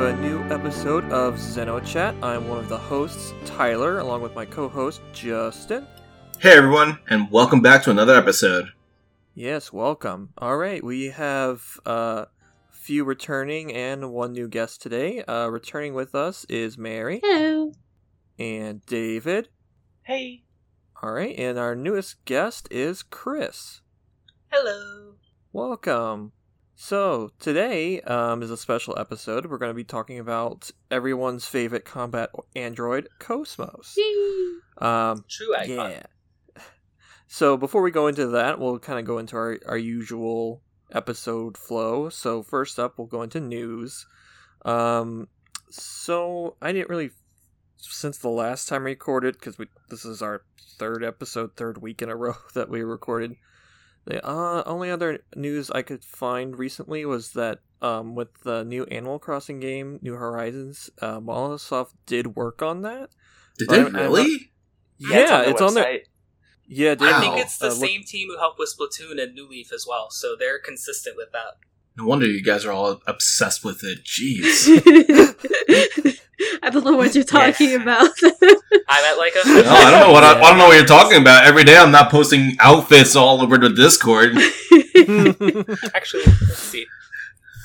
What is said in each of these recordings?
Welcome, everybody, to a new episode of Xenochat. I'm one of the hosts, Tyler, along with my co host, Justin. Hey everyone, and welcome back to another episode. Yes, welcome. All right, we have a uh, few returning and one new guest today. Uh, returning with us is Mary. Hello. And David. Hey. All right, and our newest guest is Chris. Hello. Welcome. So, today um, is a special episode. We're going to be talking about everyone's favorite combat android, Cosmos. Um, True icon. Yeah. So, before we go into that, we'll kind of go into our, our usual episode flow. So, first up, we'll go into news. Um, so, I didn't really, since the last time we recorded, because this is our third episode, third week in a row that we recorded. The uh, only other news I could find recently was that um, with the new Animal Crossing game, New Horizons, uh, Monolith Soft did work on that. Did they really? Not... Yeah, it's, on, their. Yeah, I think it's the uh, same look... team who helped with Splatoon and New Leaf as well, so they're consistent with that. No wonder you guys are all obsessed with it. Jeez. I don't know what you're talking yeah. about. I'm at like a. No, I don't know what I, I, don't know what you're talking about. Every day I'm not posting outfits all over the Discord. Actually, let's see.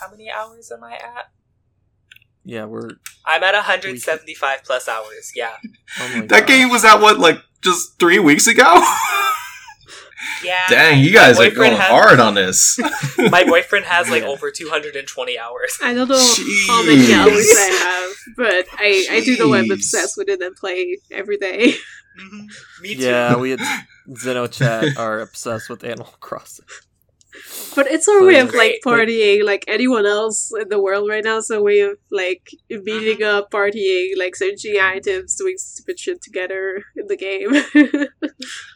How many hours am I at? Yeah, we're. I'm at 175 plus hours. Yeah. Oh that God. game was at what like just three weeks ago. Yeah. Dang, you guys are going has, hard on this. my boyfriend has like over 220 hours. I don't know Jeez. how many hours I have, but I, I do know I'm obsessed with it and play every day. Mm-hmm. Me too. Yeah, we at Xenochat are obsessed with Animal Crossing. But it's our way of like partying, like anyone else in the world right now. It's a way of like meeting uh-huh. up, partying, like searching items, doing stupid shit together in the game.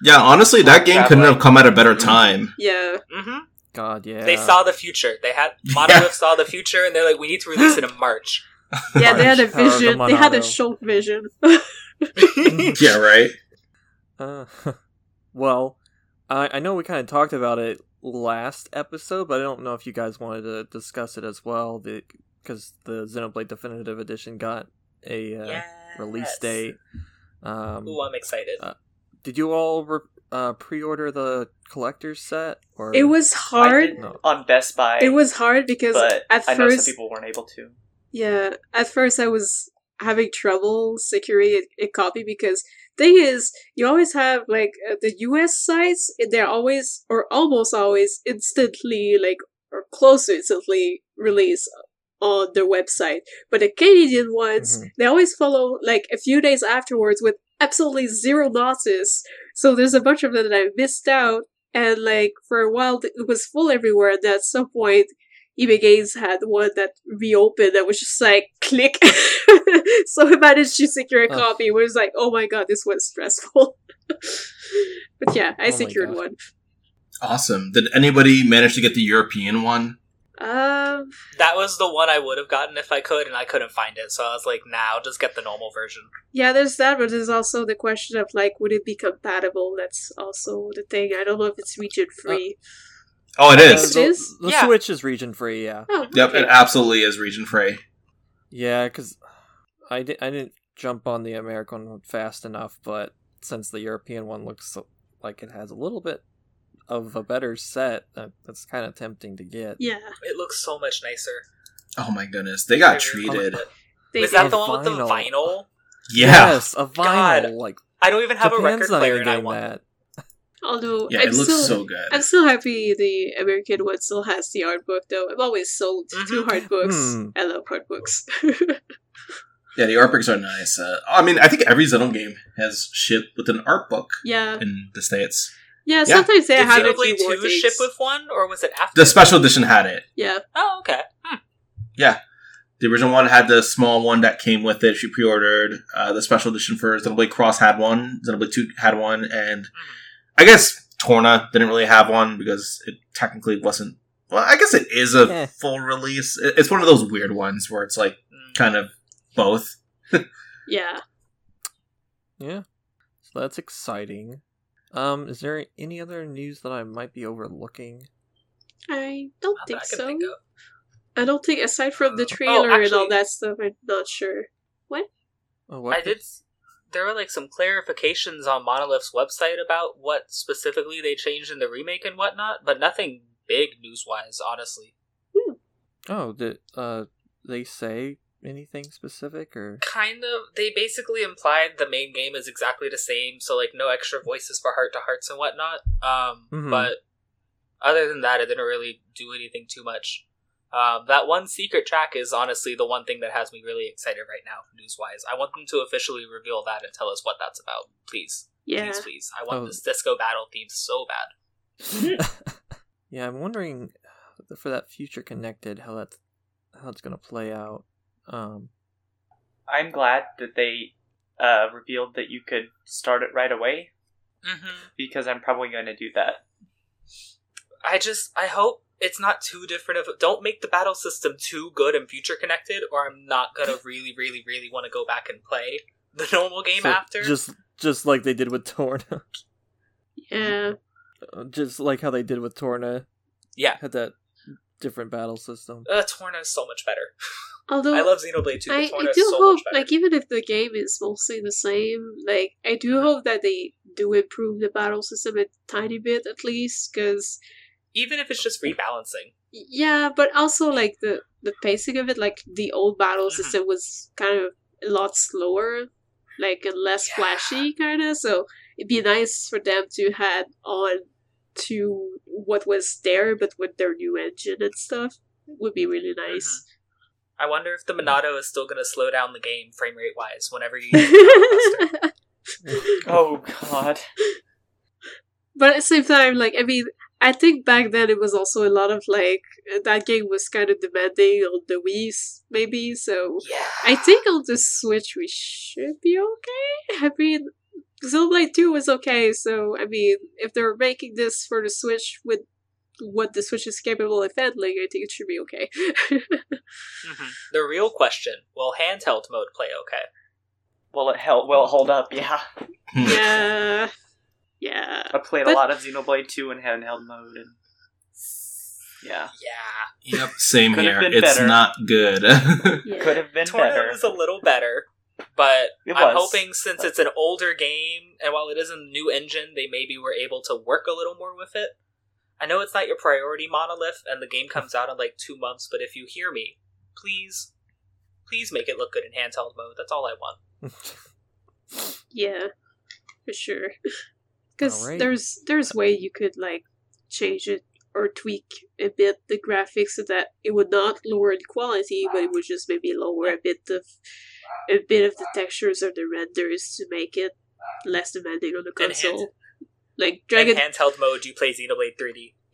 yeah, honestly, that game couldn't have come at a better time. Yeah. Mm-hmm. God, yeah. They saw the future. They had Monolith yeah. saw the future, and they're like, "We need to release it in March." Yeah, March. they had a vision. The they had a short vision. yeah, right. Uh, well, I I know we kind of talked about it last episode, but I don't know if you guys wanted to discuss it as well, because the, the Xenoblade Definitive Edition got a uh, yes. release date. Um, Ooh, I'm excited. Uh, did you all re- uh, pre-order the collector's set? Or it was hard on Best Buy. It was hard because at I first people weren't able to. Yeah, at first I was having trouble securing a, a copy because thing is, you always have like uh, the US sites, they're always or almost always instantly like or close to instantly release on their website. But the Canadian ones, mm-hmm. they always follow like a few days afterwards with absolutely zero notice. So there's a bunch of them that I missed out. And like for a while, it was full everywhere. And at some point, EB Games had one that reopened that was just like click. so I managed to secure a copy. It was like, oh my god, this was stressful. but yeah, I oh secured one. Awesome. Did anybody manage to get the European one? Um, that was the one I would have gotten if I could, and I couldn't find it. So I was like, "Now, nah, just get the normal version." Yeah, there's that, but there's also the question of like, would it be compatible? That's also the thing. I don't know if it's region free. Uh, Oh, it is. it is. The, the yeah. Switch is region free. Yeah. Oh, okay. Yep, it absolutely is region free. Yeah, because I di- I didn't jump on the American one fast enough, but since the European one looks like it has a little bit of a better set, that, that's kind of tempting to get. Yeah, it looks so much nicer. Oh my goodness, they got treated. They Is that the one with the vinyl? Yeah. Yes, a vinyl. God. Like I don't even have Japan's a record player, and I want that. Although yeah, I'm it looks still, so good. I'm still happy the American one still has the art book though. I've always sold mm-hmm. two art books. Mm. I love art books. yeah, the art books are nice. Uh, I mean, I think every Zelda game has shit with an art book. Yeah. In the states. Yeah, sometimes they Did have Xenoblade Two ship with one, or was it after? The special edition had it. Yeah. Oh, okay. Hmm. Yeah. The original one had the small one that came with it. She pre-ordered. Uh, the special edition for Xenoblade Cross had one. Xenoblade Two had one, and mm-hmm. I guess Torna didn't really have one because it technically wasn't. Well, I guess it is a yeah. full release. It's one of those weird ones where it's like kind of both. yeah. Yeah. So that's exciting. Um, is there any other news that I might be overlooking? I don't think so. Think I don't think aside from the trailer and all Oh, that stuff, I'm not sure. What? Oh, what? I did. S- There were like some clarifications on Monolith's website about what specifically they changed in the remake and whatnot, but nothing big news wise, honestly. Oh, did uh they say anything specific or? Kind of. They basically implied the main game is exactly the same, so like no extra voices for heart to hearts and whatnot. Um, Mhm. but other than that, it didn't really do anything too much. Um, that one secret track is honestly the one thing that has me really excited right now, news wise. I want them to officially reveal that and tell us what that's about, please. Yeah. Please, please. I want Oh. this disco battle theme so bad. yeah, I'm wondering for that future connected how that's how it's gonna play out. Um, I'm glad that they uh, revealed that you could start it right away Mm-hmm. because I'm probably going to do that. I just I hope it's not too different of don't make the battle system too good and future connected or I'm not gonna really, really, really want to go back and play the normal game so after. just just like they did with Torna, Yeah. just like how they did with Torna, yeah. had that different battle system. Uh, Torna is so much better. Although I love Xenoblade 2, I, I do so hope, like, even if the game is mostly the same, like, I do hope that they do improve the battle system a tiny bit at least, because Even if it's just rebalancing. yeah, but also like the the pacing of it, like the old battle Mhm. system was kind of a lot slower, like and less Yeah. flashy, kind of. So it'd be nice for them to add on to what was there, but with their new engine and stuff. Would be really nice. I wonder if the Monado is still gonna slow down the game frame rate wise whenever you use the Oh God! But at the same time, like I mean, I think back then it was also a lot of like that game was kind of demanding on the Wii's maybe. So Yeah. I think on the Switch we should be okay. I mean, Xenoblade Two was okay. So I mean, if they're making this for the Switch with what the Switch is capable of handling, I think it should be okay. Mhm. The real question will handheld mode play okay? Will it help? Will it hold up? Yeah. yeah, yeah. I played But- a lot of Xenoblade 2 in handheld mode, and yeah, Yeah. Yep, same Could here. It's better. not good. yeah. could have been Torna better. was a little better, but It I'm was, hoping since it's an older game and while it is a new engine, they maybe were able to work a little more with it. I know it's not your priority monolith and the game comes out in like two months, but if you hear me, please, please make it look good in handheld mode. That's all I want. Yeah, for sure. Because Alright. there's there's way you could like change it or tweak a bit the graphics so that it would not lower the quality, but it would just maybe lower a bit of a bit of the textures or the renders to make it less demanding on the And hand- console. Like Dragon, In handheld mode, you play Xenoblade 3D.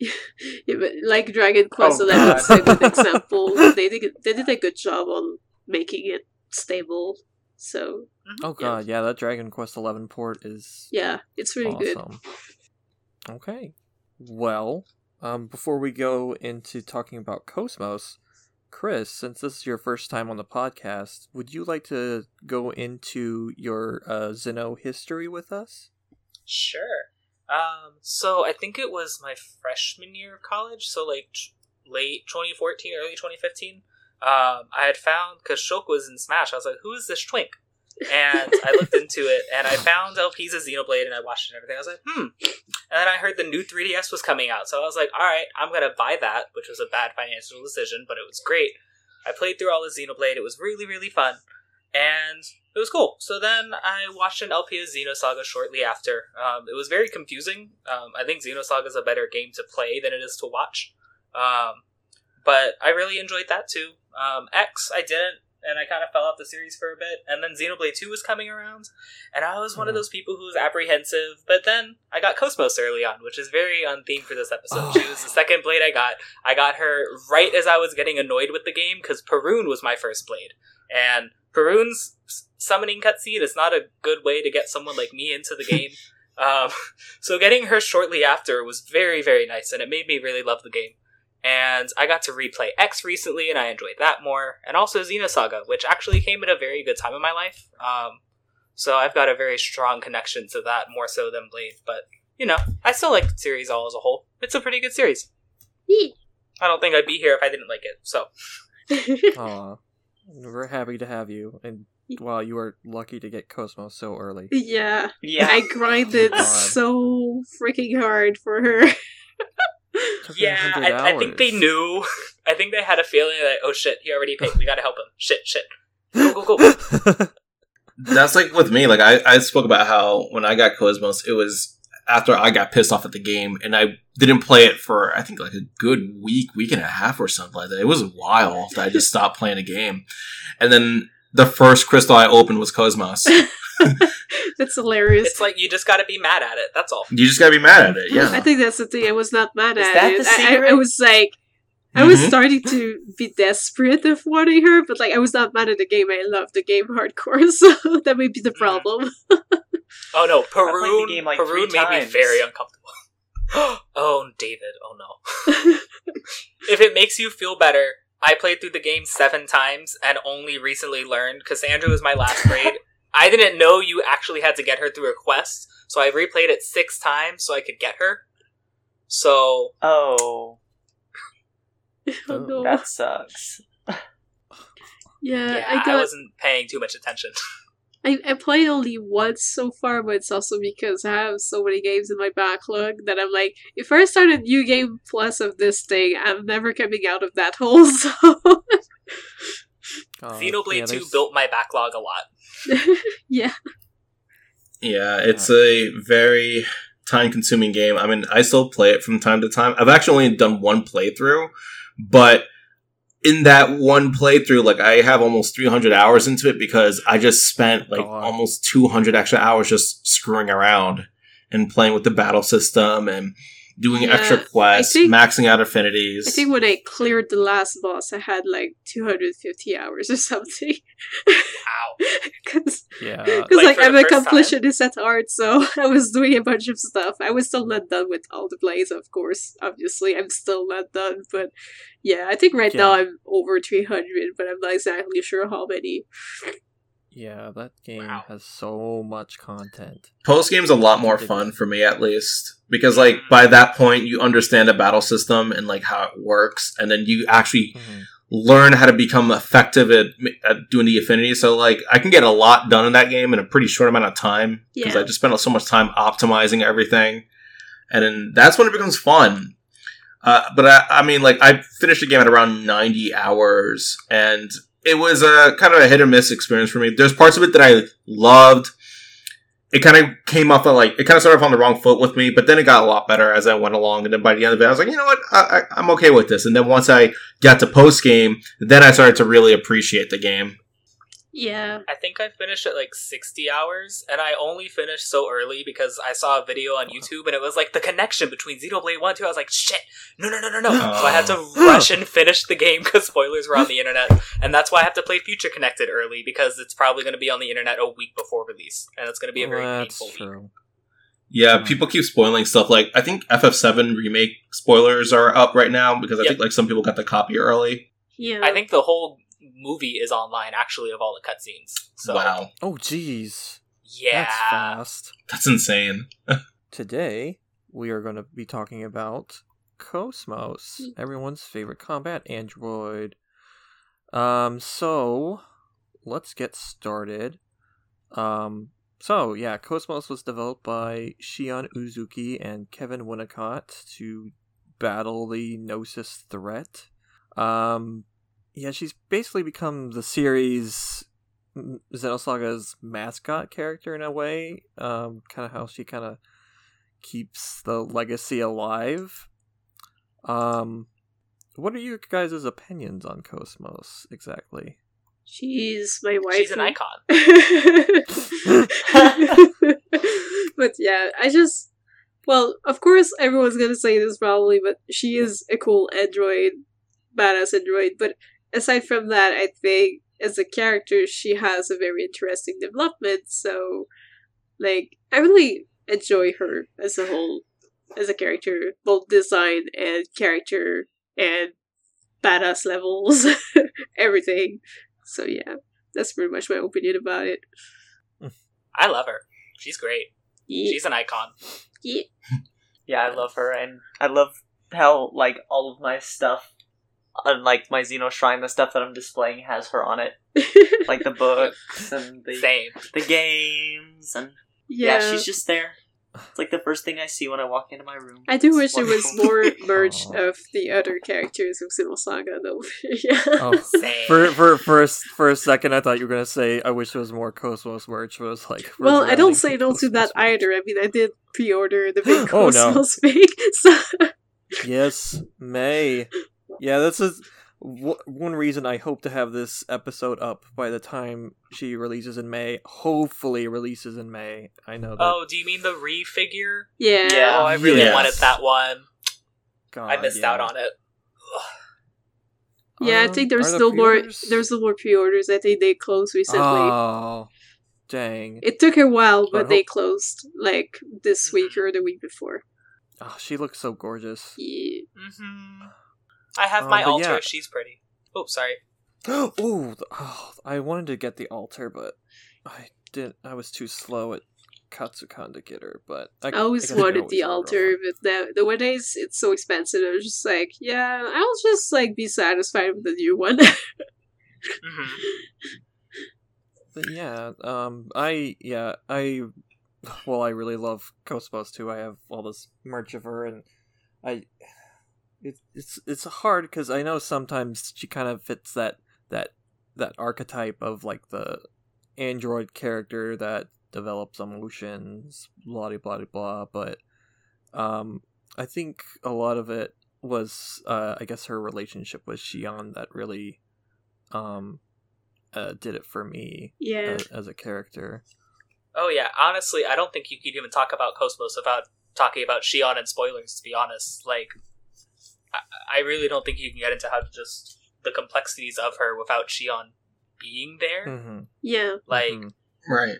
yeah, but like Dragon oh, Quest Oh, XI is a good example. They did they did a good job on making it stable. So Oh god, yeah, that Dragon Quest Eleven port is yeah, it's really good. awesome. Okay, well, um, before we go into talking about Cosmos, Chris, since this is your first time on the podcast, would you like to go into your uh, Xeno history with us? Sure. Um, so I think it was my freshman year of college, so like t- late 2014, early 2015. Um, I had found because Shulk was in Smash. I was like, "Who is this twink?" And I looked into it, and I found LP's of Xenoblade, and I watched it and everything. I was like, "Hmm." And then I heard the new 3DS was coming out, so I was like, "All right, I'm gonna buy that," which was a bad financial decision, but it was great. I played through all of Xenoblade. It was really, really fun, and it was cool. So then I watched an LP of Xenosaga shortly after. Um, it was very confusing. Um, I think Xenosaga is a better game to play than it is to watch. Um, but I really enjoyed that too. Um, X, I didn't, and I kind of fell off the series for a bit. And then Xenoblade 2 was coming around, and I was one of Hmm. those people who was apprehensive. But then I got Cosmos early on, which is very on theme for this episode. She was the second blade I got. I got her right as I was getting annoyed with the game because Perun was my first blade. And Perun's summoning cutscene is not a good way to get someone like me into the game. um, so getting her shortly after was very, very nice, and it made me really love the game. And I got to replay X recently, and I enjoyed that more. And also Xenosaga, which actually came at a very good time in my life. Um, so I've got a very strong connection to that, more so than Blade. But, you know, I still like the series all as a whole. It's a pretty good series. Yeah. I don't think I'd be here if I didn't like it. So Aw, we're happy to have you, and wow, you are lucky to get Cosmos so early. yeah. Yeah. I grinded God. so freaking hard for her. Took you yeah, I, I think they knew. I think they had a feeling that oh shit, he already paid. We gotta help him. Shit, shit. Go go go. That's like with me. Like I, I spoke about how when I got Cosmos, it was after I got pissed off at the game, and I didn't play it for I think like a good week, week and a half or something like that. It was a while that I just stopped playing the game, and then the first crystal I opened was Cosmos. That's hilarious. It's like you just gotta be mad at it. That's all. You just gotta be mad at it, Yeah. I think that's the thing. I was not mad Is at that it. the I, I, I secret? was like, I was Mhm. starting to be desperate of wanting her, but like I was not mad at the game. I love the game hardcore, so that may be the problem. Oh no, Peru! the Perun. game, like, Perun three made me very uncomfortable. oh, David. Oh no. if it makes you feel better, I played through the game seven times and only recently learned. Cassandra was my last grade. I didn't know you actually had to get her through a quest, so I replayed it six times so I could get her. So Oh, oh no. that sucks. yeah, yeah, I I, wasn't paying too much attention. I, I played only once so far, but it's also because I have so many games in my backlog that I'm like, if I start a new game plus of this thing, I'm never coming out of that hole. So Uh, Xenoblade yeah, 2 built my backlog a lot. yeah, Yeah, it's a very time consuming game. I mean, I still play it from time to time. I've actually only done one playthrough, but in that one playthrough, like I have almost 300 hours into it because I just spent like God. almost 200 extra hours just screwing around and playing with the battle system and doing Yeah, extra quests, think- maxing out affinities. I think when I cleared the last boss, I had like 250 hours or something. Ow. Because Yeah, like, Like, I'm the a completionist at heart, so I was doing a bunch of stuff. I was still not done with all the plays, of course. Obviously, I'm still not done, but yeah, I think right Yeah. now I'm over 300, but I'm not exactly sure how many. yeah, that game Wow. has so much content. Post game's a lot more fun for me at least because like by that point you understand the battle system and like how it works and then you actually Mhm. learn how to become effective at, at doing the affinity so like i can get a lot done in that game in a pretty short amount of time because Yeah. i just spent so much time optimizing everything and then that's when it becomes fun uh, but I, I mean like i finished the game at around 90 hours and it was a kind of a hit or miss experience for me there's parts of it that i loved it kind of came off of like it kind of started off on the wrong foot with me, but then it got a lot better as I went along. And then by the end of it, I was like, you know what, I, I'm okay with this. And then once I got to post game, then I started to really appreciate the game. Yeah. I think I finished at like 60 hours, and I only finished so early because I saw a video on YouTube and it was like the connection between Xenoblade 1 and 2. I was like, shit, no, no, no, no, no. So I had to rush and finish the game because spoilers were on the internet. And that's why I have to play Future Connected early because it's probably going to be on the internet a week before release. And it's going to be a very That's painful week. true. Yeah, Hmm. people keep spoiling stuff. Like I think FF7 remake spoilers are up right now because I Yep. think like some people got the copy early. Yeah. I think the whole movie is online actually of all the cutscenes. So, wow, Oh, jeez. yeah. That's fast. that's insane. Today, we are going to be talking about Cosmos, everyone's favorite combat android. Um, so let's get started. Um, so yeah, Cosmos was developed by Shion Uzuki and Kevin Winnicott to battle the Gnosis threat. Um, yeah, she's basically become the series Xenosaga's mascot character in a way. Um, kind of how she kind of keeps the legacy alive. Um, what are you guys' opinions on Cosmos exactly? She's my wife. She's an icon. but yeah, I just well, of course everyone's gonna say this probably, but she is a cool android, badass android. But aside from that, I think as a character she has a very interesting development, so like I really enjoy her as a whole as a character, both design and character and badass levels, everything. So yeah, that's pretty much my opinion about it. I love her. She's great. Yeah. She's an icon. yeah. Yeah, I love her, and I love how like all of my stuff, on like my Xeno Shrine, the stuff that I'm displaying has her on it, like the books and the Same. the games, and yeah. yeah, she's just there. It's like the first thing I see when I walk into my room. I do It's wish there was more merge of the other characters of Xenosaga, though. yeah. Oh, Same. for for for a, for a second, I thought you were gonna say I wish there was more Cosmos merch. But I was like, Well, I don't say in no to that either. I mean, I did pre-order the big Oh, no. Cosmos fig, so Yes, May. Yeah, this is w- one reason I hope to have this episode up by the time she releases in May. Hopefully, releases in May. I know that. Oh, do you mean the refigure? yeah. Yeah. Oh, I really Yes. wanted that one. God, I missed yeah. out on it. Yeah, I Um, think there's are the still more. There's still more pre-orders. I think they closed recently. Oh, dang! it took a while, But but they hope- closed like this week or the week before. Oh, she looks so gorgeous. Yeah. hmm I have Uh, my but Alter. yeah. She's pretty. Oh, sorry. Ooh, th- oh, I wanted to get the Alter, but I didn't. I was too slow at Katsukan to get her. But I, I always I can wanted always the Alter, online. but the the nowadays it's so expensive. I was just like, yeah, I'll just like be satisfied with the new one. hmm But yeah, um, I yeah I, well, I really love Cosmos too. I have all this merch of her, and I, it, it's it's hard because I know sometimes she kind of fits that that that archetype of like the android character that develops emotions, blah blah blah blah. But um, I think a lot of it was uh, I guess her relationship with Shion that really um uh, did it for me yeah. as, as a character. Oh yeah. Honestly, I don't think you could even talk about Cosmos without talking about Shion and spoilers. To be honest, like, I, I really don't think you can get into how to just the complexities of her without Shion being there. Mm-hmm. Yeah. Like, Right.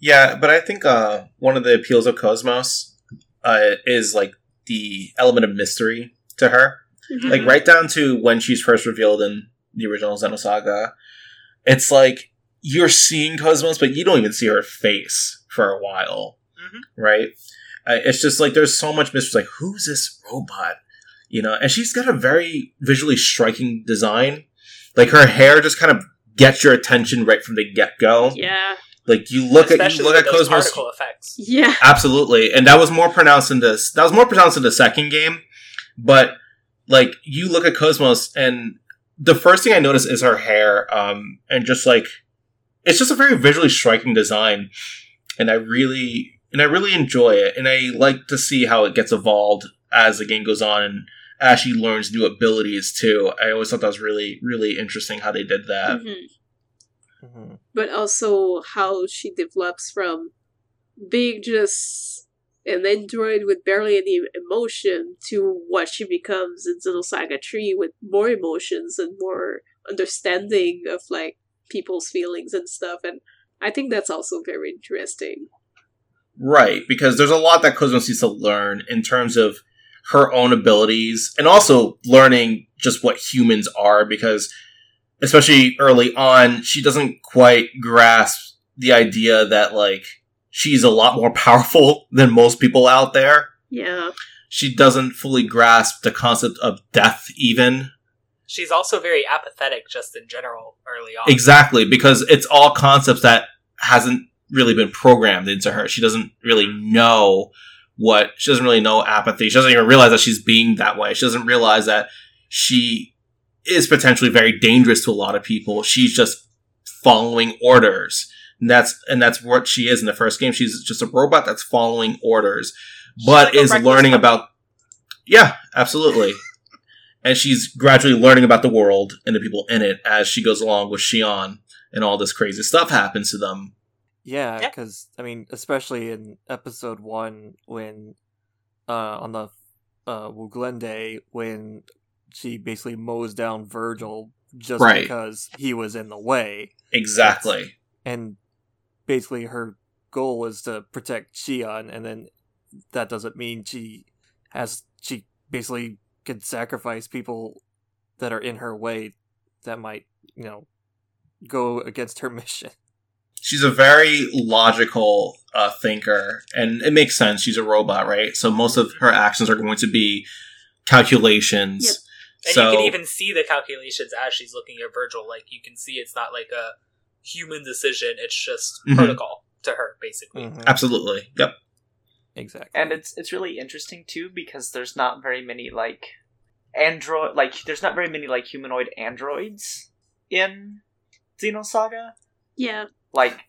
Yeah, but I think uh, one of the appeals of Cosmos uh, is like the element of mystery to her. Mhm. Like right down to when she's first revealed in the original Xenosaga, it's like you're seeing Cosmos, but you don't even see her face for a while, Mhm. right? Uh, it's just like there's so much mystery. Like who's this robot? You know, and she's got a very visually striking design. Like her hair just kind of gets your attention right from the get go. Yeah. Like you look at you look at Cosmos. effects. Yeah. Absolutely, and that was more pronounced in this. That was more pronounced in the second game, but like you look at Cosmos, and the first thing I notice is her hair, um, and just like it's just a very visually striking design, and I really and I really enjoy it, and I like to see how it gets evolved as the game goes on, and as she learns new abilities too. I always thought that was really really interesting how they did that. Mhm. hmm But also how she develops from being just an android with barely any emotion to what she becomes in Xenosaga 3 with more emotions and more understanding of like people's feelings and stuff. And I think that's also very interesting. Right, because there's a lot that Cosmos needs to learn in terms of her own abilities and also learning just what humans are because especially early on she doesn't quite grasp the idea that like she's a lot more powerful than most people out there. Yeah. She doesn't fully grasp the concept of death even. She's also very apathetic, just in general, early on. Exactly, because it's all concepts that hasn't really been programmed into her. She doesn't really mm-hmm. know what she doesn't really know apathy. She doesn't even realize that she's being that way. She doesn't realize that she is potentially very dangerous to a lot of people. She's just following orders. And that's and that's what she is in the first game. She's just a robot that's following orders, but like is learning about Yeah, absolutely. and she's gradually learning about the world and the people in it as she goes along with Shion and all this crazy stuff happens to them. Yeah, Yeah. because I mean, especially in episode one, when uh, on the uh, Woglinde, when she basically mows down Virgil just Right. because he was in the way, Exactly. and basically her goal is to protect Shion, and then that doesn't mean she has she basically could sacrifice people that are in her way that might you know go against her mission. She's a very logical uh, thinker, and it makes sense. She's a robot, right? So most of her actions are going to be calculations. Yep. And so you can even see the calculations as she's looking at Virgil. Like you can see it's not like a human decision; it's just Mhm. protocol to her, basically. Mhm. absolutely, yep. Exactly. and it's it's really interesting too because there's not very many like android like there's not very many like humanoid androids in Xenosaga. Yeah. Like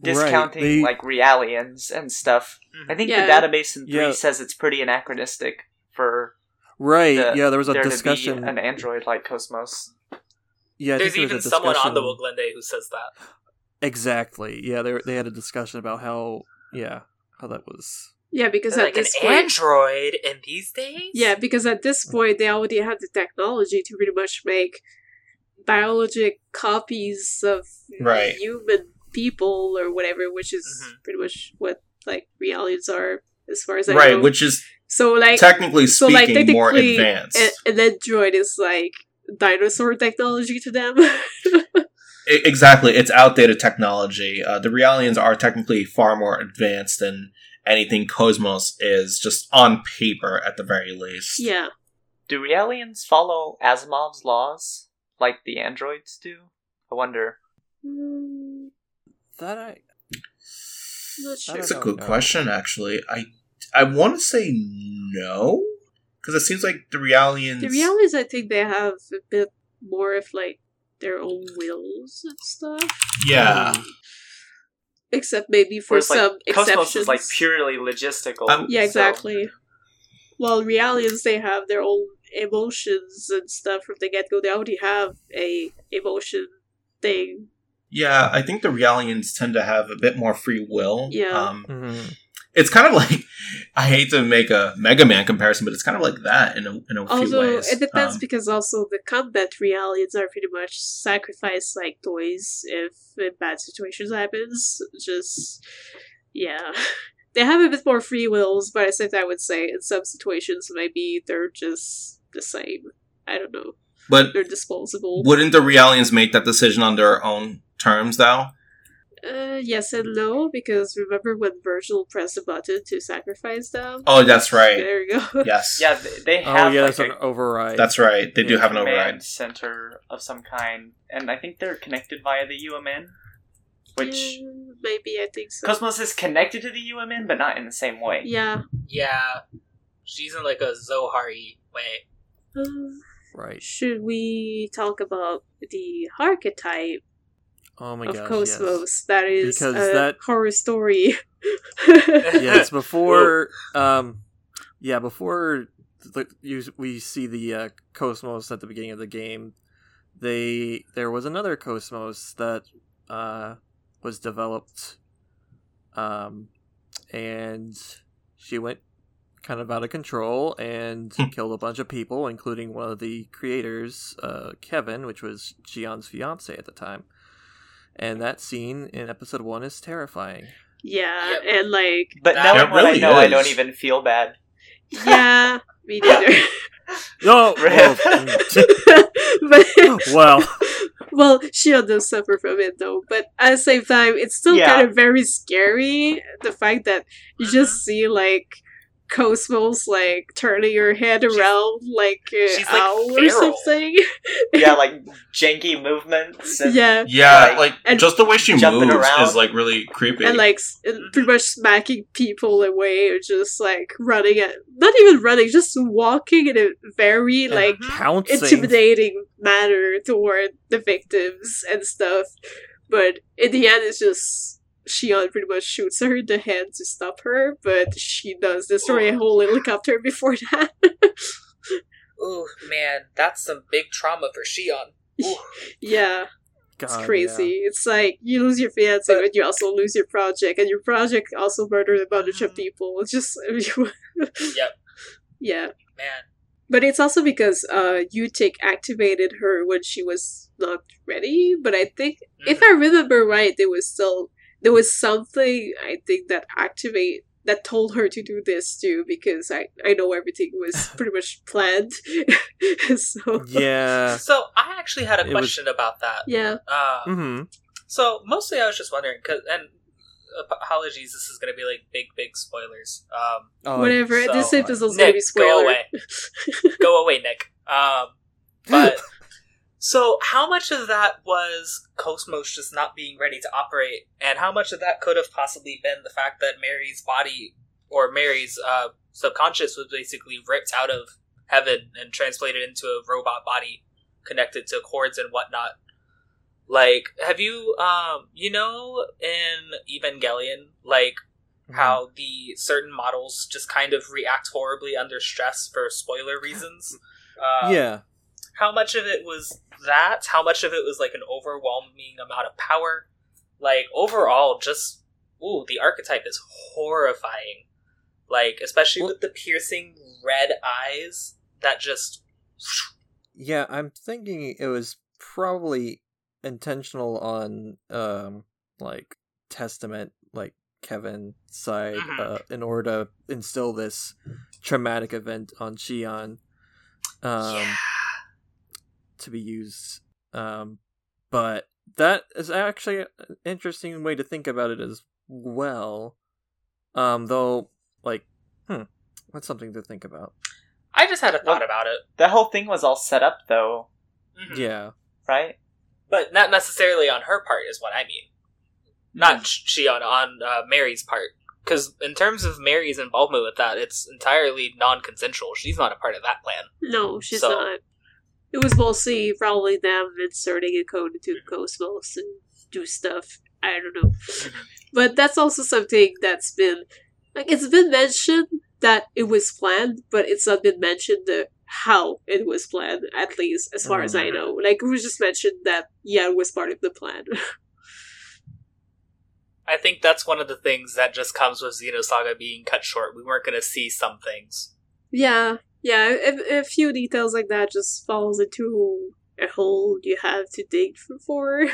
discounting they- like realians and stuff. Mhm. I think Yeah. the database in three Yeah. says it's pretty anachronistic for right. the- yeah, there was a there discussion. to an android like Cosmos. yeah, There's think there even someone on the discussion- Woglinde who says that. Exactly. Yeah, they they had a discussion about how yeah how that was. Yeah, because They're at like an point, android in these days. yeah, because at this point they already have the technology to pretty much make biologic copies of Right. human people or whatever, which is Mhm. pretty much what like realians are, as far as I know. Right, know. which is so like technically so, speaking like, more advanced. a- an android is like dinosaur technology to them. Exactly, it's outdated technology. Uh, the Realians are technically far more advanced than anything Cosmos is, just on paper at the very least. yeah. Do realians follow Asimov's laws like the androids do? I wonder. Mm, That I not sure. It's a good know. question, actually. I I want to say no, because it seems like the Realians. The Realians, I think they have a bit more of like their own wills and stuff. Yeah. Except maybe for Whereas, like, some Cosmos exceptions. is like purely logistical. Um, Yeah, so- exactly. While realians, they have their own emotions and stuff from the get go. They already have a emotion thing. Yeah, I think the Realians tend to have a bit more free will. Yeah. Um, Mhm. it's kind of like I hate to make a Mega Man comparison, but it's kind of like that in a in a few Also, ways. it depends Um, because also the combat realians are pretty much sacrifice like toys if a bad situations happens. Just yeah. They have a bit more free wills, but I think I would say in some situations maybe they're just the same. I don't know. but They're disposable. wouldn't the Realians make that decision on their own terms, though? Uh, yes and no, because remember when Virgil pressed the button to sacrifice them? Oh, that's right. There you go. Yes. Yeah, they, they Oh have yeah, like that's an override. That's right. They do have an override. center of some kind, and I think they're connected via the UMN, which Yeah, maybe I think so. Cosmos is connected to the UMN, but not in the same way. yeah. Yeah, she's in like a Zohari way. Um, right. should we talk about the archetype Oh my of gosh. Cosmos? That is Because a that- horror story. Yes. yes. Before. um. Yeah. Before the, you, we see the uh, Cosmos at the beginning of the game. They there was another Cosmos that uh, was developed, um, and she went kind of out of control and Hmm. killed a bunch of people, including one of the creators, uh, Kevin, which was Shion's fiance at the time. And that scene in episode one is terrifying. yeah, Yep. and like, But That knowing really I know, I don't even feel bad. yeah, me neither. No, oh, well, but oh, well, well, Shion does suffer from it though. But at the same time, it's still Yeah. kind of very scary. The fact that you just mm-hmm. see like Cosmos like turning her head She's- around like an she's, like, owl or something. yeah, like janky movements. And, yeah, Yeah, Like, like and just the way she moves around. is like really creepy. and like mm-hmm. pretty much smacking people away, or just like running at not even running, just walking in a very And like pouncing. intimidating manner toward the victims and stuff. But in the end, it's just Shion pretty much shoots her in the head to stop her, but she does destroy a whole helicopter before that. Ooh, man, that's some big trauma for Shion. Ooh. yeah, God, it's crazy. It's like you lose your fiance, But- but you also lose your project, and your project also murdered a bunch of Mhm. people. It's just, Yep, yeah. man. But it's also because uh U-TIC activated her when she was not ready. But I think if I remember right, there was still there was something I think that activate that told her to do this too because I I know everything was pretty much planned. so Yeah. So I actually had a It was- question about that. yeah, Uh, hmm So mostly, I was just wondering, cause, and apologies, this is going to be like big, big spoilers. Um, Oh, Whatever. so, this episode's Nick, gonna be spoiler. go away, go away, Nick. Um, but so, how much of that was Cosmos just not being ready to operate, and how much of that could have possibly been the fact that Mary's body or Mary's uh, subconscious was basically ripped out of heaven and translated into a robot body connected to cords and whatnot? Like, have you, um, you know, in Evangelion, like Mm-hmm. how the certain models just kind of react horribly under stress for spoiler reasons? Uh, yeah, how much of it was that how much of it was like an overwhelming amount of power like overall just ooh the archetype is horrifying like especially with the piercing red eyes that just yeah. I'm thinking it was probably intentional on um like Testament, like Kevin side, Mhm. uh, in order to instill this traumatic event on Shion. Um, yeah to be used. Um, but that is actually an interesting way to think about it as well. Um, though, like, hmm, that's something to think about. i just had a thought Well- about it That whole thing was all set up, though, Mhm. Yeah, right? but not necessarily on her part is what i mean not she on on uh, mary's part because in terms of mary's involvement with that it's entirely non-consensual she's not a part of that plan No, she's So- not. It was mostly probably them inserting a code into Cosmos and do stuff. I don't know. But that's also something that's been like it's been mentioned that it was planned, but it's not been mentioned the how it was planned, at least as far as I Mhm. know. Like it was just mentioned that yeah, it was part of the plan. I think that's one of the things that just comes with Xenosaga being cut short. We weren't going to see some things. yeah, yeah. A, a few details like that just falls into a hole you have to dig for,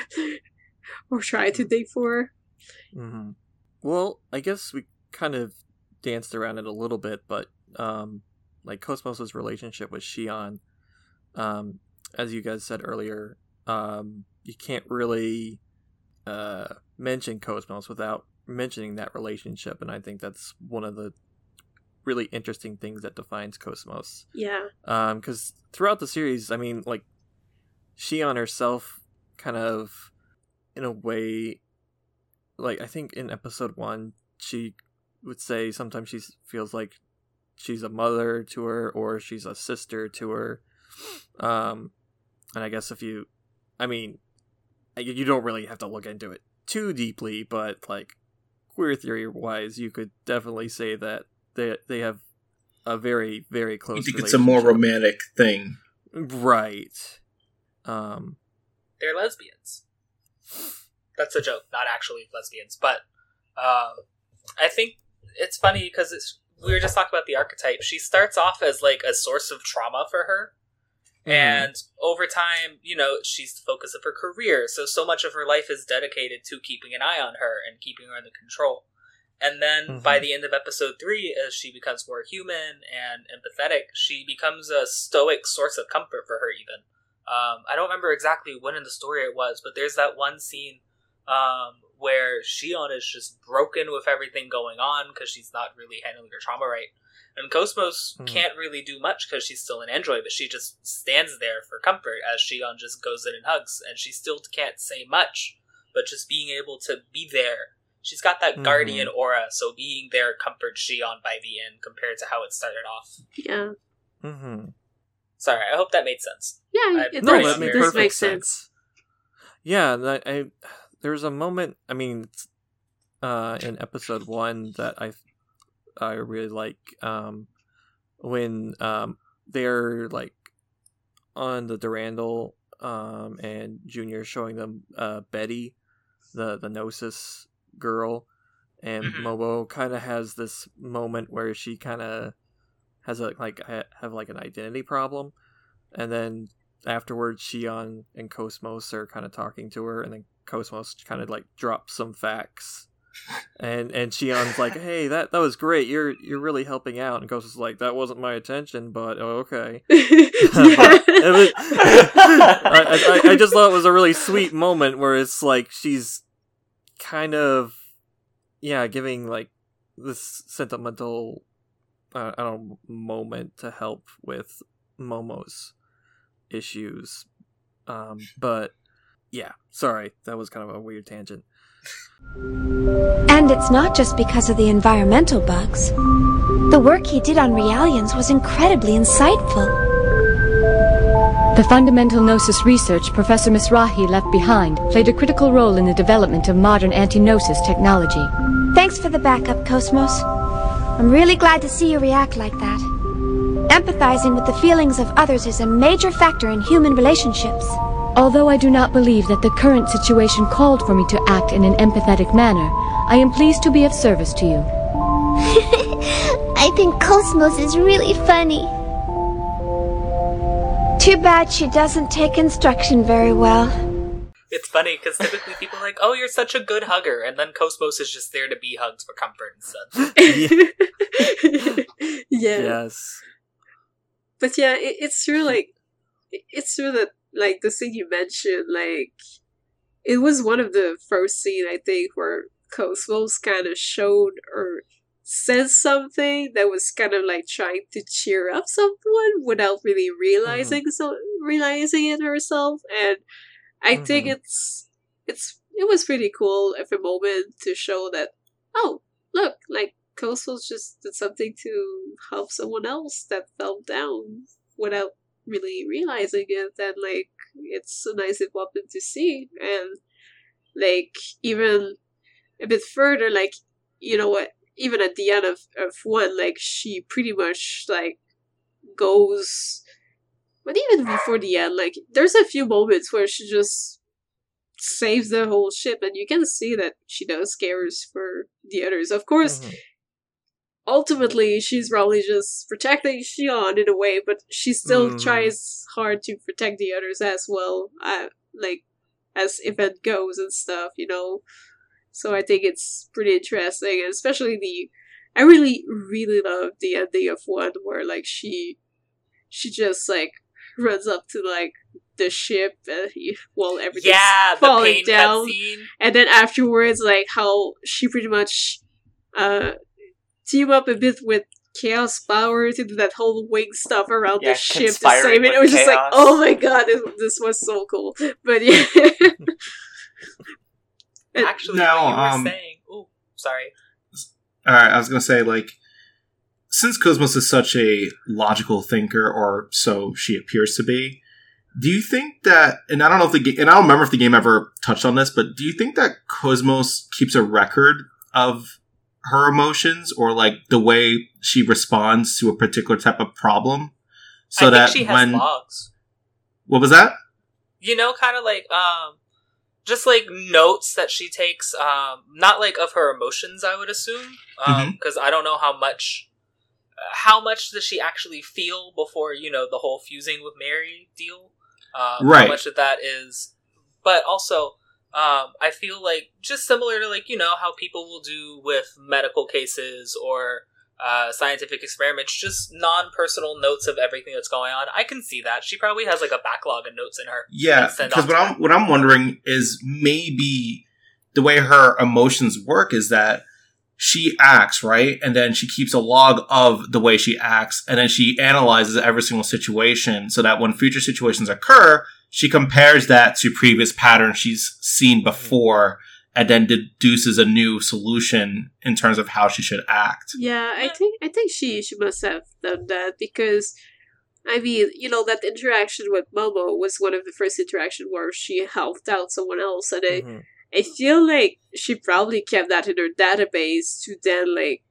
or try to dig for. hmm Well, I guess we kind of danced around it a little bit, but um, like Cosmos's relationship with Shion, um, as you guys said earlier, um, you can't really uh mention Cosmos without mentioning that relationship, and I think that's one of the really interesting things that defines Cosmos. Yeah. Um, because throughout the series, I mean, like, Shion herself kind of, in a way, like, I think in episode one, she would say sometimes she feels like she's a mother to her or she's a sister to her. Um, and I guess if you, I mean, you don't really have to look into it too deeply, but, like, queer theory wise, you could definitely say that they they have a very very close. You think it's a more romantic thing? right? Um, They're lesbians. That's a joke, not actually lesbians. But um, I think it's funny because it's we were just talking about the archetype. She starts off as like a source of trauma for her, and over time, you know, she's the focus of her career. So so much of her life is dedicated to keeping an eye on her and keeping her under control. And then by Mhm. the end of episode three, as she becomes more human and empathetic, she becomes a stoic source of comfort for her. Even um, I don't remember exactly when in the story it was, but there's that one scene um, where Shion is just broken with everything going on because she's not really handling her trauma right. And Cosmos Mhm. can't really do much because she's still an android, but she just stands there for comfort as Shion just goes in and hugs, and she still can't say much, but just being able to be there. She's got that Mhm. guardian aura, so being there comforts Shion by the end compared to how it started off. Yeah. Mm-hmm. Sorry, I hope that made sense. Yeah, I- it No, does. that makes perfect make sense. sense. Yeah, and I, I there's a moment. I mean, uh, in episode one that I I really like um when um they're like on the Durandal um and Junior showing them uh Betty the the Gnosis girl and Mhm. Momo kind of has this moment where she kind of has a like ha- have like an identity problem and then afterwards Shion and Cosmos are kind of talking to her and then Cosmos kind of like drops some facts and and Shion's like, "Hey, that that was great. You're you're really helping out." And Ghost is like, "That wasn't my intention, but oh, okay." I, I, I just thought it was a really sweet moment where it's like she's kind of yeah giving like this sentimental uh, I don't know, moment to help with Momo's issues. Um, but yeah, sorry, that was kind of a weird tangent. And it's not just because of the environmental bugs. The work he did on Realians was incredibly insightful. The fundamental gnosis research Professor Mizrahi left behind played a critical role in the development of modern anti-gnosis technology. Thanks for the backup, Cosmos. I'm really glad to see you react like that. Empathizing with the feelings of others is a major factor in human relationships. Although I do not believe that the current situation called for me to act in an empathetic manner, I am pleased to be of service to you. I think Cosmos is really funny. Too bad she doesn't take instruction very well. It's funny because typically people are like, "Oh, you're such a good hugger," and then Cosmos is just there to be hugs for comfort and stuff. yeah. Yes. But yeah, it, it's true. Like, it- it's true that like the scene you mentioned, like, it was one of the first scene I think where Cosmos kind of showed or said something that was kind of like trying to cheer up someone without really realizing so realizing it herself, and I think Mhm. it's it's it was pretty cool of a moment to show that oh look like Cosmos just did something to help someone else that fell down without really realizing it. And like it's a nice development to see. And like even a bit further like you know what even at the end of, of one like she pretty much like goes but even before the end like there's a few moments where she just saves the whole ship and you can see that she does cares for the others of course Mhm. ultimately she's probably just protecting Shion in a way, but she still Mhm. tries hard to protect the others as well, uh, like as event goes and stuff, you know. So I think it's pretty interesting, especially the. I really, really love the ending of one where like she, she just like runs up to like the ship and he, well everything's yeah, the falling down. And then afterwards like how she pretty much uh team up a bit with chaos power to do that whole wing stuff around Yeah, the ship to save it. it was just like oh my god this, this was so cool. But yeah Actually, Now, what you were um, saying. Oh, sorry. All right, I was gonna say like, since Cosmos is such a logical thinker, or so she appears to be, do you think that? And I don't know if the game, and I don't remember if the game ever touched on this, but do you think that Cosmos keeps a record of her emotions, or like the way she responds to a particular type of problem, so I that she has when logs. what was that? You know, kind of like um, just like notes that she takes. Um, not like of her emotions, I would assume, um, because I don't know how much. How much does she actually feel before you know the whole fusing with Mary deal? Um, Right. How much of that is, but also, um, I feel like just similar to like you know how people will do with medical cases or uh, scientific experiments, just non-personal notes of everything that's going on. I can see that. She probably has like a backlog of notes in her. Yeah, because what I'm what I'm wondering is maybe the way her emotions work is that she acts right, and then she keeps a log of the way she acts, and then she analyzes every single situation so that when future situations occur, she compares that to previous patterns she's seen before, and then deduces a new solution in terms of how she should act. yeah i think i think she she must have done that because i mean you know that interaction with momo was one of the first interaction where she helped out someone else and I, Mhm. I feel like she probably kept that in her database to then like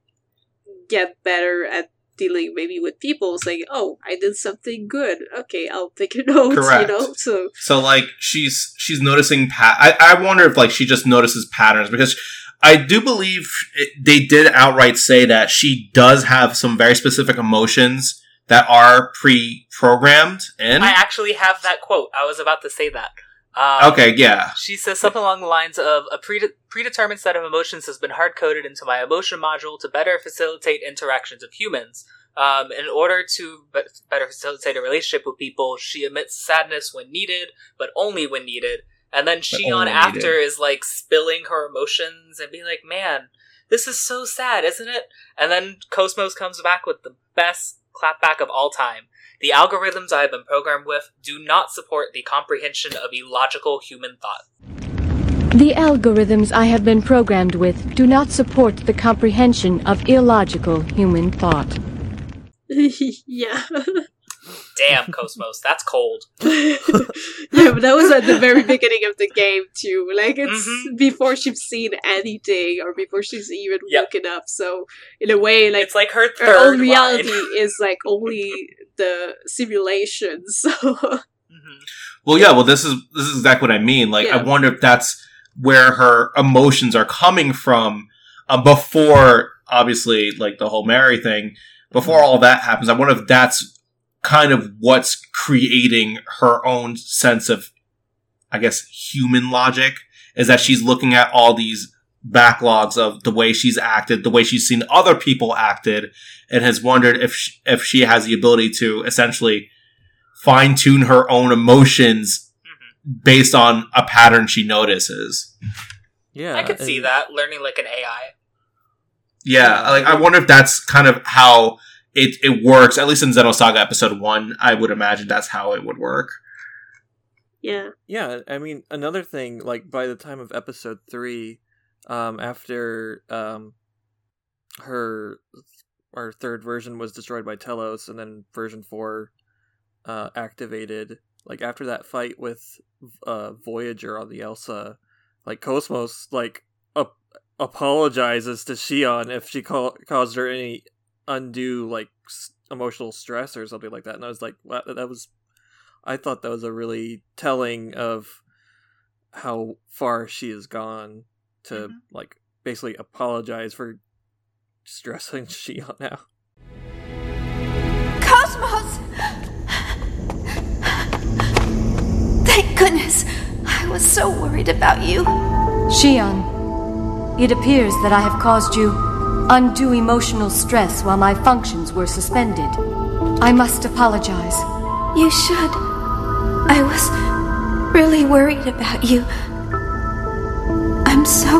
get better at dealing maybe with people. It's like, oh, I did something good. Okay, I'll take a note. Correct. You know, so So like she's she's noticing pat. I, I wonder if like she just notices patterns because I do believe it, they did outright say that she does have some very specific emotions that are pre-programmed in. I actually have that quote. I was about to say that. Um, Okay, yeah. She says something along the lines of a prede- predetermined set of emotions has been hard coded into my emotion module to better facilitate interactions with humans. Um, in order to be- better facilitate a relationship with people, she emits sadness when needed, but only when needed. And then she on after needed. is like spilling her emotions and being like, "Man, this is so sad, isn't it?" And then Cosmos comes back with the best clapback of all time. The algorithms I have been programmed with do not support the comprehension of illogical human thought. The algorithms I have been programmed with do not support the comprehension of illogical human thought. yeah. Damn, Cosmos, that's cold. yeah, but that was at the very beginning of the game too. Like it's Mhm. before she's seen anything or before she's even Yep. woken up. So in a way, like it's like her her third own reality is like only the simulation. So Mhm. Well, yeah. Well, this is this is exactly what I mean. Like, I wonder if that's where her emotions are coming from uh, before, obviously, like the whole Mary thing. Before all that happens, I wonder if that's kind of what's creating her own sense of, I guess, human logic. Is that she's looking at all these backlogs of the way she's acted, the way she's seen other people acted, and has wondered if she, if she has the ability to essentially fine tune her own emotions mm-hmm. based on a pattern she notices. Yeah, I could see that learning like an AI. Yeah, like I wonder if that's kind of how it it works. At least in Xenosaga episode one, I would imagine that's how it would work. yeah. Yeah, I mean, another thing, like by the time of episode three, um, after um, her our third version was destroyed by Telos, and then version four uh, activated. Like after that fight with uh, Voyager on the Elsa, like Cosmos like ap- apologizes to Shion if she ca- caused her any undue like s- emotional stress or something like that, and I was like, wow, that was I thought that was a really telling of how far she has gone to Mhm. like basically apologize for stressing Shion out. Cosmos! Thank goodness. I was so worried about you. Shion, it appears that I have caused you undue emotional stress while my functions were suspended. I must apologize. You should. I was really worried about you. I'm so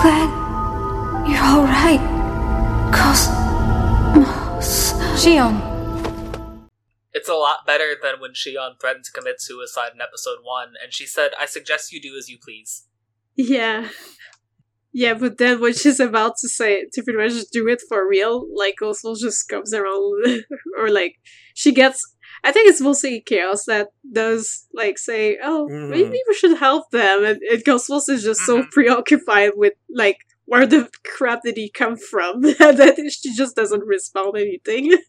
glad you're alright. Cosmos. Shion, It's a lot better than when Shion threatened to commit suicide in episode one, and she said, "I suggest you do as you please." Yeah. Yeah, but then when she's about to say to pretty much do it for real, like Cosmos just comes around or like she gets I think it's mostly chaos that does like say, Oh, Mhm. maybe we should help them and, and is just so Mhm. preoccupied with like where the crap did he come from that she just doesn't respond anything.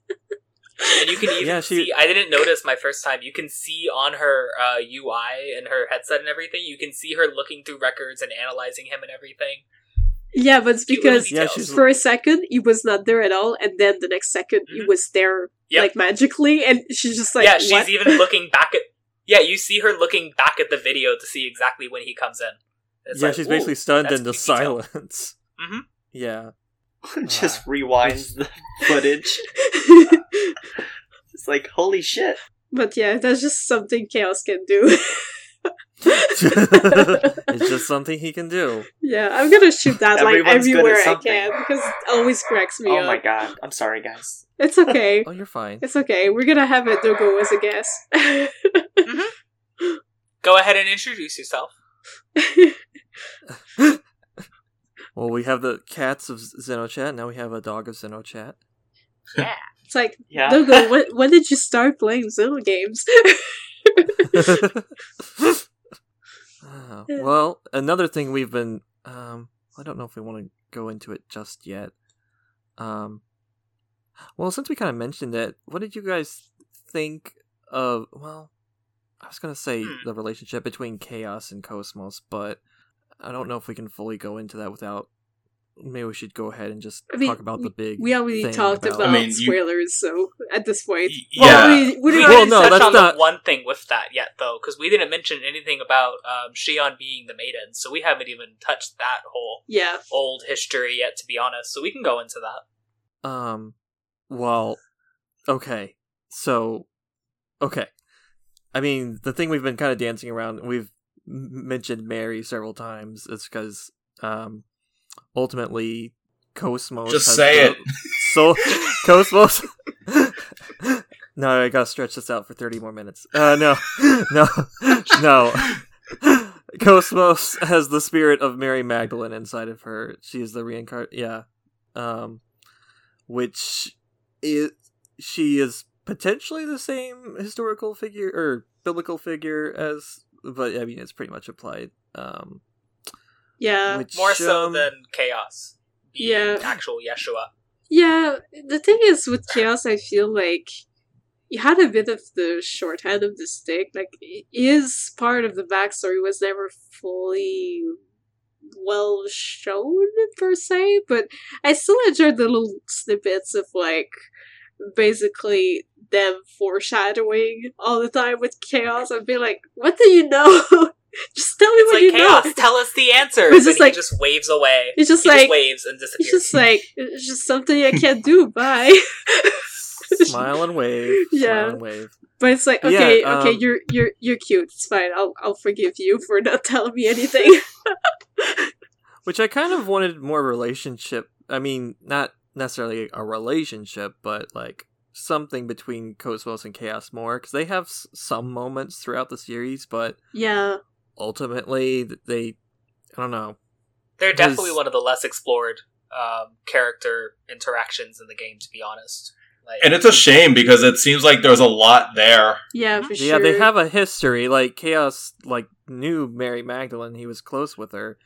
And you can even Yeah, she- see. I didn't notice my first time. You can see on her uh, UI and her headset and everything. You can see her looking through records and analyzing him and everything. yeah, but it's because Yeah, for a second he was not there at all and then the next second he Mhm. was there Yep. like magically and she's just like yeah, she's "What?" even looking back at. Yeah, you see her looking back at the video to see exactly when he comes in. It's yeah, like, she's basically stunned that's into cute detail. silence. Mhm. Yeah. Just uh, rewinds the footage. It's like, holy shit. But yeah, that's just something Chaos can do. it's just something he can do. yeah, I'm gonna shoot that like Everyone's everywhere I can because it always cracks me Oh up. my god. I'm sorry, guys. It's okay. Oh, you're fine. it's okay. We're gonna have a Dogo as a guest. Mm-hmm. Go ahead and introduce yourself. Well, we have the cats of Xenochat. Now we have a dog of Xenochat. Yeah. it's like Yeah. Dogo, when, when did you start playing Xeno games? Ah, well, another thing we've been um I don't know if we want to go into it just yet. Um well, since we kind of mentioned it, what did you guys think of well, I was going to say Hmm. the relationship between Chaos and Cosmos, but I don't know if we can fully go into that without maybe we should go ahead and just I mean, talk about the big. We already thing talked about, I mean, you- spoilers, so at this point, Y- Well, yeah. we, we We didn't- Well, didn't no, touch that's on not- the one thing with that yet, though, because we didn't mention anything about um, Shion being the maiden, so we haven't even touched that whole yeah, old history yet, to be honest. So we can go into that. Um, well, okay. So, okay. I mean, the thing we've been kind of dancing around, we've m- mentioned Mary several times, is because, um, ultimately, Cosmos. Just has say it. So, Cosmos. no, I gotta stretch this out for 30 more minutes. Uh, no. No. No. Cosmos has the spirit of Mary Magdalene inside of her. She is the reincarnate. Yeah. Um, which is she is potentially the same historical figure or biblical figure as, but I mean it's pretty much applied. Um, yeah, which, More so um, than Chaos being Yeah. actual Yeshua. yeah. The thing is with chaos, I feel like you had a bit of the shorthand of the stick. Like, i- his part of the backstory was never fully well shown per se, but I still enjoyed the little snippets of like basically them foreshadowing all the time with chaos. I'd be like, what do you know? just tell me It's what like you Chaos, know. tell us the answer. It's just then like- he just waves away. It's just he like just waves and disappears. it's just like it's just something I can't do. Bye. smile and wave. Yeah. Smile and wave. But it's like Yeah, okay, okay, um, you're you're you're cute. It's fine. I'll I'll forgive you for not telling me anything. Which I kind of wanted more relationship. I mean, not necessarily a relationship, but like something between Cosmos and Chaos more because they have s- some moments throughout the series, but yeah, ultimately they, I don't know. They're definitely one of the less explored um, character interactions in the game, to be honest. Like, And it's a shame because it seems like there's a lot there. yeah, for Yeah, sure. they have a history. Like Chaos, like knew Mary Magdalene. He was close with her.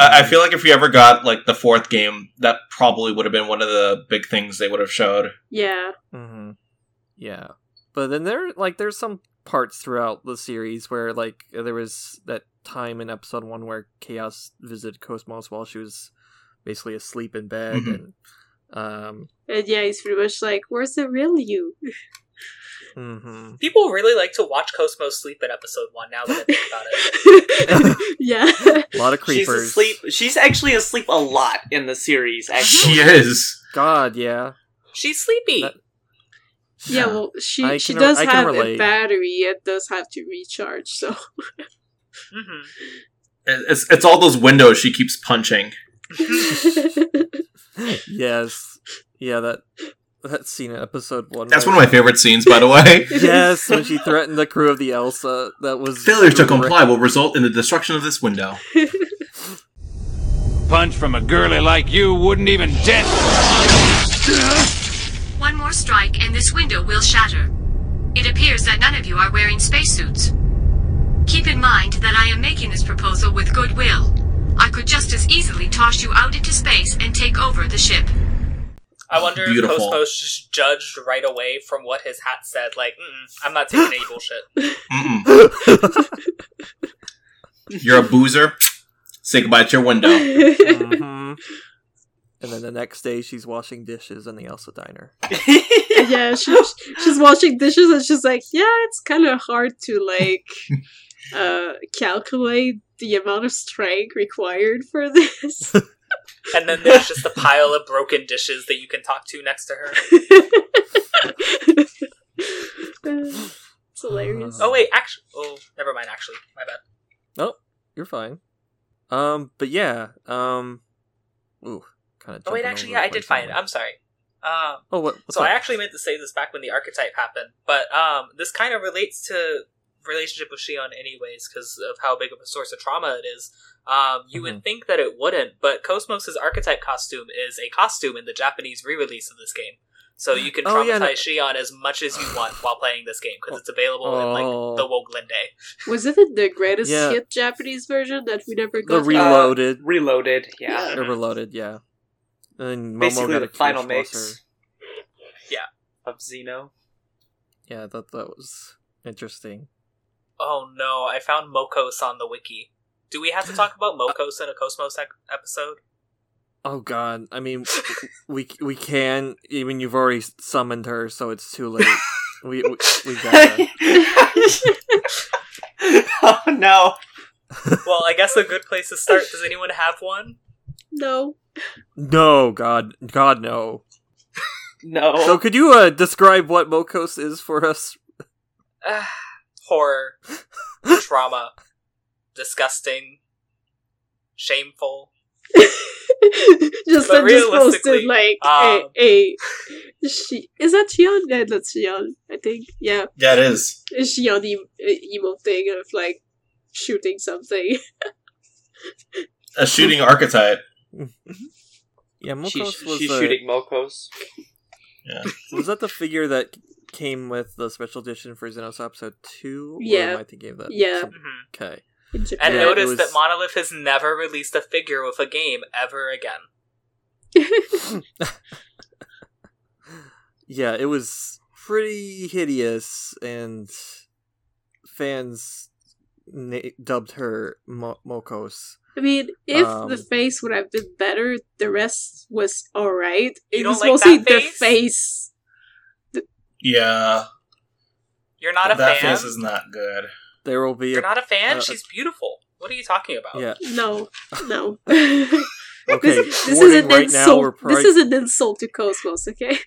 I I feel like if we ever got like the fourth game, that probably would have been one of the big things they would have showed. Yeah, hmm Yeah, but then there, like, there's some parts throughout the series where, like, there was that time in episode one where Chaos visited Cosmos while she was basically asleep in bed, Mhm. and um, and yeah, he's pretty much like, "Where's the real you?" hmm people really like to watch Cosmos sleep in episode one. Now that I think about it, yeah, a lot of She's creepers. asleep. She's actually asleep a lot in the series. Actually, She is. God, yeah. she's sleepy. That- yeah. Well, she I she does I can have a battery It does have to recharge. So hmm It's it's all those windows she keeps punching. yes, yeah. That that scene in episode one. That's where- one of my favorite scenes, by the way. Yes, when she threatened the crew of the Elsa, that was Failure to comply will result in the destruction of this window. Punch from a girly like you wouldn't even dent. One more strike and this window will shatter. It appears that none of you are wearing spacesuits. Keep in mind that I am making this proposal with goodwill. I could just as easily toss you out into space and take over the ship. I wonder Beautiful. if Cosmos just judged right away from what his hat said. Like, Mm-mm, I'm not taking any bullshit. You're a boozer. Say goodbye to your window. Mhm. And then the next day, she's washing dishes in the Elsa diner. yeah, she, she's washing dishes and she's like, yeah, it's kind of hard to like uh calculate the amount of strength required for this. And then there's just a pile of broken dishes that you can talk to next to her. it's hilarious. Oh wait, actually, oh, never mind. Actually, my bad. Oh, you're fine. Um, but yeah, um, ooh, kind of. Oh wait, actually, yeah, I did find it. I'm sorry. Um, Oh, what? what's so I actually meant to say this back when the archetype happened, but um, this kind of relates to relationship with Shion anyways because of how big of a source of trauma it is. Um, you Mm-hmm. would think that it wouldn't, but Cosmos's archetype costume is a costume in the Japanese re-release of this game. So you can Oh, yeah, no- traumatize Shion as much as you want while playing this game because it's available in Oh. like the Woglinde. Was it the greatest Yeah. hit Japanese version that we never the got? reloaded, Reloaded. Yeah. the reloaded, yeah. And Momo Basically, got the final Kirschwasser. mix. Yeah. Of Xeno. Yeah, that that was interesting. Oh no, I found Mokos on the wiki. Do we have to talk about Mokos in a Cosmos ec- episode? Oh god. I mean, we we can. I mean, you've already summoned her, so it's too late. we we, we gotta. oh no. well, I guess a good place to start. Does anyone have one? No. No, God, God, no. No. So, could you uh, describe what Mokos is for us? Uh, horror, trauma, disgusting, shameful. just But I'm just posted like um, a, a she is that Shion? Yeah, that's Shion. I think. Yeah, Yeah, it is. a Shion e- emo thing of like shooting something. A shooting archetype. Yeah, Mokos She's, was she's the, shooting Mokos. Yeah. was that the figure that came with the special edition for Xenos episode two? Or Yeah. am I thinking of that? Yeah. Some- Mhm. Okay. In And Yeah, notice was- that Monolith has never released a figure with a game ever again. Yeah, it was pretty hideous, and fans na- dubbed her Mo- Mokos. I mean, if Um, the face would have been better, the rest was alright. You It don't was like mostly that the face? face. Yeah. You're not a that fan. face is not good. There will be You're a not a fan. uh, She's beautiful. What are you talking about? yeah. No, no. Okay, this, this is warning an right insult. We're probably This is an insult to Cosmos. Okay.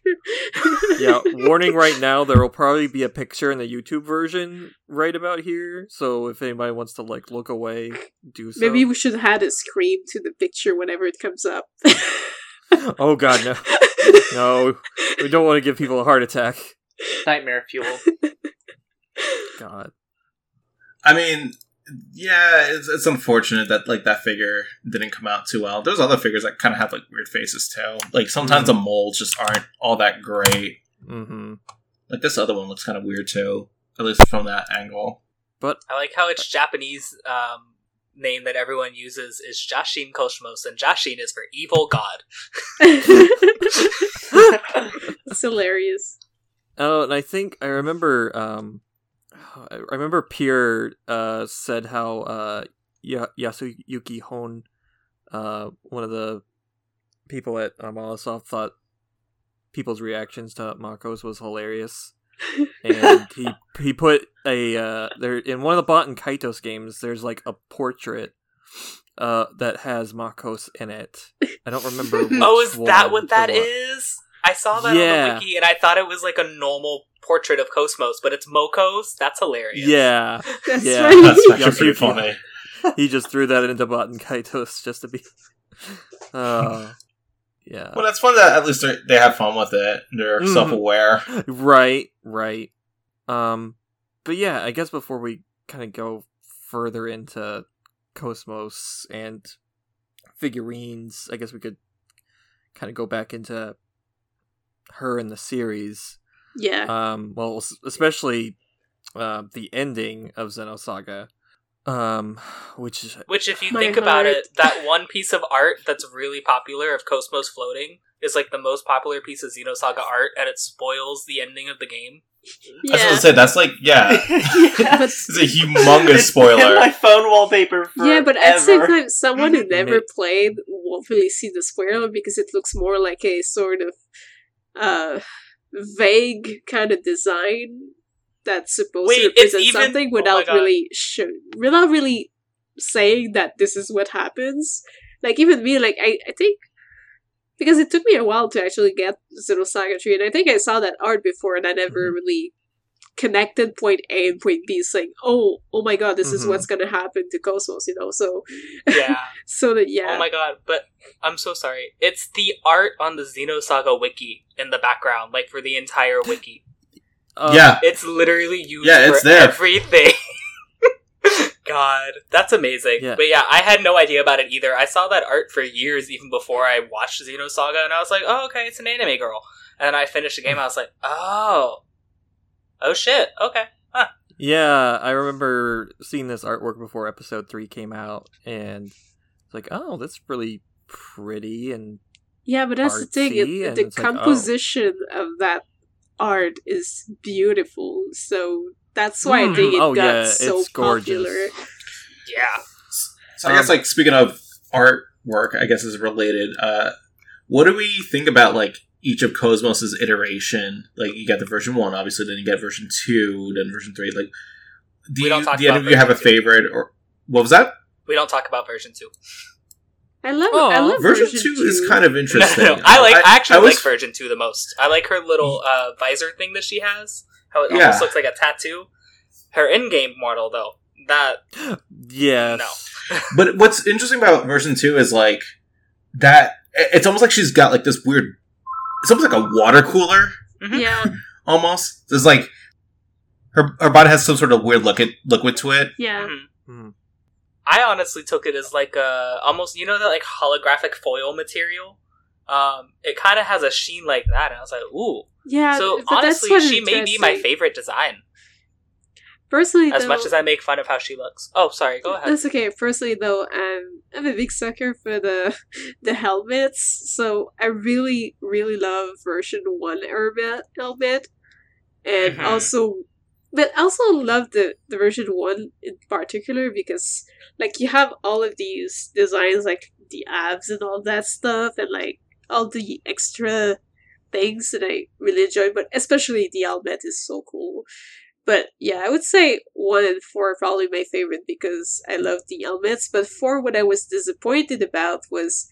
yeah. Warning right now. There will probably be a picture in the YouTube version right about here. So if anybody wants to like look away, do so. Maybe we should add a scream to the picture whenever it comes up. Oh God, no, no. We don't want to give people a heart attack. Nightmare fuel. God. I mean, yeah, it's, it's unfortunate that like that figure didn't come out too well. There's other figures that kind of have like weird faces too. Like sometimes the molds just aren't all that great. Mm-hmm. Like this other one looks kind of weird too, at least from that angle. But I like how its Japanese um, name that everyone uses is Jashin Kosmos, and Jashin is for evil god. it's hilarious. Oh, and I think I remember. Um, I remember Pierre uh, said how uh, ya- Yasuyuki Honne, uh, one of the people at uh, thought people's reactions to Mokos was hilarious, and he he put a uh, there in one of the Baten Kaitos games. There's like a portrait. Uh, that has Mokos in it. I don't remember. Oh, is that what that is? I saw that on the wiki, and I thought it was like a normal portrait of Cosmos, but it's Mokos. That's hilarious. Yeah, That's Yeah. funny. That's actually pretty funny. he just threw that into Baten Kaitos just to be. Oh, yeah. Well, that's fun that at least they're- have fun with it. They're Mhm. self-aware. Right, right. Um, but yeah, I guess before we kind of go further into Cosmos and figurines, I guess we could kind of go back into her in the series. Yeah. Um, well, especially uh, the ending of Xenosaga, um, which is Which, if you My think about it, that one piece of art that's really popular of Cosmos floating is like the most popular piece of Xenosaga art, and it spoils the ending of the game. I was gonna say that's like yeah, yeah. it's a humongous It's been spoiler. my phone wallpaper for Yeah, but at the same time, someone who never played won't really see the spoiler because it looks more like a sort of uh vague kind of design that's supposed Wait, to represent even- something oh without God. really show, without really saying that this is what happens. Like even me, like I, I think because it took me a while to actually get Xenosaga 3, and I think I saw that art before, and I never Mhm. really connected point A and point B, saying, "Oh, oh my God, this is Mhm. what's gonna happen to Cosmos," you know. So, Yeah. so that yeah, Oh my god, but I'm so sorry. It's the art on the Xenosaga wiki in the background, like for the entire wiki. uh, yeah, It's literally used Yeah, it's for there. everything. God, that's amazing. Yeah. But yeah, I had no idea about it either. I saw that art for years even before I watched Xenosaga, and I was like, oh, okay, it's an anime girl. And then I finished the game, I was like, oh. Oh shit, okay. Yeah, I remember seeing this artwork before episode three came out, and it's like, oh, that's really pretty, and yeah, but that's the thing. It, the it's like, oh. composition of that art is beautiful. So that's why I Mhm. think it Oh, got yeah, so it's popular. Yeah. So I guess like speaking of artwork, I guess, is related. Uh, what do we think about like each of Cosmos's iteration? Like you got the version one, obviously, then you get version two, then version three. Like, do We don't you, talk do any about of you have a version two. favorite or what was that? We don't talk about version two. I love Oh, I love Version, version, two, is kind of interesting. no, no. I like. I, actually was- like version two the most. I like her little uh, visor thing that she has. How it Yeah. almost looks like a tattoo. Her in-game model, though, that yeah, No. But what's interesting about version two is like that. It's almost like she's got like this weird. It's almost like a water cooler, Mhm. Yeah, almost. There's like her her body has some sort of weird liquid liquid to it. yeah. Mhm. Hmm. I honestly took it as like a almost you know that like holographic foil material. Um, it kind of has a sheen like that, and I was like, ooh. Yeah, so honestly, she may be my favorite design. Personally, As though, much as I make fun of how she looks. Oh, sorry. Go ahead. That's okay. Personally, though, I'm I'm a big sucker for the the helmets. So I really, really love version one helmet, helmet, and Mhm. also, but also love the the version one in particular because like you have all of these designs, like the abs and all that stuff, and like all the extra things that I really enjoy. But especially the helmet is so cool. But yeah, I would say one and four are probably my favorite because I love the helmets. But four, what I was disappointed about was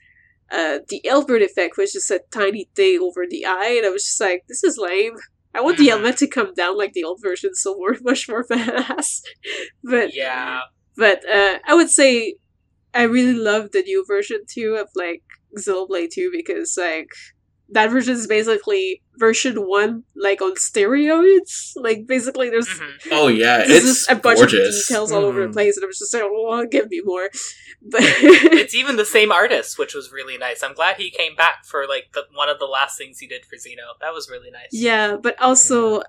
uh, the Hilbert effect, which is a tiny thing over the eye, and I was just like, this is lame. I want the helmet to come down like the old version, so more much more badass. but yeah. but uh, I would say I really love the new version too of like Xenoblade 2 because like that version is basically version one like on steroids. Like basically there's Mhm. Oh yeah, there's it's just a bunch gorgeous. of details all over the Mhm. place and I was just like, oh give me more. But It's even the same artist, which was really nice. I'm glad he came back for like the, one of the last things he did for Xeno. That was really nice. Yeah, but also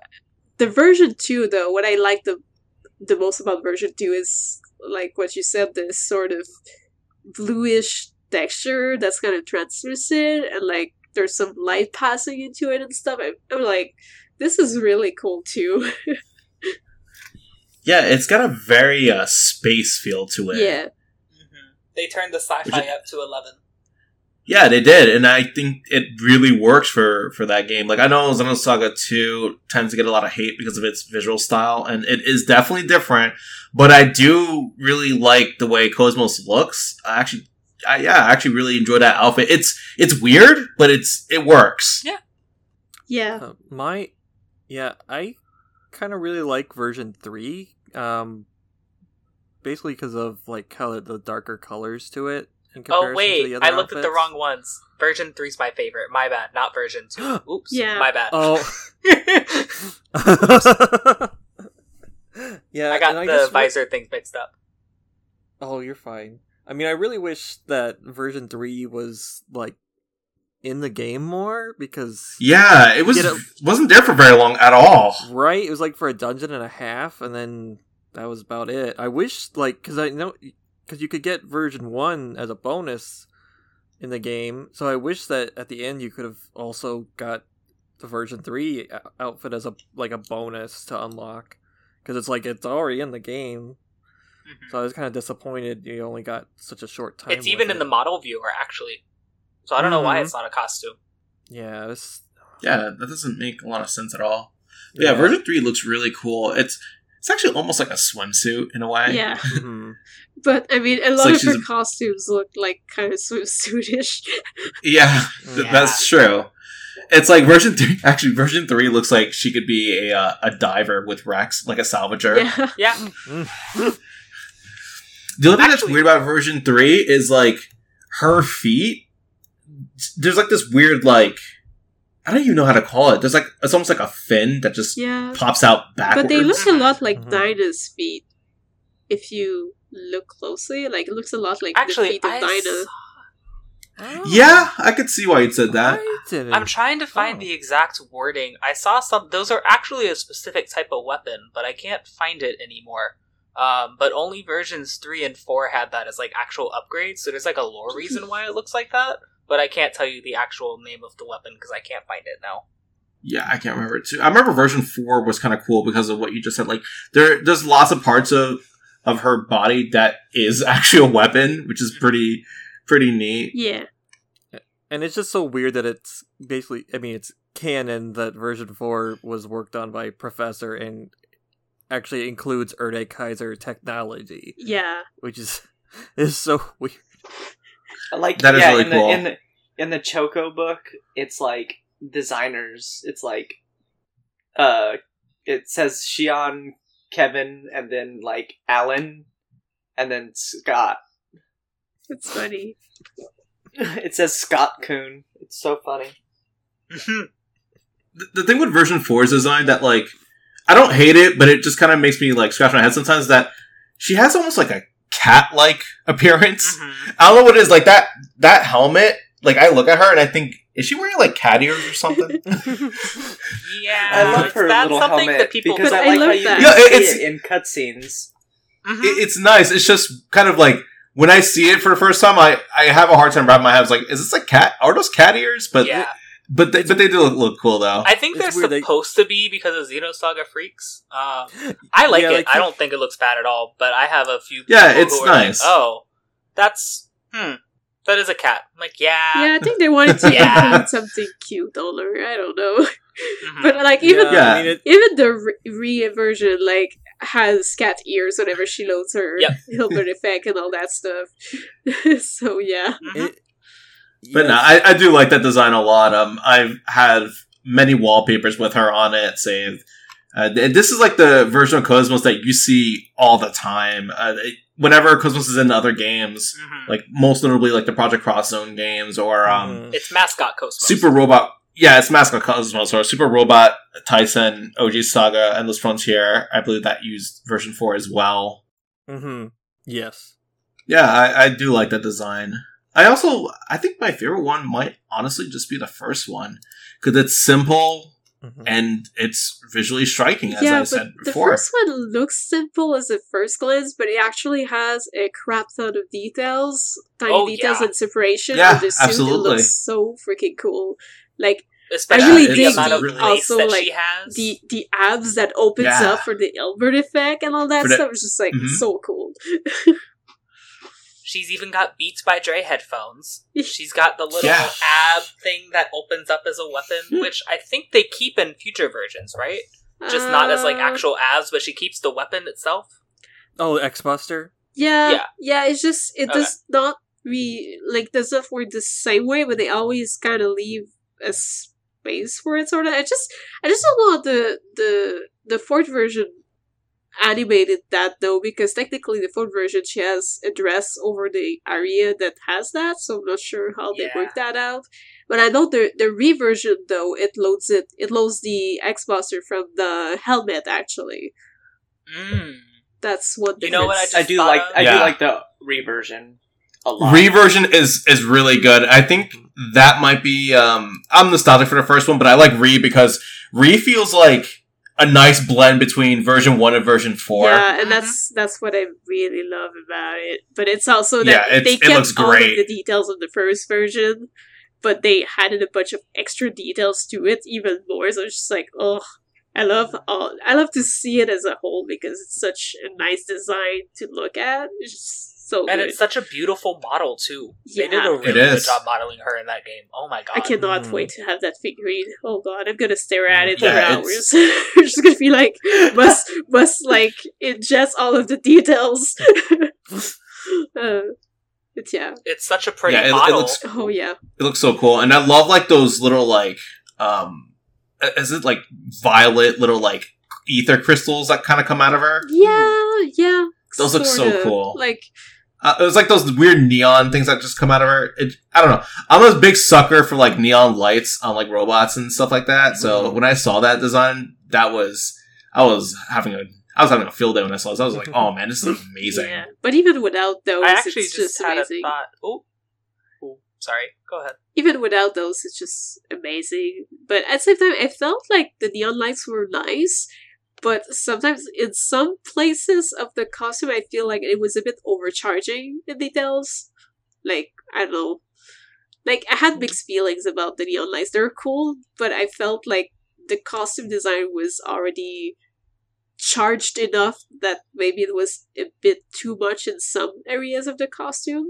the version two though, what I like the the most about version two is like what you said, this sort of bluish texture that's kind of translucent and like there's some light passing into it and stuff. I, I'm like, this is really cool too. Yeah, it's got a very uh, space feel to it. yeah. hmm They turned the sci-fi Which up to eleven. Yeah, they did, and I think it really works for for that game. Like I know Xenosaga Two tends to get a lot of hate because of its visual style, and it is definitely different. But I do really like the way Cosmos looks. I actually, I, yeah, I actually really enjoy that outfit. It's it's weird, but it's it works. Yeah. Yeah. Uh, my yeah, I kind of really like version three. Um, basically because of like how the darker colors to it. In Oh comparison to wait, the other I looked at the wrong ones. Version three's my favorite. My bad, not version two. Oops. Yeah. My bad. Oh. yeah, I got and the just wi- visor things mixed up. Oh, you're fine. I mean, I really wish that version three was like in the game more because Yeah, it was a- wasn't there for very long at all. right, it was like for a dungeon and a half, and then that was about it. I wish like because I know because you could get version one as a bonus in the game, so I wish that at the end you could have also got the version three outfit as a like a bonus to unlock because it's like it's already in the game. Mhm. So I was kind of disappointed you only got such a short time. It's even with in the model viewer actually. So I don't know why Mhm. it's not a costume. Yeah, it's Yeah, that doesn't make a lot of sense at all. But yeah, version three looks really cool. It's it's actually almost like a swimsuit in a way. Yeah. Mhm. But I mean, a lot like of her a- costumes look like kind of swimsuitish. Yeah, th- Yeah. that's true. It's like version three. Actually, version three looks like she could be a uh, a diver with Rex, like a salvager. yeah. Yeah. The only thing that's weird about version three is like her feet. There's like this weird like I don't even know how to call it. There's like it's almost like a fin that just Yeah. pops out backwards. But they look a lot like Mhm. Dinah's feet. If you look closely, like it looks a lot like Actually, the feet of I Dinah. Oh. yeah, I could see why you'd said that. I'm trying to find Oh. the exact wording. I saw some. Those are actually a specific type of weapon, but I can't find it anymore. Um, but only versions three and four had that as like actual upgrades. So there's like a lore reason why it looks like that. But I can't tell you the actual name of the weapon because I can't find it now. Yeah, I can't remember it too. I remember version four was kind of cool because of what you just said. Like there, there's lots of parts of of her body that is actually a weapon, which is pretty pretty neat. Yeah. And it's just so weird that it's basically, I mean, it's canon that version 4 was worked on by Professor and actually includes Erde Kaiser technology, Yeah. which is is so weird. Like That is yeah, really in cool. the in the in the Choco book, it's like designers. It's like uh it says Shion, Kevin, and then like Alan, and then Scott. It's funny. it says Scott Coon. It's so funny. The, the thing with version 4's design that like I don't hate it, but it just kind of makes me like scratch my head sometimes that she has almost like a cat-like appearance. Mhm. I don't know what it is like that that helmet. Like I look at her and I think, is she wearing like cat ears or something? Yeah, I love her that's little something helmet that people. because But I I like how love you that. Yeah, it- see it's- it in cutscenes. Mhm. it, it's nice. It's just kind of like when I see it for the first time, I, I have a hard time wrapping my head. I was like, is this a cat? Are those cat ears? But yeah, but they, but they do look, look cool though. I think It's they're weird they- supposed to be because of Xenosaga Freaks. Um, I like Yeah, it. like- I don't think it looks bad at all. But I have a few. Yeah, it's who are like, nice. oh, that's hmm. That is a cat. I'm like, yeah. Yeah, I think they wanted to Yeah. include something cute on her. I don't know. Mhm. But like even Yeah. I mean, it, even the re- re version like has cat ears whenever she loads her Yep. Hilbert effect and all that stuff. so yeah. Mhm. it But yes. no, I, I do like that design a lot. Um, I've had many wallpapers with her on it saved. Uh, and this is like the version of Cosmos that you see all the time. Uh, it- whenever Cosmos is in other games, Mhm. like most notably like the Project Cross Zone games or um, Mhm. it's mascot Cosmos. Super Robot. Yeah, it's Mascot Cosmos or Super Robot Taisen OG Saga Endless Frontier. I believe that used version four as well. Mhm. Yes. Yeah, I, I do like that design. I also I think my favorite one might honestly just be the first one because it's simple Mhm. and it's visually striking, as yeah, I but said before, the first one looks simple as a first glance, but it actually has a crap ton of details, tiny Oh, details yeah. and separation Yeah, of the suit. It absolutely. looks so freaking cool. Like Especially I really the dig the- lace also, like, the the abs that opens Yeah. up for the Hilbert effect and all that For the- stuff is just like Mhm. so cool. She's even got Beats by Dre headphones. She's got the little Yeah. ab thing that opens up as a weapon, which I think they keep in future versions, right? Just not as like Uh, actual abs, but she keeps the weapon itself. Oh, X Buster. Yeah, Yeah. yeah. It's just it Okay. does not be like does not work the same way, but they always kind of leave a space for it. Sort of. I just I just don't know the the the fourth version animated that though because technically the fourth version she has a dress over the area that has that, so I'm not sure how they Yeah. work that out. But I know the the reversion though it loads it it loads the X Buster from the helmet actually. Mm. That's one. You know what I I do thought like I Yeah. do like the reversion a lot. Reversion is is really good. I think that might be. Um, I'm nostalgic for the first one, but I like Re because Re feels like a nice blend between version one and version four. Yeah, and Mhm. that's that's what I really love about it. But it's also that Yeah, it's- they it kept looks all of great. the details of the first version, but they added a bunch of extra details to it, even more. So it's just like, oh, I love all. I love to see it as a whole because it's such a nice design to look at. It's just so And good. it's such a beautiful model too. They did Yeah. a really good job modeling her in that game. Oh my god! I cannot Mm. wait to have that figurine. Oh god, I'm gonna stare at it Yeah, for hours. I'm just gonna be like, must must like ingest all of the details. uh, it's yeah. It's such a pretty Yeah, it- it looks- Oh yeah. It looks so cool, and I love like those little like um, is it like violet little like ether crystals that kind of come out of her? Yeah, yeah. Those look so sorta. cool. Like Uh, it was like those weird neon things that just come out of her. It, I don't know. I'm a big sucker for like neon lights on like robots and stuff like that. So Mhm. when I saw that design, that was I was having a I was having a field day when I saw this. I was like, oh man, this is amazing. yeah. But even without those, I actually it's just, just, had amazing. a thought. Oh, oh, sorry. Go ahead. Even without those, it's just amazing. But at the same time, I felt like the neon lights were nice. But sometimes in some places of the costume, I feel like it was a bit overcharging in details. Like, I don't know. Like, I had mixed feelings about the neon lights. They're cool, but I felt like the costume design was already charged enough that maybe it was a bit too much in some areas of the costume.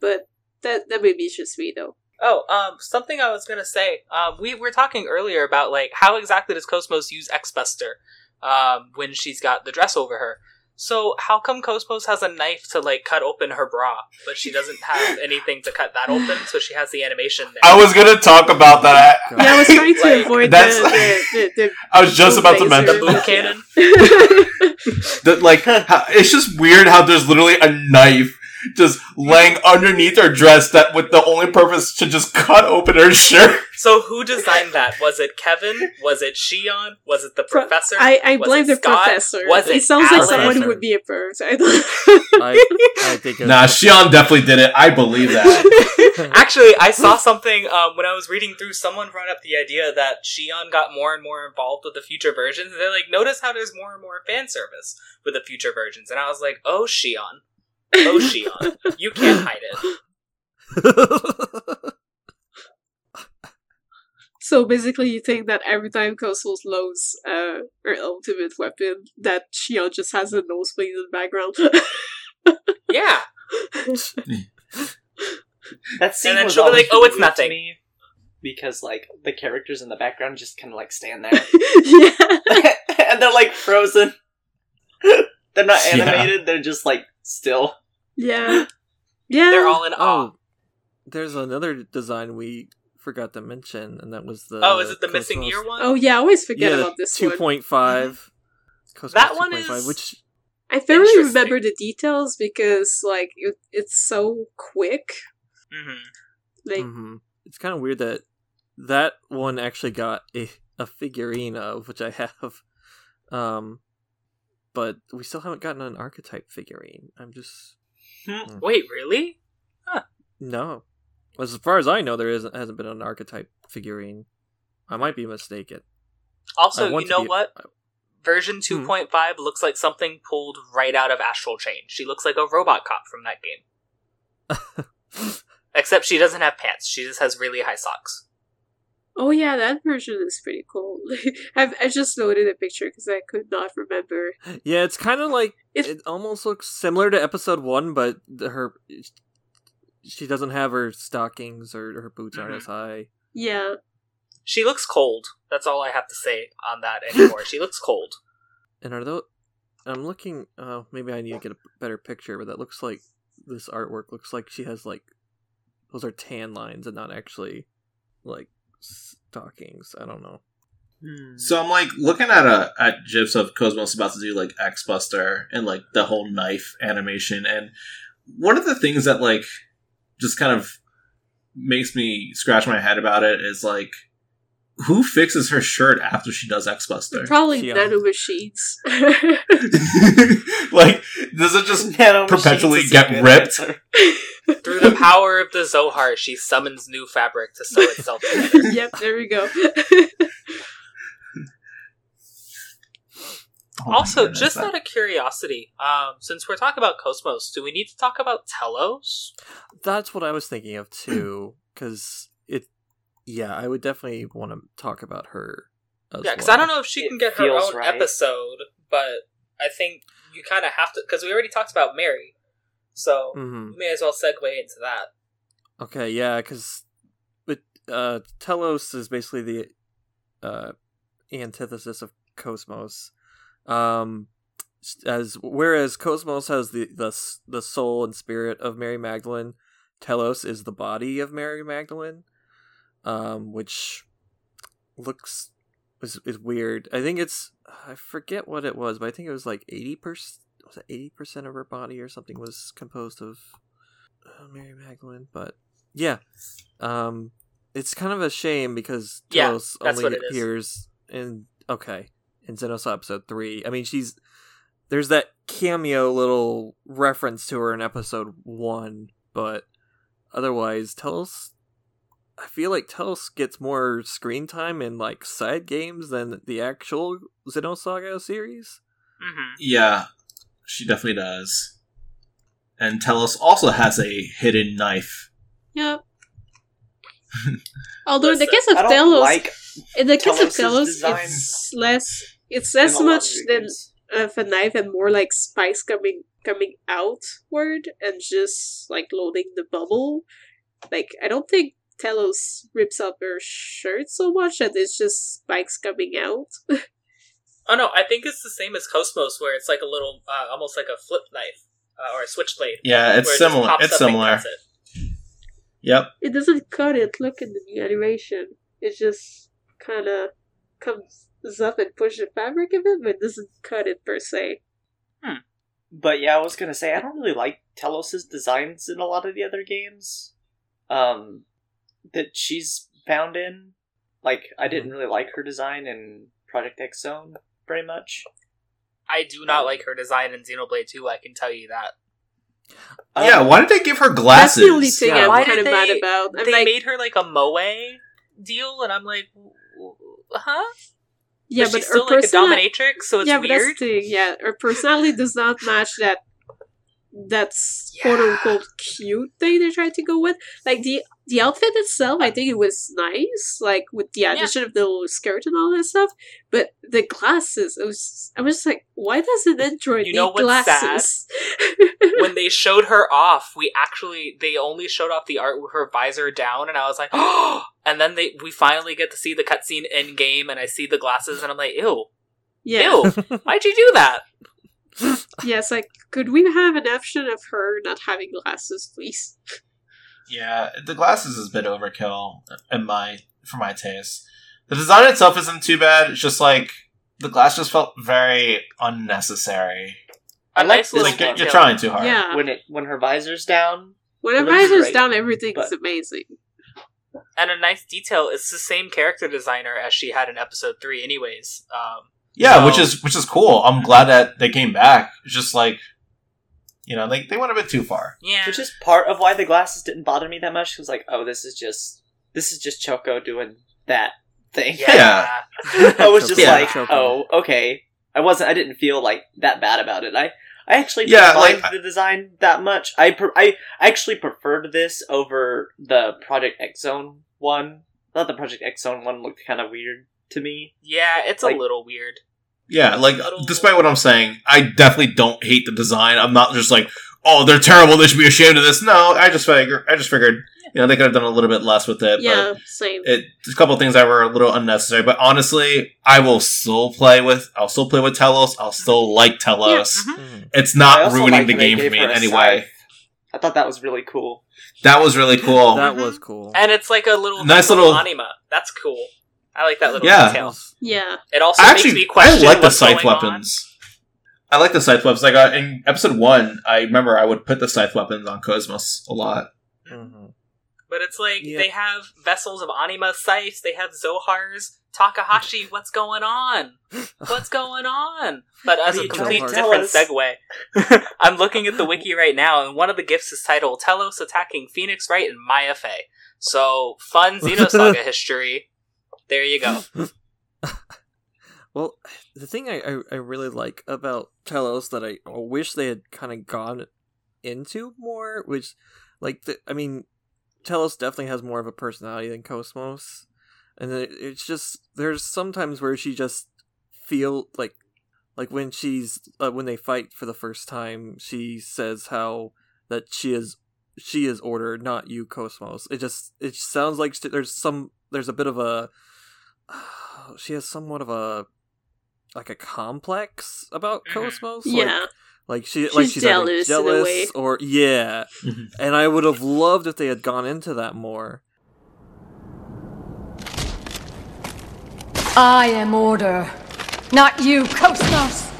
But That that maybe it's just me though. Oh, um, something I was gonna say. Um, we were talking earlier about like how exactly does Cosmos use X-Buster, um, when she's got the dress over her. So how come Cosmos has a knife to like cut open her bra, but she doesn't have anything to cut that open, so she has the animation there. I was gonna talk about that. Yeah, I was trying to Like, avoid the, that's- the, the, the I was just about to mention the boom cannon. that. Like, how, it's just weird how there's literally a knife just laying underneath her dress that with the only purpose to just cut open her shirt. So who designed that? Was it Kevin? Was it Shion? Was it the Pro- professor? I, I Was blame it the Scott? professor. Was it it sounds like someone who would be a bird. I I, I think Nah, Shion definitely did it. I believe that. Actually, I saw something um, when I was reading through. Someone brought up the idea that Shion got more and more involved with the future versions. And they're like, notice how there's more and more fan service with the future versions. And I was like, oh, Shion. Oh, Shion. You can't hide it. So basically, you think that every time Cosmos loads uh, her ultimate weapon, that Shion just has a nosebleed in the background. Yeah. That scene And then was she'll be like, "Oh, it's nothing." because like the characters in the background just kind of like stand there yeah. and they're like frozen. they're not Yeah. animated. They're just like still. Yeah. Yeah. They're all in awe. oh, there's another design we forgot to mention, and that was the. Oh, is it the missing Cosmos- ear one? oh, yeah, I always forget yeah, about this two one. point five. Cosmos That one 2.5, is- which I barely remember the details because, like, it, it's so quick. hmm Like, mhm. it's kind of weird that that one actually got a a figurine of which I have, um, but we still haven't gotten an archetype figurine. I'm just Wait, really? no. As far as I know, there isn't hasn't been an archetype figurine. I might be mistaken. Also, you know be- what? Version Hmm. 2.5 looks like something pulled right out of Astral Chain. She looks like a robot cop from that game. Except she doesn't have pants. She just has really high socks. Oh yeah, that version is pretty cool. I've I just loaded a picture because I could not remember. Yeah, it's kind of like It- it, almost looks similar to episode one, but her she doesn't have her stockings or her boots aren't Mhm. as high. Yeah. She looks cold. That's all I have to say on that anymore. she looks cold. And are those? I'm looking. Oh, maybe I need to get a better picture, but that looks like this artwork looks like she has like those are tan lines and not actually like stockings. I don't know. Hmm. So I'm like looking at a at gifs of Cosmos about to do like X Buster and like the whole knife animation, and one of the things that like just kind of makes me scratch my head about it is like who fixes her shirt after she does X Buster? Probably She, nano machines. like does it just Nano perpetually machines is a get ripped? answer. Through the power of the Zohar, she summons new fabric to sew itself together. yep, there we go. Oh also, goodness, just that- out of curiosity, um, since we're talking about Cosmos, do we need to talk about Telos? That's what I was thinking of too, because it. Yeah, I would definitely want to talk about her. As Yeah, because well. I don't know if she It can get her own right. episode, but I think you kind of have to because we already talked about Mary, so Mhm. we may as well segue into that. Okay, yeah, because but uh, Telos is basically the uh, antithesis of Cosmos. Um, as whereas Cosmos has the the the soul and spirit of Mary Magdalene, Telos is the body of Mary Magdalene, um, which looks is is weird. I think it's I forget what it was, but I think it was like eighty percent. Was it eighty percent of her body or something was composed of uh, Mary Magdalene? But yeah, um, it's kind of a shame because Yeah, Telos that's only what it is. appears in okay in Xenos episode three. I mean, she's there's that cameo little reference to her in episode one, but otherwise, Telos. I feel like Telos gets more screen time in like side games than the actual Xenosaga series. hmm Yeah, she definitely does. And Telos also has a hidden knife. yep. Although in the Listen, case of I Telos, like in the case of Telos' Telos, it's less. It's in less a of much video than of a knife and more like spikes coming coming outward and just like loading the bubble. like I don't think Telos rips up her shirt so much that it's just spikes coming out. Oh no, I think it's the same as Cosmos, where it's like a little, uh, almost like a flip knife uh, or a switchblade. Yeah, it's it similar. It's similar. it. Yep. it doesn't cut it. Look at the new animation. It just kind of comes up and pushes the fabric a bit, but it doesn't cut it per se. But yeah, I was gonna say I don't really like Telos's designs in a lot of the other games. Um, that she's found in. Like I didn't really like her design in Project X Zone very much. I do not like her design in Xenoblade 2, I can tell you that. yeah. Um, Why did they give her glasses? That's glasses? the only thing Yeah. I'm kind did of mad about. I'm they like, made her like a moe deal, and I'm like, w- w- huh? yeah, but but she's still her like a dominatrix, so it's yeah, but that's weird. the thing. Yeah, her personality does not match that. That's quote unquote cute thing they tried to go with. Like the the outfit itself, I think it was nice, like with the addition of the little skirt and all that stuff. But the glasses, it was I was just like, why does an android You need know what's sad? when they showed her off, we actually they only showed off the art with her visor down, and I was like, oh! And then they we finally get to see the cutscene in game, and I see the glasses, and I'm like, ew, yeah, ew, why'd you do that? yeah. Like, could we have an option of her not having glasses, please? Yeah, the glasses is a bit overkill in my for my taste. The design itself isn't too bad. It's just like the glass just felt very unnecessary. I like nice this Like you're, you're trying too hard. Yeah, when it when her visor's down. when her visor's great, down, everything's but- amazing. And a nice detail, it's the same character designer as she had in episode three, anyways. Um, Yeah, So- which is which is cool. I'm glad that they came back. It's just like you know, they they went a bit too far. yeah, Which is part of why the glasses didn't bother me that much. Because like, oh, this is just this is just Choco doing that thing. yeah. I was just Yeah. like, Choco. oh, okay. I wasn't. I didn't feel like that bad about it. I I actually Yeah, didn't mind like- the design that much. I pre- I actually preferred this over the Project X Zone one. I thought the Project X Zone one looked kind of weird to me. yeah, it's Like- a little weird. Yeah, like despite what I'm saying, I definitely don't hate the design. I'm not just like, oh, they're terrible. They should be ashamed of this. No, I just figure, I just figured, you know, they could have done a little bit less with it. Yeah, same. It, a couple of things that were a little unnecessary. But honestly, I will still play with. I'll still play with Telos. I'll still like Telos. mhm. Mhm. It's not ruining liked the game for me her in any way. I thought that was really cool. That was really cool. That was cool. And it's like a little Nice little little- anima. That's cool. I like that little Yeah. detail. yeah, It also I makes actually, me I question like the scythe going on. weapons. I like the scythe weapons. Like uh, in episode one, I remember I would put the scythe weapons on Cosmos a lot. Mhm. But it's like Yeah. they have vessels of anima scythes, they have Zohars. Takahashi, what's going on? What's going on? But as a complete trying different segue, I'm looking at the wiki right now, and one of the gifts is titled Telos attacking Phoenix Wright and Maya Fey. So, fun Xenosaga history. There you go. Well, the thing I, I, I really like about Telos that I wish they had kind of gone into more, which, like, the, I mean, Telos definitely has more of a personality than Cosmos, and it, it's just there's sometimes where she just feel like, like when she's uh, when they fight for the first time, she says how that she is she is order, not you, Cosmos. It just it sounds like there's some there's a bit of a she has somewhat of a like a complex about Mhm. Cosmos. Like, yeah. like she like She's she's jealous in a jealous way. or yeah. Mhm. And I would have loved if they had gone into that more. I am order, not you, Cosmos.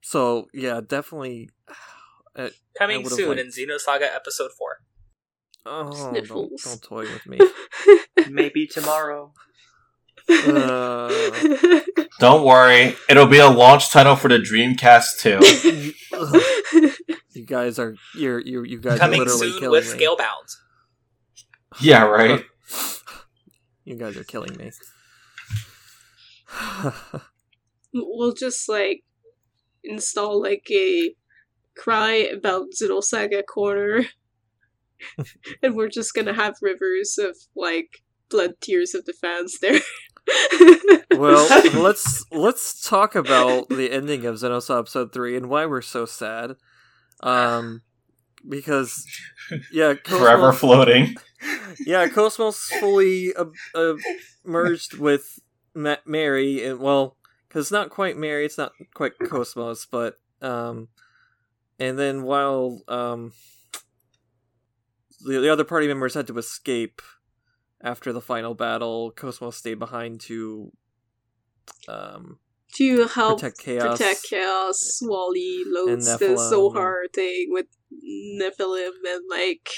So yeah, definitely. Uh, Coming soon liked- in Xenosaga Episode 4. Oh, don't, Sniffles. don't toy with me. Maybe tomorrow. Uh, Don't worry, it'll be a launch title for the Dreamcast too. you guys are you're you you guys Coming are literally soon killing with me. Scalebound. yeah, right. You guys are killing me. we'll just like install like a cry about Xenosaga corner, and we're just gonna have rivers of like blood tears of the fans there. well, let's let's talk about the ending of Xenosaga episode three and why we're so sad. Um, because yeah, Forever floating. yeah, Cosmos fully uh, uh, merged with Ma- Mary, and well, because not quite Mary, it's not quite Cosmos, but um, and then while um, the, the other party members had to escape after the final battle, Cosmos stayed behind to um to help protect chaos. protect chaos he loads the. Zohar thing with Nephilim and like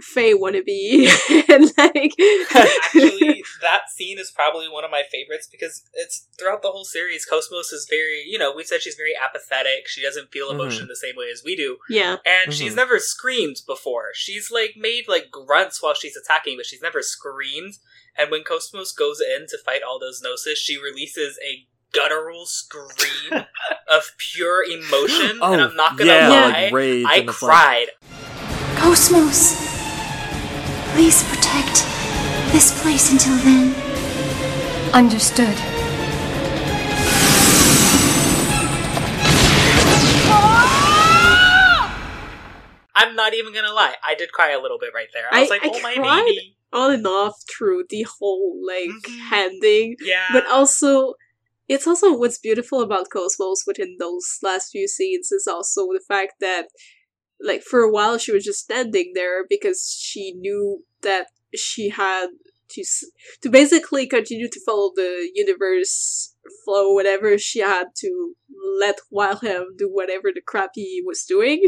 Faye wannabe and like Actually, that scene is probably one of my favorites because it's throughout the whole series. Cosmos is very, you know, we said she's very apathetic. She doesn't feel mm-hmm. emotion the same way as we do. yeah And she's mm-hmm. never screamed before. She's like made like grunts while she's attacking, but she's never screamed. And when Cosmos goes in to fight all those Gnosis, she releases a guttural scream of pure emotion. Oh, and I'm not gonna yeah, lie, like rage, I and it's like- cried. Cosmos, please protect this place until then. Understood. I'm not even gonna lie, I did cry a little bit right there. I I- was like, I "Oh my cried. baby." on and off through the whole like Mhm. handing Yeah, but also it's also what's beautiful about Cosmos within those last few scenes is also the fact that like for a while she was just standing there because she knew that she had to to basically continue to follow the universe flow whatever she had to let Wilhelm do whatever the crap he was doing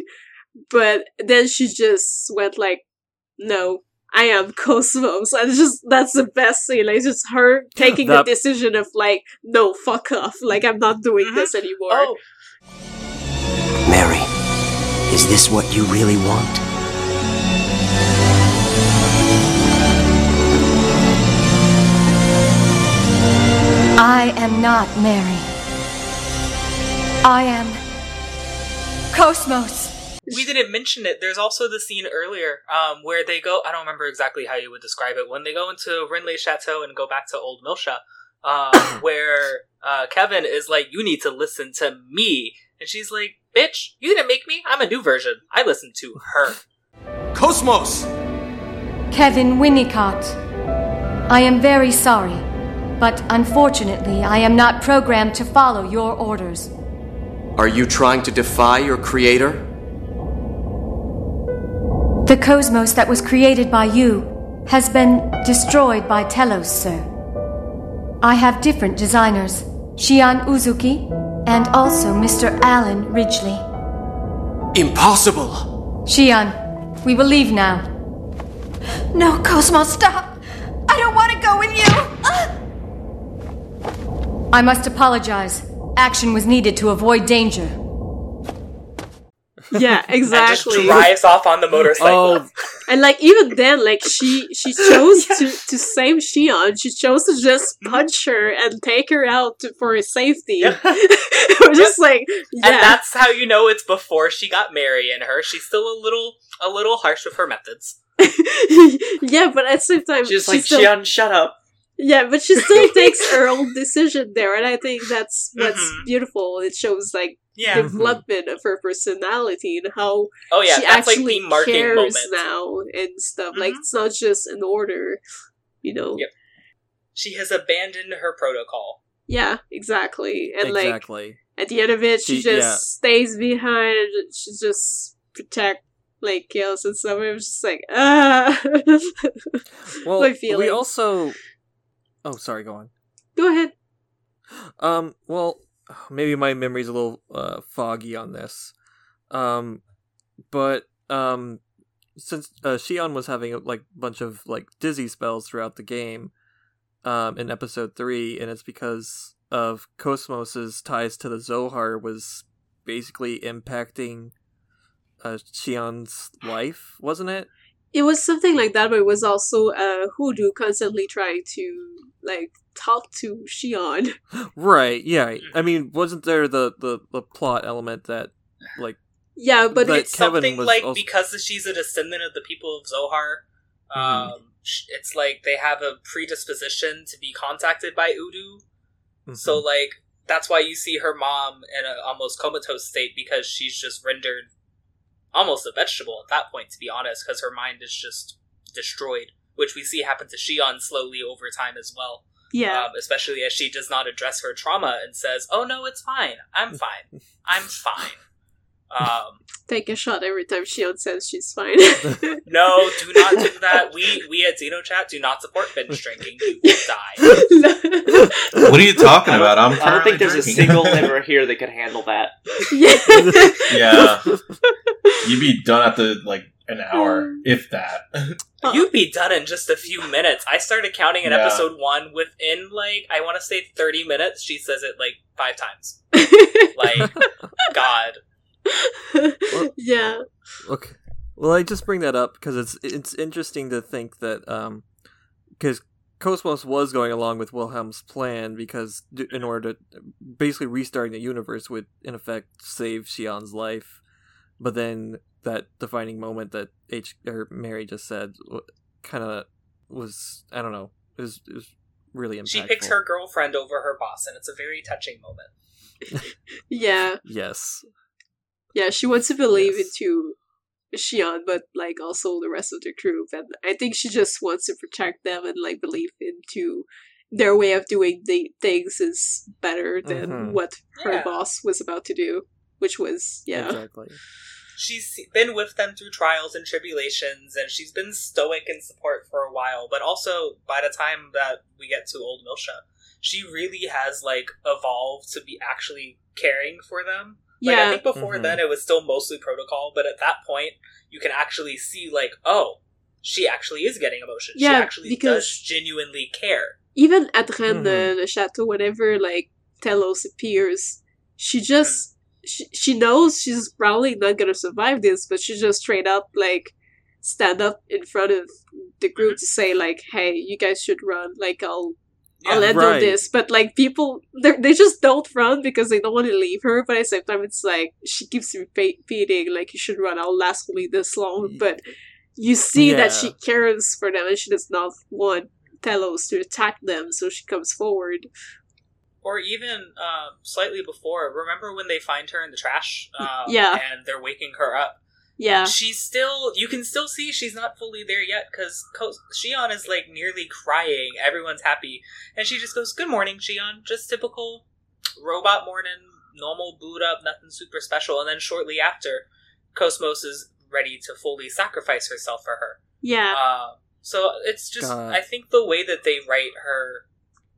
but then she just went like no I am Cosmos. And just that's the best scene. Like it's just her taking That- the decision of like, no, fuck off. Like I'm not doing Mhm. this anymore. oh, Mary, is this what you really want? I am not Mary. I am Cosmos. we didn't mention it. There's also the scene earlier um, where they go. I don't remember exactly how you would describe it. When they go into Rennes-le-Château and go back to Old Miltia, um, where uh, Kevin is like, "You need to listen to me," and she's like, "Bitch, you didn't make me. I'm a new version. I listen to her." Cosmos! Kevin Winnicott. I am very sorry, but unfortunately, I am not programmed to follow your orders. Are you trying to defy your creator? The cosmos that was created by you has been destroyed by Telos, sir. I have different designers Shion Uzuki and also Mr. Allen Ridgeley. Impossible! Shion, we will leave now. No, Cosmos, stop! I don't want to go with you! I must apologize. Action was needed to avoid danger. Yeah, exactly. And just drives off on the motorcycle. Oh, And like even then, like she she chose to to save Shion. She chose to just punch her and take her out to, for his safety. Yeah. We're just like yeah. And that's how you know it's before she got Mary in her. She's still a little a little harsh with her methods. yeah, but at the same time, She's she like, still, Shion, shut up. Yeah, but she still takes her own decision there, and I think that's what's Mhm. beautiful. It shows like Yeah. development of her personality and how Oh yeah, she that's like actually the marking cares moment. now and stuff. Like Mhm. it's not just an order, you know. Yep. She has abandoned her protocol. Yeah, exactly. And like at the end of it, she, She- just yeah. stays behind. She just protect like kills and stuff. It was just like ah. Well, my we also. Oh, sorry. Go on. Go ahead. Um. Well, maybe my memory's a little uh, foggy on this. Um, but um, since uh, Shion was having a, like a bunch of like dizzy spells throughout the game, um, in episode three, and it's because of Cosmos's ties to the Zohar was basically impacting uh, Shion's life, wasn't it? It was something like that, but it was also uh, U-DO constantly trying to like talk to Shion. Right. Yeah. I mean, wasn't there the the, the plot element that like Yeah, but But it's Kevin Something like also- because she's a descendant of the people of Zohar, Mhm. um, it's like they have a predisposition to be contacted by U-DO. mm-hmm. So like that's why you see her mom in a almost comatose state because she's just rendered almost a vegetable at that point, to be honest, because her mind is just destroyed, which we see happen to Shion slowly over time as well. Yeah. Um, especially as she does not address her trauma and says, "Oh no, it's fine. I'm fine. I'm fine." Um, Take a shot every time Shion says she's fine. no, do not do that. We we at Xenochat do not support binge drinking. You will die. What are you talking about? I'm I don't think there's a single liver here that could handle that. yeah, you'd be done at the like an hour, if that. You'd be done in just a few minutes. I started counting in Yeah. episode one within like I want to say thirty minutes. She says it like five times. Like God. yeah. Okay. Well, I just bring that up because it's it's interesting to think that um because Cosmos was going along with Wilhelm's plan because in order to basically restarting the universe would in effect save Shion's life, but then that defining moment that H or Mary just said kind of was I don't know it was, it was really impactful. She picks her girlfriend over her boss, and it's a very touching moment. Yeah. Yes. Yeah, she wants to believe into Shion, but like also the rest of the crew. And I think she just wants to protect them and like believe into their way of doing the things is better than Mhm. what her Yeah. boss was about to do, which was yeah. Exactly. She's been with them through trials and tribulations, and she's been stoic in support for a while. But also, by the time that we get to Old Miltia, she really has like evolved to be actually caring for them. Like, I think before Mhm. then it was still mostly protocol, but at that point you can actually see like, oh, she actually is getting emotion. she actually because- does genuinely care. Even at Rennes, Mhm. the chateau, whenever like Telos appears, she just she, she knows she's probably not gonna survive this, but she just straight up like stand up in front of the group to say like, "Hey, you guys should run. Like, I'll I'll Yeah, handle right. this." But like people, they they just don't run because they don't want to leave her. But at the same time, it's like she keeps repeating like, "You should run. I'll last only this long." But you see that she cares for them and she does not want Telos to attack them, so she comes forward. Or even um, slightly before, remember when they find her in the trash? Um, Yeah. And they're waking her up. Yeah. She's still, you can still see she's not fully there yet because Ko- Shion is like nearly crying. Everyone's happy. And she just goes, Good morning, Shion. Just typical robot morning, normal boot up, nothing super special. And then shortly after, Cosmos is ready to fully sacrifice herself for her. Yeah. Uh, so it's just, God. I think the way that they write her,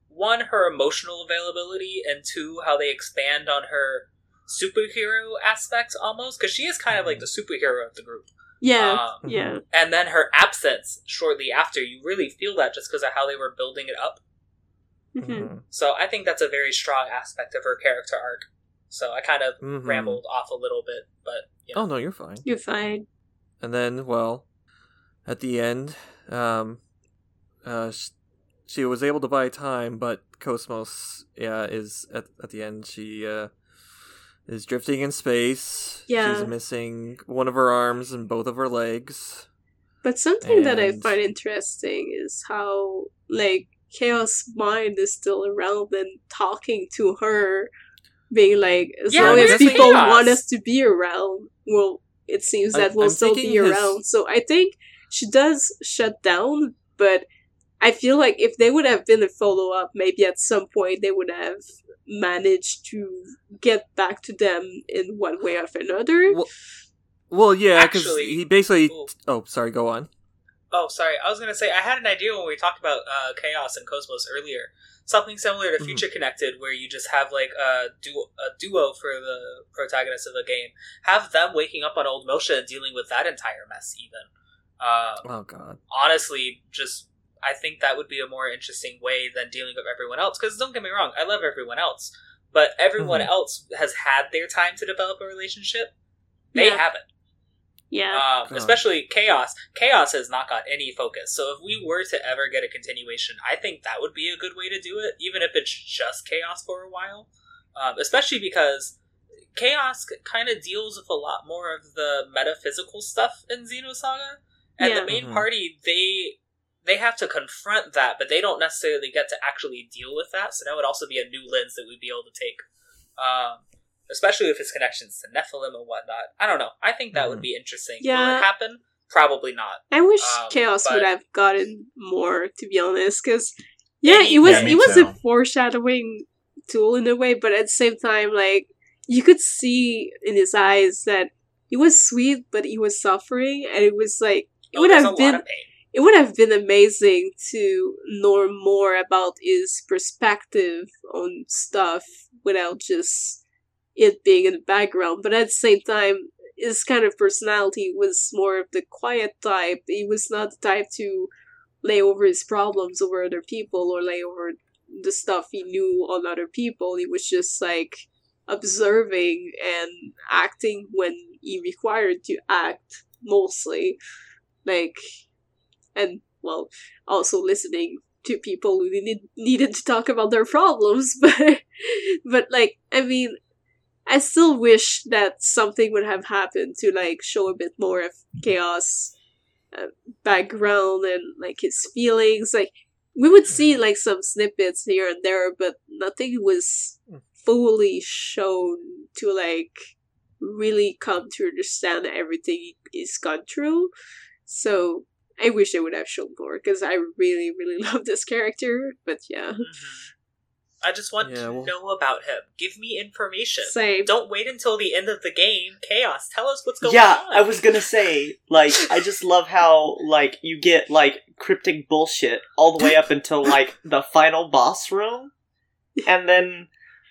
one, her emotional availability, and two, how they expand on her superhero aspects almost, because she is kind of like the superhero of the group. yeah. Um, yeah. and then her absence shortly after, you really feel that just because of how they were building it up. Mhm. Mhm. So I think that's a very strong aspect of her character arc. So I kind of Mhm. rambled off a little bit, but you know. Oh no, you're fine. You're fine. And then, well, at the end, um, uh, she was able to buy time, but Cosmos, yeah, is at at the end. She uh, is drifting in space. Yeah. she's missing one of her arms and both of her legs. But something that I find interesting is how like Chaos Mind is still around and talking to her, being like, as Yeah, long as people Chaos? want us to be around, well, it seems I- that we'll I'm still be thinking his- around. So I think she does shut down, but I feel like if they would have been a follow up, maybe at some point they would have managed to get back to them in one way or another. Well, well yeah, because he basically. Ooh. Oh, sorry. Go on. Oh, sorry. I was going to say, I had an idea when we talked about uh, Chaos and Cosmos earlier. Something similar to Mhm. Future Connected, where you just have like a duo, a duo for the protagonist of the game. Have them waking up on Old Miltia and dealing with that entire mess, even. Uh, Oh God. honestly, just I think that would be a more interesting way than dealing with everyone else. Because don't get me wrong, I love everyone else, but everyone Mhm. else has had their time to develop a relationship. They Yeah. haven't. Yeah. Um, God. especially chaos. Chaos has not got any focus. So if we were to ever get a continuation, I think that would be a good way to do it, even if it's just chaos for a while. Um, especially because chaos kind of deals with a lot more of the metaphysical stuff in Xenosaga, and Yeah. the main Mhm. party they they have to confront that, but they don't necessarily get to actually deal with that. So that would also be a new lens that we'd be able to take. Um, especially with his connections to Nephilim and whatnot. I don't know. I think that would be interesting. Will Yeah. it happen? Probably not. I wish Um, Chaos but- would have gotten more, to be honest, because yeah, it was Yeah, it was too. a foreshadowing tool in a way, but at the same time, like you could see in his eyes that he was sweet, but he was suffering, and it was like it Oh, would have a been lot of pain. It would have been amazing to know more about his perspective on stuff without just it being in the background. But at the same time, his kind of personality was more of the quiet type. He was not the type to lay over his problems over other people or lay over the stuff he knew on other people. He was just like observing and acting when he required to act mostly. Like and well also listening to people who need, needed to talk about their problems but but like i mean i still wish that something would have happened to like show a bit more of chaos uh, background and like his feelings. Like we would see like some snippets here and there but nothing was fully shown to like really come to understand everything he's gone through. So I wish they would have shown more because I really, really love this character. But yeah, I just want Yeah, to well- know about him. Give me information. Same. Don't wait until the end of the game. Chaos. Tell us what's going yeah, on. Yeah, I was gonna say, like, I just love how, like, you get, like, cryptic bullshit all the way up until, like, the final boss room, and then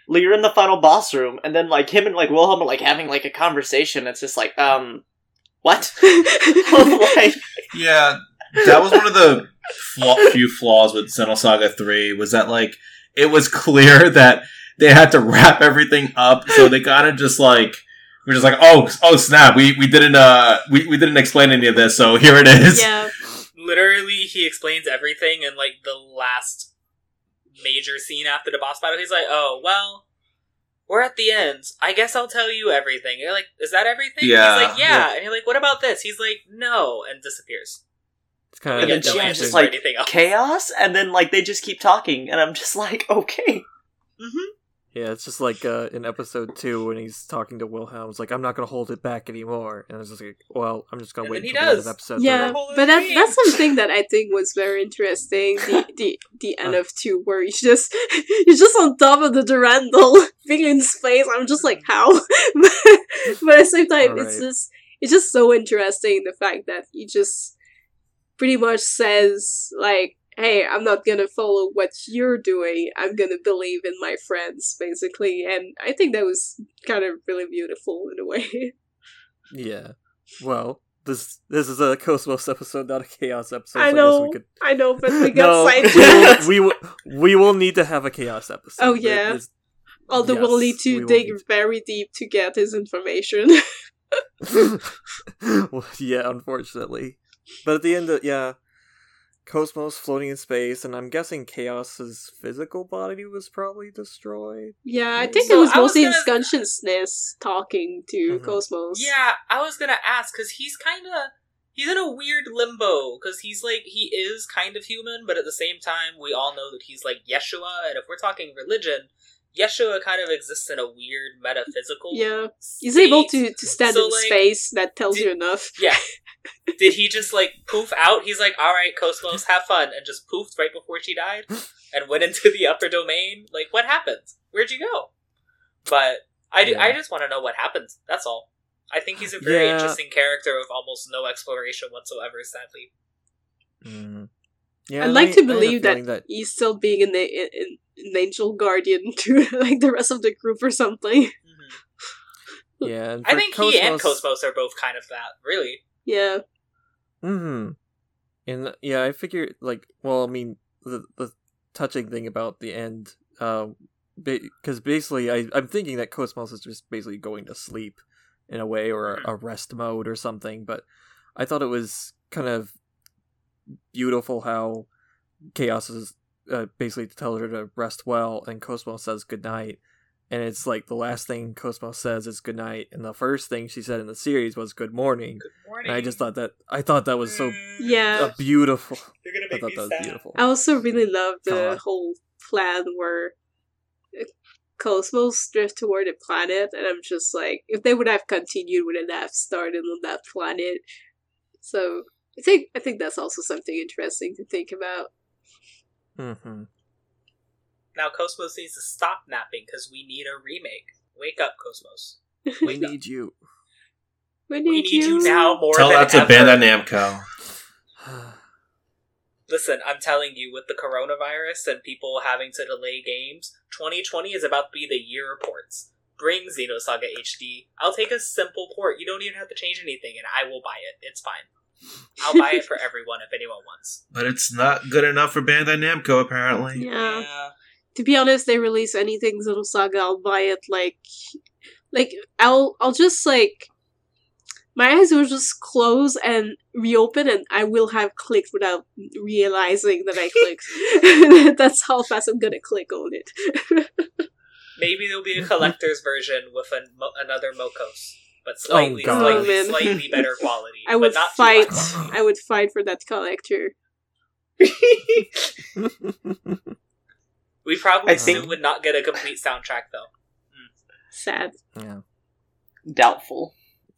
like, you're in the final boss room, and then, like, him and, like, Wilhelm are, like, having, like, a conversation. It's just like, um, what? like, Yeah, that was one of the flaw- few flaws with Xenosaga 3 was that like it was clear that they had to wrap everything up, so they kind of just like we're just like, oh, oh snap, we we didn't uh we, we didn't explain any of this, so here it is. yeah, Literally, he explains everything in like the last major scene after the boss battle. He's like, "Oh well, we're at the end. I guess I'll tell you everything." You're like, "Is that everything?" Yeah. He's like, "Yeah," and you're like, "What about this?" He's like, "No," and disappears. It's kind and of then no just like, chaos? And then, like, they just keep talking, and I'm just like, okay. Mm-hmm. Yeah. It's just like uh, in episode two when he's talking to Wilhelm. It's like I'm not gonna hold it back anymore, and it's just like, well, I'm just gonna And wait then he until the end of episode. yeah. But that game. that's something that I think was very interesting. The the the end of two, where he's just he's just on top of the Durandal, being in space. I'm just like, how? but, but at the same time, it's just it's just so interesting the fact that he just pretty much says like hey i'm not gonna follow what you're doing i'm gonna believe in my friends basically and i think that was kind of really beautiful in a way Yeah. Well, this this is a Cosmos episode, not a Chaos episode. i so know we could. i know but we got sidetracked we will, we will need to have a Chaos episode. Oh, yeah. although we'll need to dig need very deep to get his information well, yeah, unfortunately. But at the end of yeah, Cosmos floating in space, and I'm guessing Chaos's physical body was probably destroyed. yeah i think So it was I was mostly gonna- his consciousness talking to Mhm. cosmos Yeah, I was gonna ask because he's kind of he's in a weird limbo because he's like he is kind of human, but at the same time, we all know that he's like Yeshua, and if we're talking religion, Yeshua kind of exists in a weird metaphysical. yeah he's able to to stand So, in like, space that tells did- you enough Yeah. Did he just like poof out? He's like, "All right, Cosmos, have fun," and just poofed right before she died and went into the upper domain. Like, what happened? Where'd you go? But I, do, Yeah. I just want to know what happened. That's all. I think he's a very Yeah. interesting character with almost no exploration whatsoever. Sadly, Mm. Yeah, I'd and like I- to I had a believe that, that he's still being an, an, an angel guardian to like the rest of the group or something. yeah, and I for think he and Cosmos- Cosmos are both kind of that. Really, Yeah, Hmm. And yeah, I figure like, well, I mean, the the touching thing about the end, um, because basically, I I'm thinking that Cosmos is just basically going to sleep in a way or a, a rest mode or something. But I thought it was kind of beautiful how Chaos is uh, basically tell her to rest well, and Cosmo says goodnight. And it's like the last thing Cosmo says is goodnight, and the first thing she said in the series was good morning. good morning. And I just thought that I thought that was so yeah. a beautiful. You're gonna I thought me that was sad. beautiful. I also really love the Aw. whole plan where uh, Cosmos drift toward a planet, and I'm just like, if they would have continued, would it have started on that planet? So I think I think that's also something interesting to think about. Mm-hmm. Now Cosmos needs to stop napping because we need a remake. Wake up, Cosmos. We up. need you. We need, We need you now more Tell than that to ever. Bandai Namco. Listen, I'm telling you, with the coronavirus and people having to delay games, 2020 is about to be the year of ports. Bring Xenosaga HD. I'll take a simple port. You don't even have to change anything, and I will buy it. It's fine. I'll buy it for everyone if anyone wants. But it's not good enough for Bandai Namco, apparently. Yeah. To be honest, they release anything Xenosaga, I'll buy it. Like, like I'll I'll just like my eyes will just close and reopen, and I will have clicked without realizing that I clicked. That's how fast I'm gonna click on it. Maybe there'll be a collector's version with an, another Mokos, but slightly, God. slightly, Oh, slightly better quality. I would but not fight. I would fight for that collector. We probably I think- would not get a complete soundtrack though. Sad. yeah. Doubtful.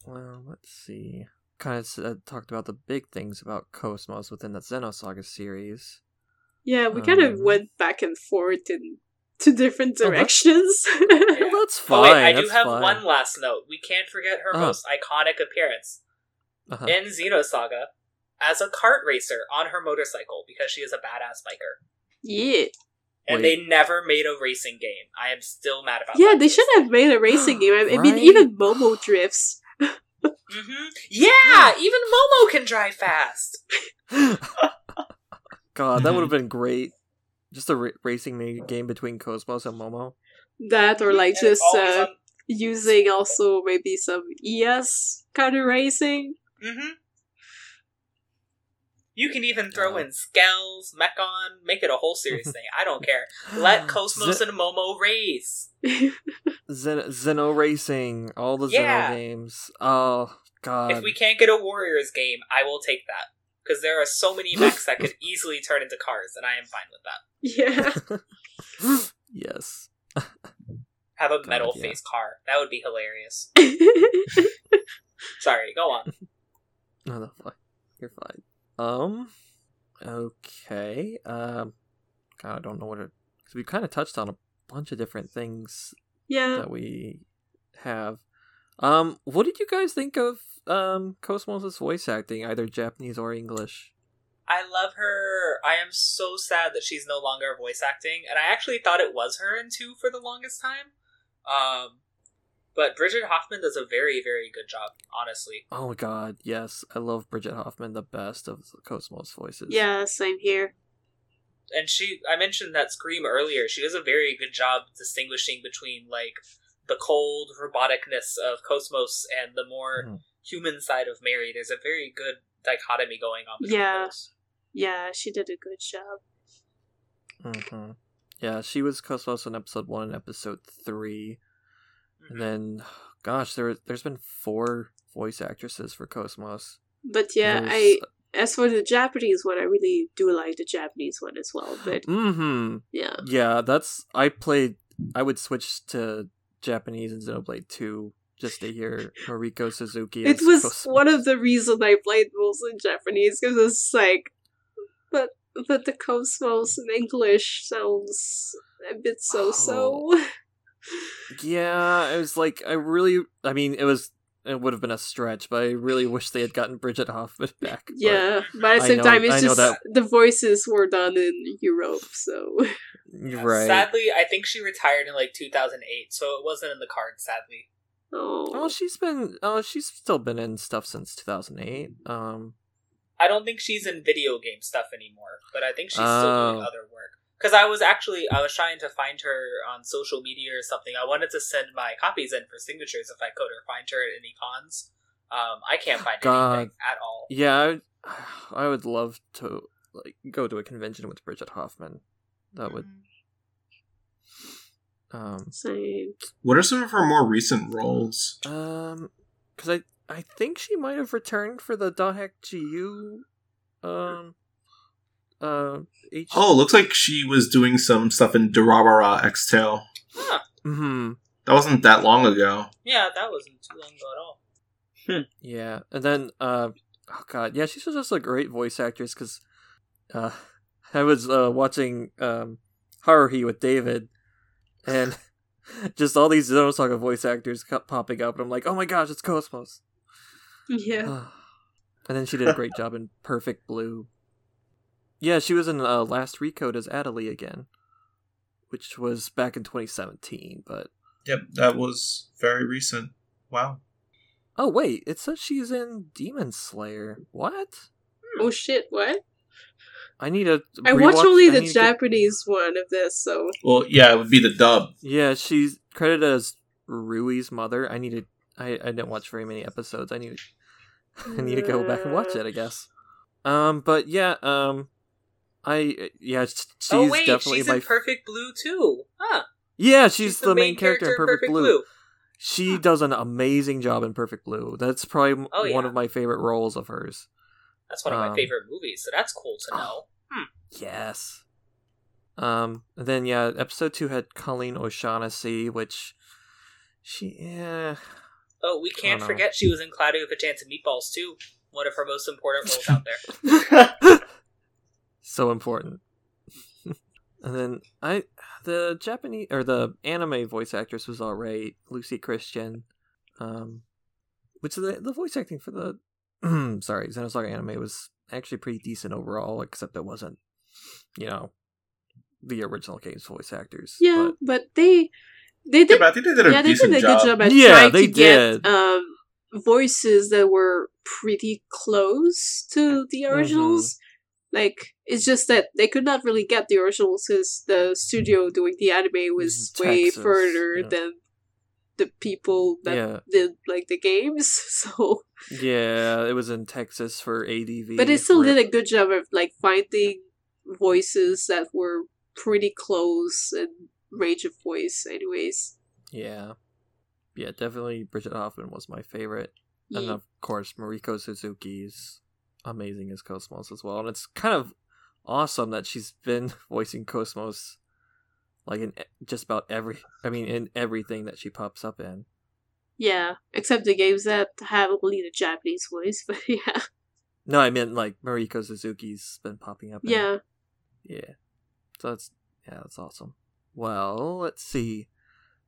Well, let's see. Kind of uh, talked about the big things about Cosmos within the Xenosaga series. Yeah, we kind of Um, went back and forth in two different Oh, that's- directions. That's fine. Oh wait, I do have fine. one last note. We can't forget her Oh. most iconic appearance Uh-huh. in Xenosaga as a kart racer on her motorcycle because she is a badass biker. yeah. And Wait. they never made a racing game. I am still mad about Yeah, that. Yeah, they should have made a racing game. I I mean, Right. even Momo drifts. hmm Yeah, even Momo can drive fast. God, that would have been great. Just a ra- racing game between Cosmos and Momo. That or like And just uh, on- using also maybe some ES kind of racing. Mhm. You can even throw in Skells, Mechon, make it a whole serious thing. I don't care. Let Cosmos Ze- and Momo race. Zen- Xeno Racing, all the Yeah. Xeno games. Oh God. If we can't get a Warriors game, I will take that. Because there are so many mechs that could easily turn into cars, and I am fine with that. yeah. yes. Have a God, metal yeah. face car. That would be hilarious. Sorry, go on. No, no, fine. You're fine. Um. Okay. Um. God, I don't know what it. Because we kind of touched on a bunch of different things yeah. that we have. Um. What did you guys think of um Cosmos' voice acting, either Japanese or English? I love her. I am so sad that she's no longer voice acting, and I actually thought it was her in two for the longest time. Um, but Bridget Hoffman does a very, very good job, honestly. Oh my God, yes, I love Bridget Hoffman, the best of Cosmos voices. Yeah, same here. And she, I mentioned that Scream earlier. She does a very good job distinguishing between like the cold roboticness of Cosmos and the more Mhm. human side of Mary. There's a very good dichotomy going on between Yeah. those. Yeah, she did a good job. hmm Yeah, she was Cosmos in episode one and episode 3 Mhm. and then, gosh, there there's been four voice actresses for Cosmos. But yeah, There's- I as for the Japanese one, I really do like the Japanese one as well. But Mm-hmm. yeah, Yeah, that's I played. I would switch to Japanese in Xenoblade Two just to hear Noriko Suzuki. it was one of the reasons I played mostly in Japanese because it's like, but but the Cosmos in English sounds a bit so so. Oh. Yeah, it was like I really. I mean, it was. It would have been a stretch, but I really wish they had gotten Bridget Hoffman back. but- yeah, but at the same know- time, it's I just that- the voices were done in Europe, so right. Sadly, I think she retired in like 2008, so it wasn't in the cards. Sadly, Oh, oh, she's been. Oh, she's still been in stuff since 2008. Um. I don't think she's in video game stuff anymore, but I think she's still doing Oh. other work. Because I was actually I was trying to find her on social media or something. I wanted to send my copies in for signatures if I could, or find her at any cons. Um, I can't find God. anything at all. Yeah, I, I would love to like go to a convention with Bridget Hoffman. That would. Um. same. What are some of her more recent roles? Um, because I I think she might have returned for the Dahek GU, um, uh, H. Oh, looks like she was doing some stuff in Durarara X Tail. Huh. hmm That wasn't that long ago. Yeah, that wasn't too long ago at all. Yeah, and then uh, oh god, yeah, she's just a great voice actress because uh, I was uh watching um Haruhi with David, and just all these Xenosaga voice actors kept popping up, and I'm like, oh my gosh, it's Cosmos. Yeah. and then she did a great job in Perfect Blue. Yeah, she was in uh, Last Recode as Atoli again, which was back in 2017. But Yep, that was very recent. Wow. oh wait, it says she's in Demon Slayer. What? Oh shit! What? I need to. I watched only I the need to get- Japanese one of this, so Well, yeah, it would be the dub. Yeah, she's credited as Rui's mother. I needed. I I didn't watch very many episodes. I need. I need to go back and watch it. I guess. Um, but yeah. Um, I yeah. She's oh wait, definitely she's my. in Perfect Blue too. Huh? yeah, she's, the, main, character, in Perfect, Perfect Blue. Blue. She does an amazing job in Perfect Blue. That's probably m- Oh, one yeah. of my favorite roles of hers. That's one of Um, my favorite movies, so that's cool to know. Hmm. Yes. Um. And then yeah, episode two had Colleen O'Shaughnessy, which she yeah. Oh, we can't forget she was in Cloudy with a Chance of Meatballs too. One of her most important roles out there. so important. and then I the Japanese or the anime voice actress was alright, Luci Christian. Um which the the voice acting for the sorry, Xenosaga anime was actually pretty decent overall, except it wasn't, you know, the original game's voice actors. yeah. But But, they they Yeah, did but I think they did a yeah they did a job. good job at Yeah, trying they to get um voices that were pretty close to the Mm-hmm. originals. Like it's just that they could not really get the originals because the studio doing the anime was Mhm, way further yeah. than the people that Yeah. did like the games. So, yeah, it was in Texas for ADV. but it still Rip. did a good job of like finding voices that were pretty close in range of voice. Anyways, Yeah. Yeah, definitely Bridget Hoffman was my favorite. And of course, Mariko Suzuki's amazing as Cosmos as well. And it's kind of awesome that she's been voicing Cosmos like in e- just about every I mean in everything that she pops up in. yeah, except the games that have only the Japanese voice. But yeah, No, I meant like Mariko Suzuki's been popping up in yeah. Yeah. So that's yeah, that's awesome. Well, let's see.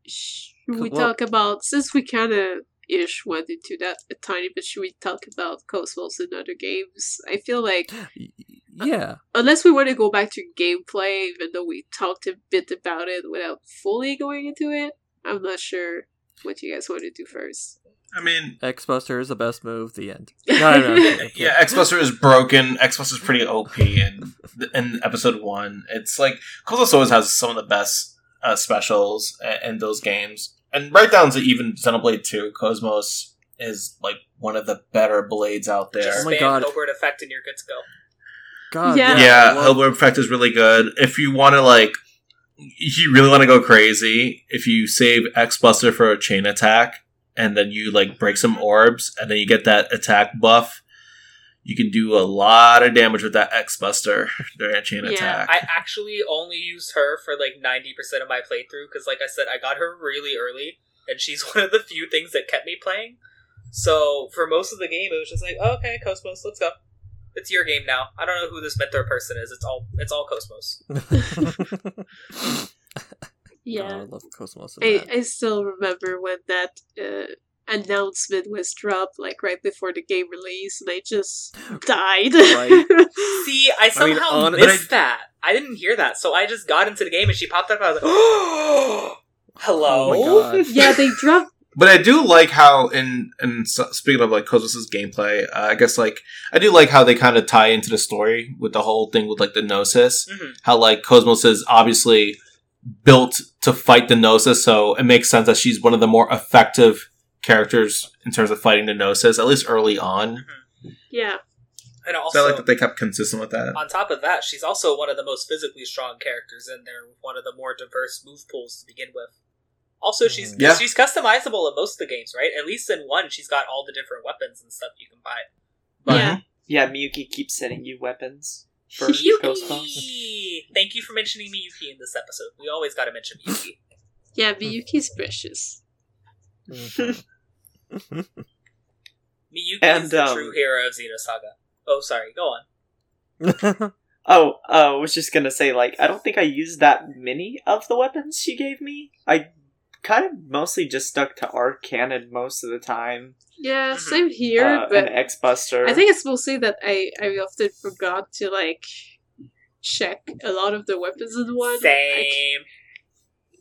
Should we Well- talk about since we kind of ish went into that a tiny bit? Should we talk about Cosmos and other games? I feel like Yeah. unless we want to go back to gameplay, even though we talked a bit about it without fully going into it, I'm not sure what you guys want to do first. I mean, X Buster is the best move, the end. No, no, no. yeah, X Buster is broken. X Buster is pretty OP in in episode one. It's like Cosmos always has some of the best uh, specials in, in those games, and right down to even Xenoblade Two. Cosmos is like one of the better blades out there. Just Oh my spam God. Hilbert effect and you're good to go. God, Yeah. yeah. yeah, I love- Hilbert Effect is really good. If you want to like, if you really want to go crazy, if you save X Buster for a chain attack, and then you like break some orbs, and then you get that attack buff, you can do a lot of damage with that X Buster during a chain Yeah, attack. I actually only used her for like 90% of my playthrough because, like I said, I got her really early and she's one of the few things that kept me playing. So for most of the game, it was just like, oh, okay, Cosmos, let's go. It's your game now. I don't know who this mentor person is. It's all it's all Cosmos. Yeah. God, I love Cosmos. I. I still remember when that uh, announcement was dropped, like right before the game release, and I just died. Right. See, I I mean, somehow on- but missed that. I didn't hear that, so I just got into the game and she popped up. And I was like, oh, hello. Oh my god. yeah, they dropped. But I do like how, in and speaking of like Cosmos's gameplay, uh, I guess like I do like how they kind of tie into the story with the whole thing with like the Gnosis. Mhm. How like Cosmos is obviously built to fight the Gnosis, so it makes sense that she's one of the more effective characters in terms of fighting the Gnosis, at least early on. Yeah, And So also, I like that they kept consistent with that. on top of that, she's also one of the most physically strong characters in there, with one of the more diverse move pools to begin with. Also, she's Mm. Yeah. she's customizable in most of the games, right? At least in one, she's got all the different weapons and stuff you can buy. But yeah. Yeah, Miyuki keeps sending you weapons for Cosmos. Yuki! Thank you for mentioning Miyuki in this episode. We always got to mention Miyuki. Yeah, Miyuki's precious. Miyuki And, is the um, true hero of Xenosaga. Oh, sorry. Go on. Oh, uh, I was just gonna say, like, I don't think I used that many of the weapons she gave me. I kind of mostly just stuck to arc cannon most of the time. Yeah, Mhm. same here, uh, but X Buster. I think it's mostly that I I often forgot to like check a lot of the weapons in one. Same.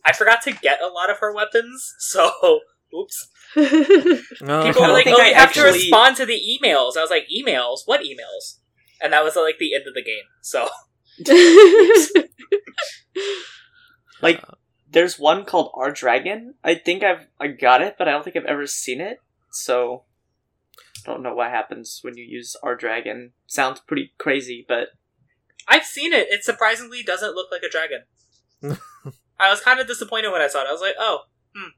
I forgot to get a lot of her weapons, so oops. Oh, People were like, "Oh, I you have to respond to the emails." I was like, "Emails? What emails?" And that was like the end of the game. So like, there's one called R Dragon. I think I've I got it, but I don't think I've ever seen it. So, I don't know what happens when you use R Dragon. Sounds pretty crazy, but I've seen it. It surprisingly doesn't look like a dragon. I was kind of disappointed when I saw it. I was like, "Oh, hmm,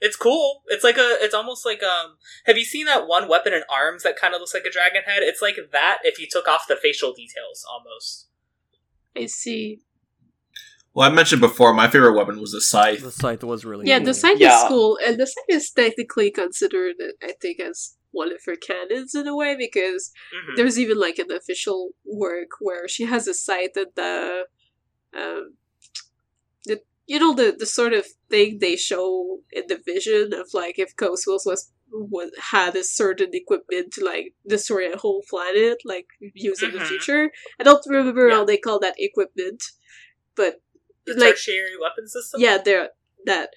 it's cool. It's like a. It's almost like um. Have you seen that one weapon in arms that kind of looks like a dragon head? It's like that if you took off the facial details, almost. I see. Well, I mentioned before, my favorite weapon was the scythe. the scythe was really Yeah, cool. the scythe Yeah. is cool, and the scythe is technically considered, I think, as one of her canons in a way because Mhm. there's even like an official work where she has a scythe that the, um, the you know the the sort of thing they show in the vision of like if Cosmos was was had a certain equipment to like destroy a whole planet, like use in the Mhm. future. I don't remember Yeah. how they call that equipment, but The like tertiary weapon system. yeah, they're that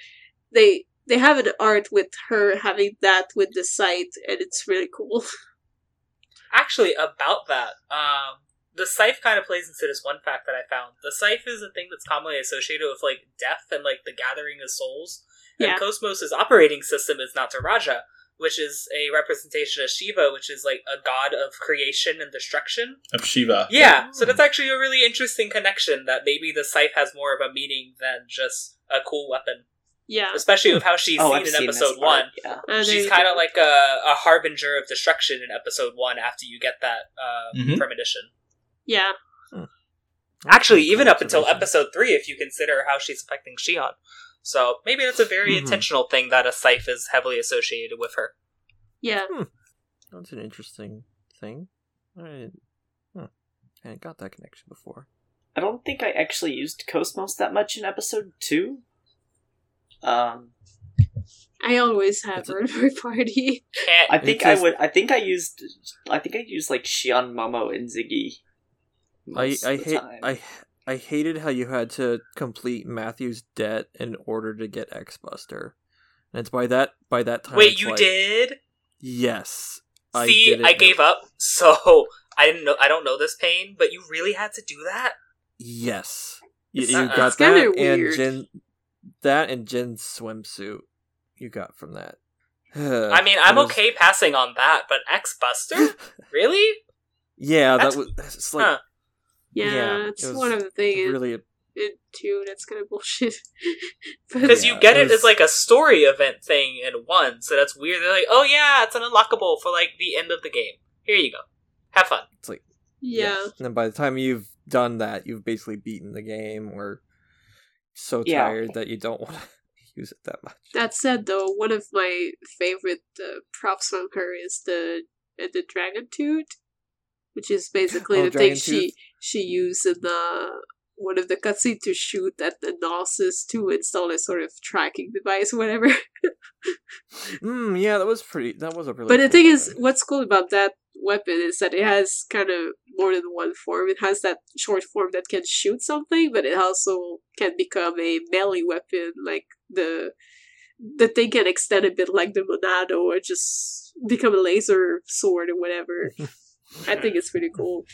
they they have an art with her having that with the site, and it's really cool. Actually, about that, um, the scythe kind of plays into this one fact that I found. The scythe is a thing that's commonly associated with like death and like the gathering of souls. Yeah. And Cosmos' operating system is Nataraja, which is a representation of Shiva, which is like a god of creation and destruction. Of Shiva. Yeah, so that's actually a really interesting connection that maybe the scythe has more of a meaning than just a cool weapon. Yeah, Especially with how she's oh, seen I've in seen episode one. Yeah. Uh, She's kind of like a, a harbinger of destruction in episode one after you get that uh, Mhm. premonition. yeah, Actually, even up until episode three, if you consider how she's affecting Shion. So maybe that's a very Mhm. intentional thing that a scythe is heavily associated with her. yeah. That's an interesting thing. I, hmm. I hadn't got that connection before. I don't think I actually used Cosmos that much in episode two. Um, I always have It's a- her in my party. I think It's I would. I think I used. I think I used like Shion, Momo, and Ziggy. I I of the hate time. I I hated how you had to complete Matthews' debt in order to get X Buster. And it's by that by that time. Wait, you like, did? Yes. I See, I now. gave up, so I didn't know. I don't know this pain, but you really had to do that. Yes. You, you got that and weird. Jin that and Jin's swimsuit you got from that. I mean, I'm was- okay passing on that, but X Buster, really? Yeah, That's- that was it's like Huh. Yeah, Yeah, it's it one of the things really in two that's kind of bullshit. Because Yeah, you get it it, was- as like a story event thing in one, so that's weird. They're like, oh yeah, it's an unlockable for like the end of the game. Here you go, have fun. it's like yeah, And then by the time you've done that, you've basically beaten the game or so Yeah. tired that you don't want to use it that much. that said, though, one of my favorite uh, props from her is the uh, the dragon tooth, which is basically Oh, the thing dragon she she used in the one of the cutscenes to shoot at the Gnosis to install a sort of tracking device, or whatever. Mm, yeah, that was pretty. That was a really. But the cool thing is, what's cool about that weapon is that it has kind of more than one form. It has that short form that can shoot something, but it also can become a melee weapon, like the the thing can extend a bit like the Monado, or just become a laser sword or whatever. I think it's pretty cool.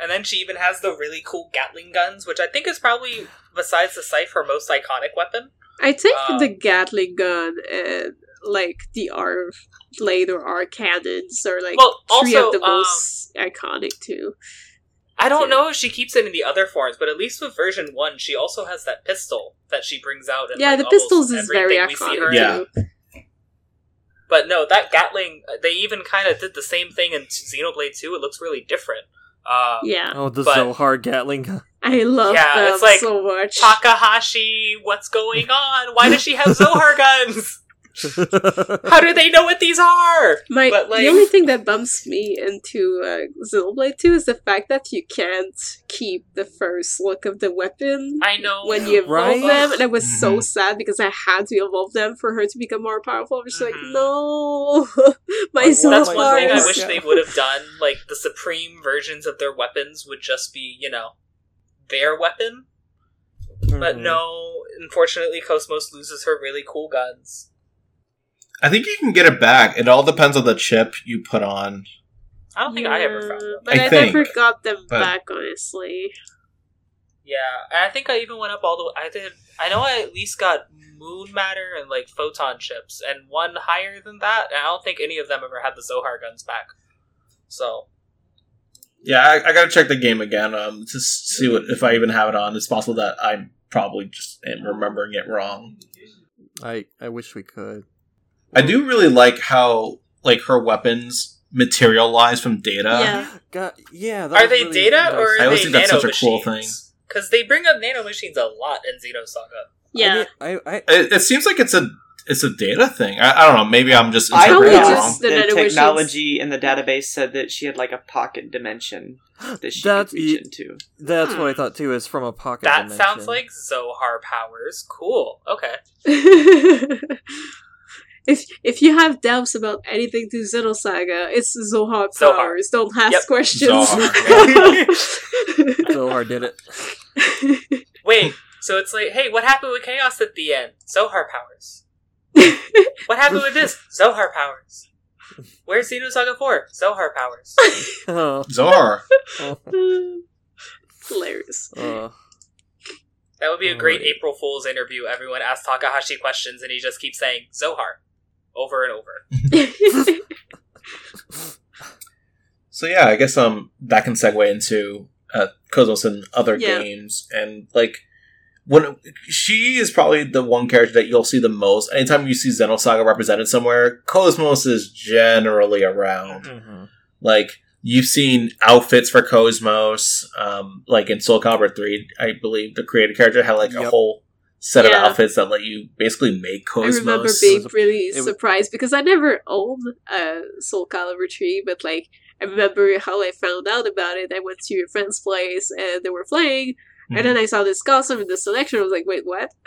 And then she even has the really cool Gatling guns, which I think is probably, besides the scythe, her most iconic weapon. I think Um, the Gatling gun and like the R blade or R cannons are like Well, three also, of the um, most iconic too. I don't Yeah. know if she keeps it in the other forms, but at least with version one, she also has that pistol that she brings out. In, Yeah, like, the pistols is very everything we see iconic. her Yeah. in. Too. But no, that Gatling, they even kind of did the same thing in Xenoblade 2. It looks really different. Uh, Yeah. oh, the but- Zohar Gatling. I love Yeah, them it's like so much. Takahashi, what's going on? Why does she have Zohar guns? How do they know what these are? My But, like- the only thing that bumps me into uh, Xenoblade 2 is the fact that you can't keep the first look of the weapon I know. when you evolve Right? them, and I was so Mhm. sad because I had to evolve them for her to become more powerful. I'm just like, Mhm. no, my Like, soul That's one thing I wish Yeah. they would have done. Like the supreme versions of their weapons would just be, you know, their weapon. But Mhm. no, unfortunately, Cosmos loses her really cool guns. I think you can get it back. It all depends on the chip you put on. I don't think I ever found them. But I I, think, never got them but- back, honestly. Yeah, I think I even went up all the way. I did. I know I at least got moon matter and like photon chips, and one higher than that. And I don't think any of them ever had the Zohar guns back. So Yeah, I, I gotta check the game again um, to see what if I even have it on. It's possible that I probably just am remembering it wrong. I I wish we could. I do really like how like her weapons materialize from data. Yeah. God, yeah. are they really data nice. or I are always they think that's such a cool machines? Because they bring up nano machines a lot in Xenosaga. Yeah. I, mean, I, I It, it seems like it's a it's a data thing. I, I don't know. Maybe I'm just I Probably interpreting it wrong. just the the technology in the database said that she had like a pocket dimension that she That's- could reach y- into. that's what I hmm. thought too. Is from a pocket. That dimension. sounds like Zohar powers. Cool. Okay. if if you have doubts about anything to Xenosaga, it's Zohar powers. Zohar. Don't ask Yep. questions. Zohar, Zohar did it. Wait. So it's like, hey, what happened with Chaos at the end? Zohar powers. What happened with this? Zohar powers. Where's Xenosaga 4? Zohar powers. Oh, Zohar. Hilarious. uh, That would be a great Alright. April Fool's interview. Everyone asks Takahashi questions and he just keeps saying Zohar over and over. So yeah, I guess um that can segue into uh, Cosmos and other Yeah. games, and like when she is probably the one character that you'll see the most. Anytime you see Xenosaga represented somewhere, Cosmos is generally around. mhm. Like you've seen outfits for Cosmos, um, like in Soul Calibur three, I believe the creator character had like a whole set Yeah. of outfits that let you basically make Cosmos. I remember being was- really was- surprised because I never owned a Soul Calibur tree, but like I remember how I found out about it. I went to a friend's place and they were playing, Mhm. and then I saw this costume in the selection. I was like, wait, what?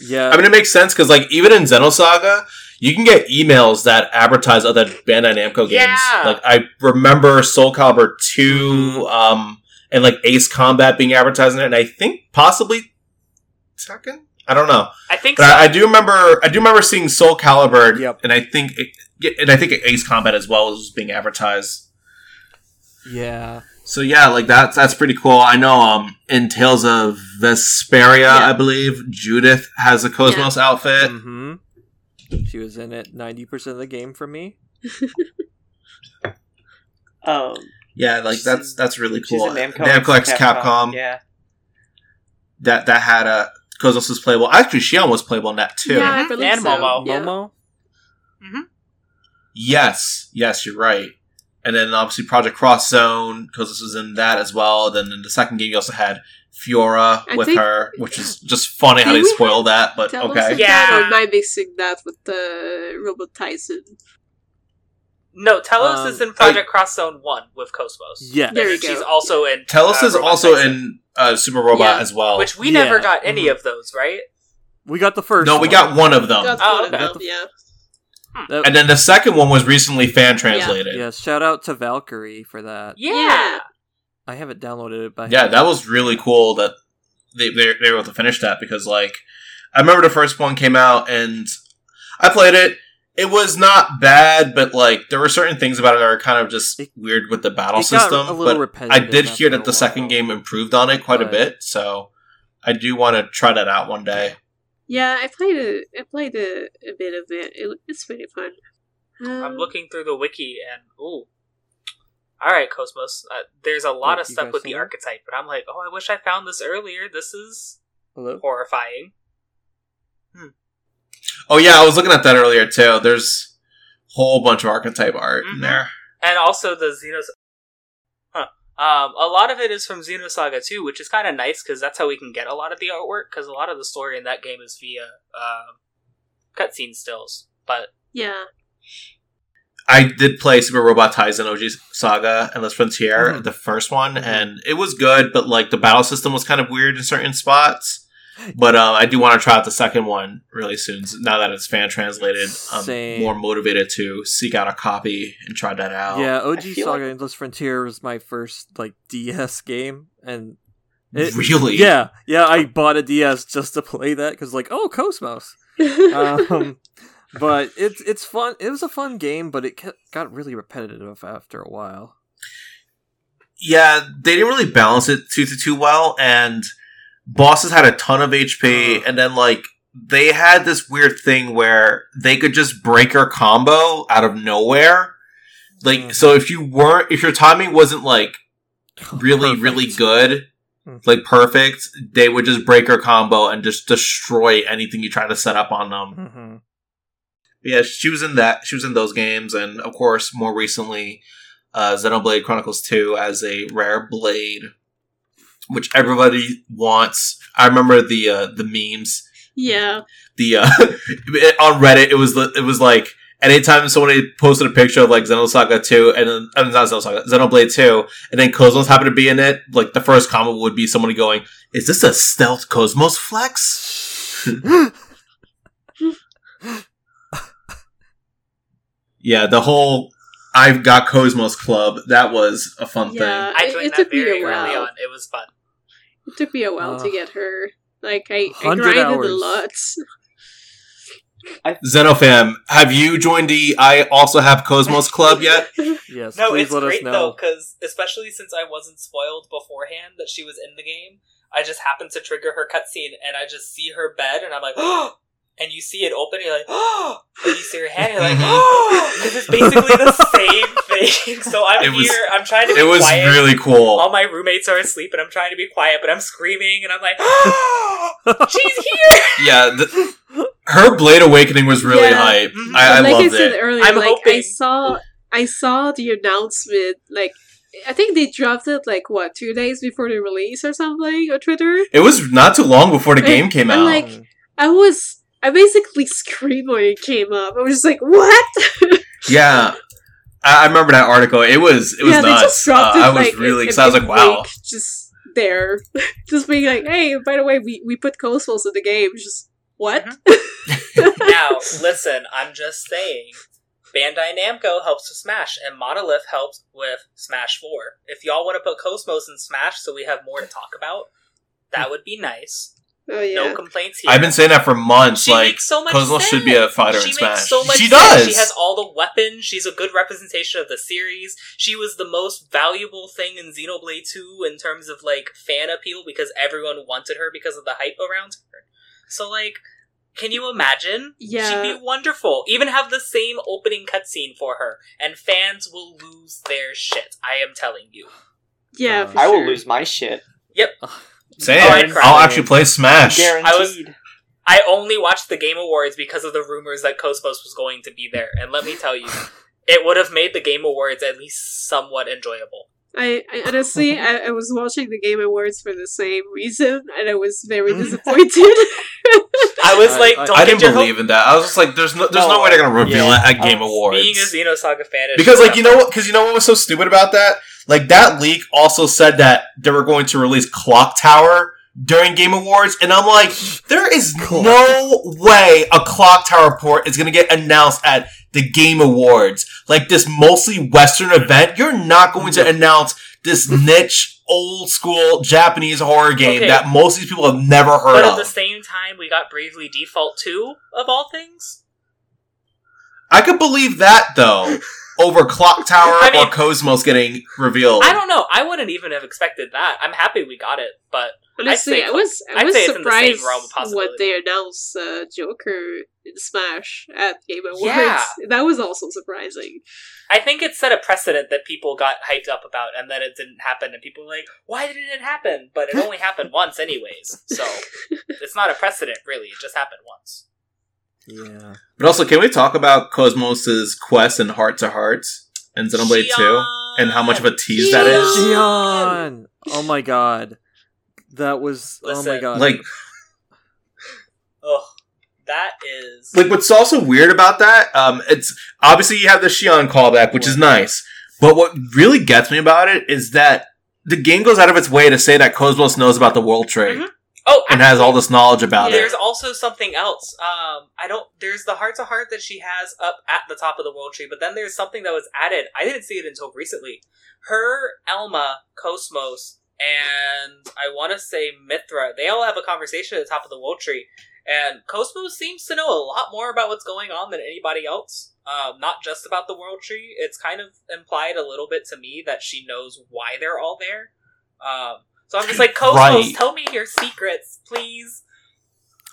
Yeah. I mean, it makes sense because, like, even in Xenosaga, you can get emails that advertise other Bandai Namco games. Yeah. Like, I remember Soul Calibur 2 Mm-hmm. um, and, like, Ace Combat being advertised in it, and I think possibly second? I don't know. I think But so. I, I do remember I do remember seeing Soul Calibur, Yep. and I think it, and I think Ace Combat as well was being advertised. yeah. So yeah, like that's that's pretty cool. I know um in Tales of Vesperia, Yeah. I believe, Judith has a Cosmos outfit. hmm She was in it ninety percent of the game for me. Um, Yeah, like She's that's that's really cool. Namco, Namco X Capcom. Yeah. That that had a Cosmos was playable. Actually, Shion was playable in that too. yeah, I mm-hmm. believe And so. Momo. Yeah. Momo. Mm-hmm. Yes, yes, you're right. And then obviously Project Cross Zone, Cosmos was in that as well. Then in the second game, you also had Fiora I with think- her, which is just funny how they we spoil that. But Tell us okay, Yeah. that, or am I mixing that with the Robot Taisen? No, Telos Um, is in Project Cross Zone 1 with Cosmos. Yeah. There And you then she's go. also in. Telos uh, is Robot also Taisen, in uh, Super Robot Yeah. as well. Which we Yeah. never got any Mhm. of those, right? We got the first. no, we one. got one of them, Got Oh, one of okay. them, yeah. That- and then the second one was recently fan translated. yes, shout out to Valkyrie for that. Yeah. Yeah. I haven't downloaded it, but Yeah, that was really cool that they, they, they were able to finish that because, like, I remember the first one came out and I played it. It was not bad, but, like, there were certain things about it that are kind of just It- weird with the battle system. a But I did hear that the second game improved on it quite a bit, so I do want to try that out one day. Yeah, I played a, I played a, a bit of it. it. It's pretty fun. I'm Um, looking through the wiki and ooh. All right, Cosmos. Uh, there's a lot Wait, of stuff with the that? archetype, but I'm like, oh, I wish I found this earlier. This is Hello. horrifying. Oh, yeah, I was looking at that earlier, too. There's a whole bunch of archetype art in Mhm. there. And also the Xenos. Huh. Um, a lot of it is from Xenosaga 2, which is kind of nice because that's how we can get a lot of the artwork. Because a lot of the story in that game is via um cutscene stills. But Yeah. I did play Super Robot Taisen OG Saga Endless Frontier, Mhm. the first one, and it was good, but like the battle system was kind of weird in certain spots. But uh, I do want to try out the second one really soon. Now that it's fan translated, I'm Same. more motivated to seek out a copy and try that out. Yeah, OG feel Saga like- Endless Frontier was my first like DS game, and it, really? yeah, yeah, I bought a DS just to play that because like, oh, Cosmos. Um, but it's it's fun. It was a fun game, but it kept, got really repetitive after a while. yeah, they didn't really balance it too too, too well, and bosses had a ton of HP, and then like they had this weird thing where they could just break your combo out of nowhere. Like, Mhm. so if you weren't, if your timing wasn't like really, Perfect. really good, Mhm. like perfect, they would just break your combo and just destroy anything you try to set up on them. hmm Yeah, she was in that. She was in those games, and of course, more recently, uh, Xenoblade Chronicles Two as a rare blade, which everybody wants. I remember the uh, the memes. Yeah. The uh, on Reddit, it was it was like anytime somebody posted a picture of like Xenosaga Two and then uh, not Xenosaga Xenoblade Two, and then Cosmos happened to be in it, like the first comment would be somebody going, "Is this a stealth Cosmos flex?" Yeah, the whole I've got Cosmos Club, that was a fun Yeah. I joined it that took me a very early on. It was fun. It took me a while to Uh, get her. Like I, I 100 grinded hours. a lot. thing. Xenofam, have you joined the I also have Cosmos Club yet? Yes, No, please it's let us great know. though, because especially since I wasn't spoiled beforehand that she was in the game, I just happened to trigger her cutscene and I just see her bed and I'm like, oh! And you see it open, and you're like, oh! And you see her hand, and you're like, oh! Because it's basically the same. So I'm It was- here, I'm trying to be It was quiet. really cool. All my roommates are asleep, and I'm trying to be quiet, but I'm screaming, and I'm like, oh! She's here! Yeah, the, her Blade Awakening was really Yeah. hype. Mhm. I, I like loved I said it. earlier, I'm like I saw I saw the announcement like I think they dropped it like what, two days before the release or something on Twitter. It was not too long before the And- game came and, out. like, I was I basically screamed when it came up. I was just like, What? yeah. I, I remember that article. It was it was yeah, they nuts. just dropped Uh, it I was like really in, excited. I was like, wow. week, just there. just being like, Hey, by the way, we, we put Cosmos in the game. Just what? now, listen, I'm just saying. Bandai Namco helps with Smash, and Monolith helps with Smash 4. If y'all want to put Cosmos in Smash so we have more to talk about, that would be nice. Oh yeah. No complaints here. I've been saying that for months. She like makes so much Cosmos sense. should be a fighter she in Smash. Makes so much she sense. does. She has all the weapons. She's a good representation of the series. She was the most valuable thing in Xenoblade 2 in terms of like fan appeal because everyone wanted her because of the hype around her. So like can you imagine? Yeah. She'd be wonderful. Even have the same opening cutscene for her, and fans will lose their shit. I am telling you. Yeah, Uh, for I will lose my shit. Same. Oh, I'd cry. I'll actually play Smash. Guaranteed. I only watched the Game Awards because of the rumors that Cosmos was going to be there, and let me tell you, it would have made the Game Awards at least somewhat enjoyable. I, I honestly, I, I was watching the Game Awards for the same reason, and I was very disappointed. I was like, I- don't I didn't your believe in that. I was just like, "There's no, there's no, No, way they're gonna reveal yeah. it at Game Um, Awards." Being a Xenosaga fan is because, like, you know what? Because you know what was so stupid about that? Like that leak also said that they were going to release Clock Tower during Game Awards, and I'm like, there is no way a Clock Tower port is gonna get announced at the Game Awards. Like this mostly Western event, you're not going to announce this niche, old school Japanese horror game Okay. that most of these people have never heard of. But at the same time, we got Bravely Default 2, of all things. I could believe that though over Clock Tower I mean- or Cosmos getting revealed. I don't know. I wouldn't even have expected that. I'm happy we got it, but Honestly, say I was I was say it's in the same surprised realm of when possibility. they announced uh, Joker in Smash at Game Awards. Yeah. That was also surprising. I think it set a precedent that people got hyped up about, and then it didn't happen, and people were like, "Why didn't it happen?" But it only happened once, anyways. So it's not a precedent, really. It just happened once. Yeah. But also, can we talk about Cosmos's quest and Heart to Hearts and Xenoblade Two? and how much of a tease that is. Shion! Oh my god. That was oh my god. Like, that is like what's also weird about that, um, it's obviously you have the Shion callback, which is nice. But what really gets me about it is that the game goes out of its way to say that Cosmos knows about the world tree Mhm. oh, and has all this knowledge about it. There's also something else. Um, I don't. There's the heart to heart that she has up at the top of the world tree, but then there's something that was added. I didn't see it until recently. Her, Elma, Cosmos, and I want to say Mithra. They all have a conversation at the top of the world tree, and Cosmo seems to know a lot more about what's going on than anybody else. Um, not just about the world tree. It's kind of implied a little bit to me that she knows why they're all there. Um, so I'm just like, Cosmos, Right. tell me your secrets, please.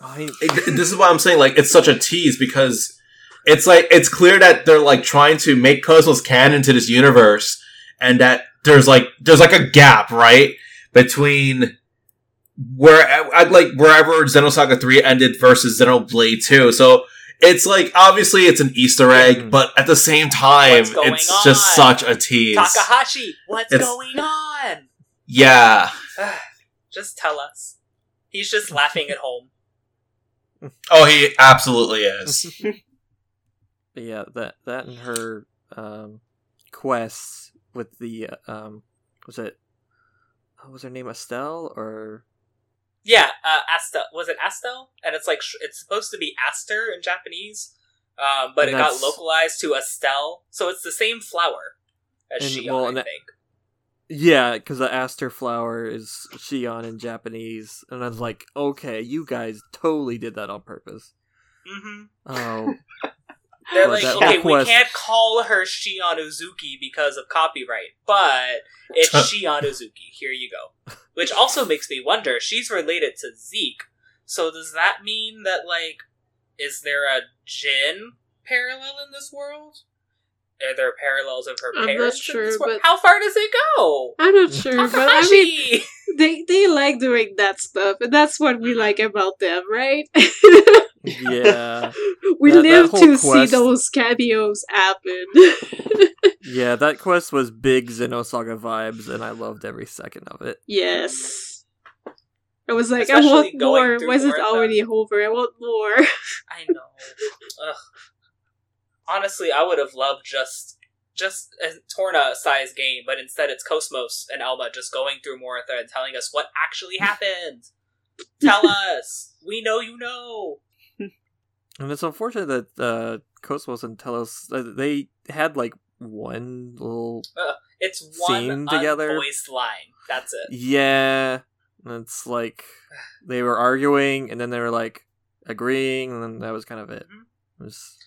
I, this is why I'm saying like it's such a tease because it's like it's clear that they're like trying to make Cosmos canon to this universe and that there's like there's like a gap right between where I like wherever Xenosaga 3 ended versus Xenoblade 2 so it's like obviously it's an Easter egg Mhm. but at the same time What's going it's just such a tease Takahashi, what's It's- going on? yeah just tell us. He's just laughing at home. oh he absolutely is yeah, that that and her um, quests with the uh, um, was it what was her name Estelle or Yeah, uh, Astel. Was it Astel? And it's like, sh- it's supposed to be Aster in Japanese, um, but And it got localized to Estelle. So it's the same flower as And, Shion, well, I that- think. yeah, because the aster flower is Shion in Japanese, and I was like, okay, you guys totally did that on purpose. hmm Oh, They're like, that okay, request- we can't call her Shion Uzuki because of copyright, but it's Shion Uzuki. Here you go. Which also makes me wonder, she's related to Zeke, so does that mean that, like, is there a Jin parallel in this world? Are there parallels of her I'm not parents? in sure, this world? but- How far does it go? I'm not sure, but I mean, they they like doing that stuff, and that's what we mm-hmm. like about them, right? yeah, we That- that live whole to see those cameos happen. yeah. That quest was big Xenosaga vibes, and I loved every second of it. yes. I was like, Especially I want more. through Why is it Morytha. already over? I want more. I know. Ugh. Honestly, I would have loved just just a Torna sized game, but instead it's Cosmos and Elma just going through Morytha and telling us what actually happened. Tell us. We know you know. And it's unfortunate that uh, Cosmos and Telos uh, they had like one little Uh, it's one Scene together. unvoiced line. That's it. yeah. and It's like they were arguing, and then they were like agreeing, and then that was kind of it. It was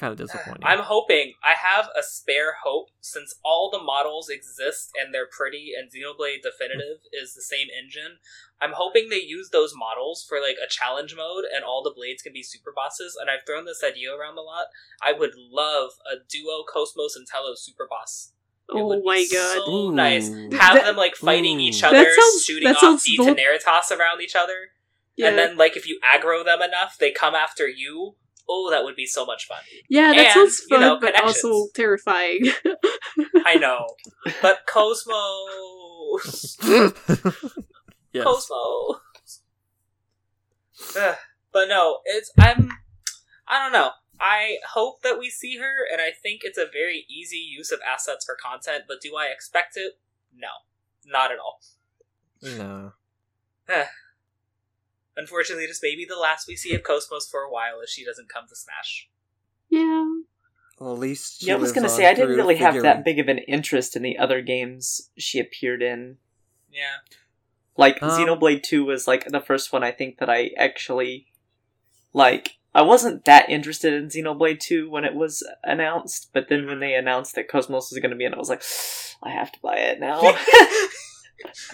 kind of disappointing. I'm hoping I have a spare hope since all the models exist and they're pretty and Xenoblade Definitive mm. is the same engine. I'm hoping they use those models for like a challenge mode and all the blades can be super bosses and I've thrown this idea around a lot. I would love a duo Cosmos and Telos super boss. It oh would my be god! So Ooh. nice. Have That- them like fighting Ooh. each That other, sounds- shooting that off sounds D Teneritas around each other. Yeah, And then like if you aggro them enough, they come after you. Oh, that would be so much fun. yeah, that and, sounds you fun, know, but also terrifying. I know. But Cosmos. yes. Cosmos. Ugh. but no, it's I'm I don't know. I hope that we see her and I think it's a very easy use of assets for content, but do I expect it? No. Not at all. no. Unfortunately, this may be the last we see of Cosmos for a while if she doesn't come to Smash. yeah, Well, at least she Yeah, I was gonna say I didn't through really have that big of an interest in the other games she appeared in. Yeah. Like Um, Xenoblade Two was like the first one I think that I actually like. I wasn't that interested in Xenoblade Two when it was announced, but then when they announced that Cosmos was going to be in, it, I was like, I have to buy it now.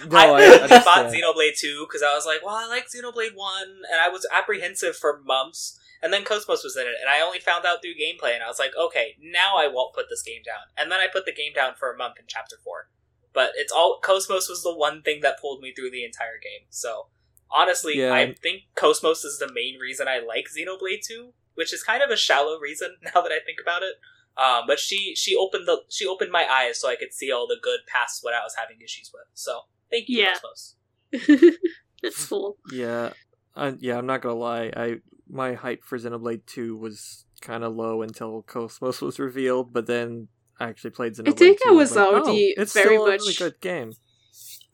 No, I, I bought. Xenoblade 2 because I was like, well, I like Xenoblade 1, and I was apprehensive for months, and then Cosmos was in it, and I only found out through gameplay, and I was like, okay, now I won't put this game down. And then I put the game down for a month in Chapter 4. But it's all, Cosmos was the one thing that pulled me through the entire game, so honestly, Yeah. I think Cosmos is the main reason I like Xenoblade 2, which is kind of a shallow reason now that I think about it. Um, but she she opened the she opened my eyes so I could see all the good past what I was having issues with. So thank you, Yeah. Cosmos. That's cool. Yeah, I, yeah. I'm not gonna lie. I my hype for Xenoblade Two was kind of low until Cosmos was revealed, but then I actually played Xenoblade. think I was like, already oh, it's very still a really much- good game.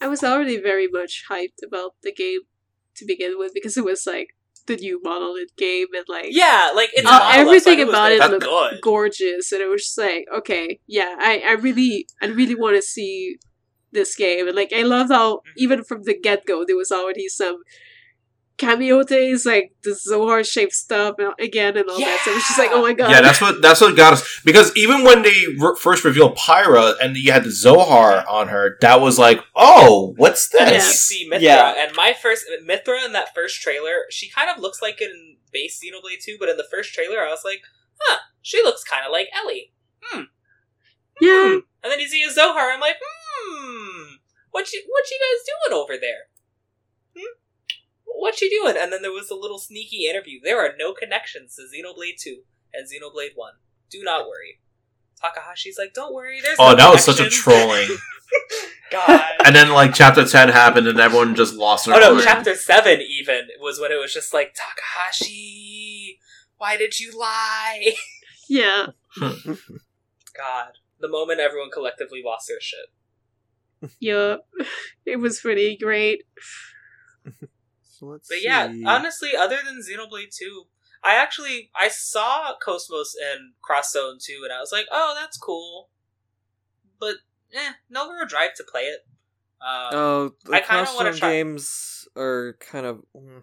I was already very much hyped about the game to begin with because it was like the new monolith game and like Yeah, like it's uh, Monolith, so I everything it was about it be looked good. gorgeous, and it was just like, okay, yeah, I, I really, I really want to see this game, and like, I loved how Mm-hmm. even from the get go there was already some cameo things, like the Zohar shaped stuff, and again, and all that. So it was just like, oh my god, Yeah, that's what that's what got us. Because even when they re- first revealed Pyra and you had the Zohar on her, that was like, oh, what's this? And then you see Mithra, Yeah. and my first Mithra in that first trailer, she kind of looks like it in base Xenoblade 2, but in the first trailer, I was like, huh, she looks kind of like Ellie. Hmm. yeah, And then you see a Zohar, I'm like, hmm, what you what you guys doing over there? Hmm? What you doing? And then there was a little sneaky interview. There are no connections to Xenoblade 2 and Xenoblade 1. Do not worry. Takahashi's like, don't worry, there's Oh, no that was such a trolling. God. and then like chapter ten happened, and everyone just lost their Oh no, mind. chapter seven even was when it was just like Takahashi, why did you lie? yeah. God, the moment everyone collectively lost their shit. Yup. It was pretty great. So let's But yeah, see. honestly, other than Xenoblade Two, I actually I saw Cosmos and Crosszone Two, and I was like, oh, that's cool. But eh, no real drive to play it. Um, Oh, the I kinda wanna try- games are kind of. mm,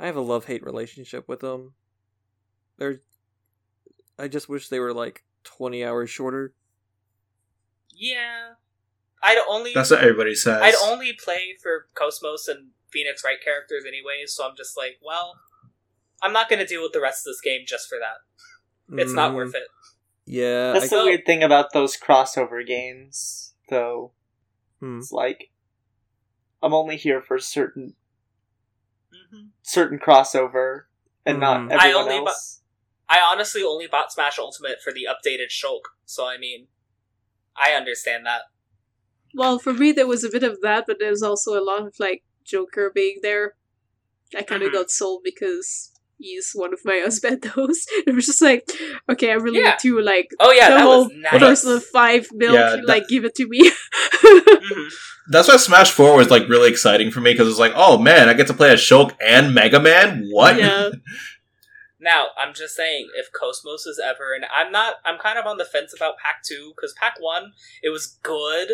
I have a love hate relationship with them. They're. I just wish they were like twenty hours shorter. yeah, I'd only That's what everybody says. I'd only play for Cosmos and Phoenix Wright characters anyways, so I'm just like, well, I'm not gonna deal with the rest of this game just for that. It's not Mm, worth it. Yeah, That's I, the weird thing about those crossover games, though. Hmm. It's like I'm only here for certain hmm certain crossover and not Mhm. I everyone only bu- else. I honestly only bought Smash Ultimate for the updated Shulk, so I mean, I understand that. Well, for me, there was a bit of that, but there's also a lot of like Joker being there. I kind of Mhm. got sold because he's one of my husbandos. It was just like, okay, I really Yeah. need to like Oh yeah, the that whole was nice. Persona Five milk, Yeah, that- like give it to me. Mhm. That's why Smash Four was like really exciting for me because it's like, oh man, I get to play as Shulk and Mega Man. What? yeah, Now, I'm just saying, if Cosmos is ever, and I'm not, I'm kind of on the fence about Pack 2, because Pack 1, it was good,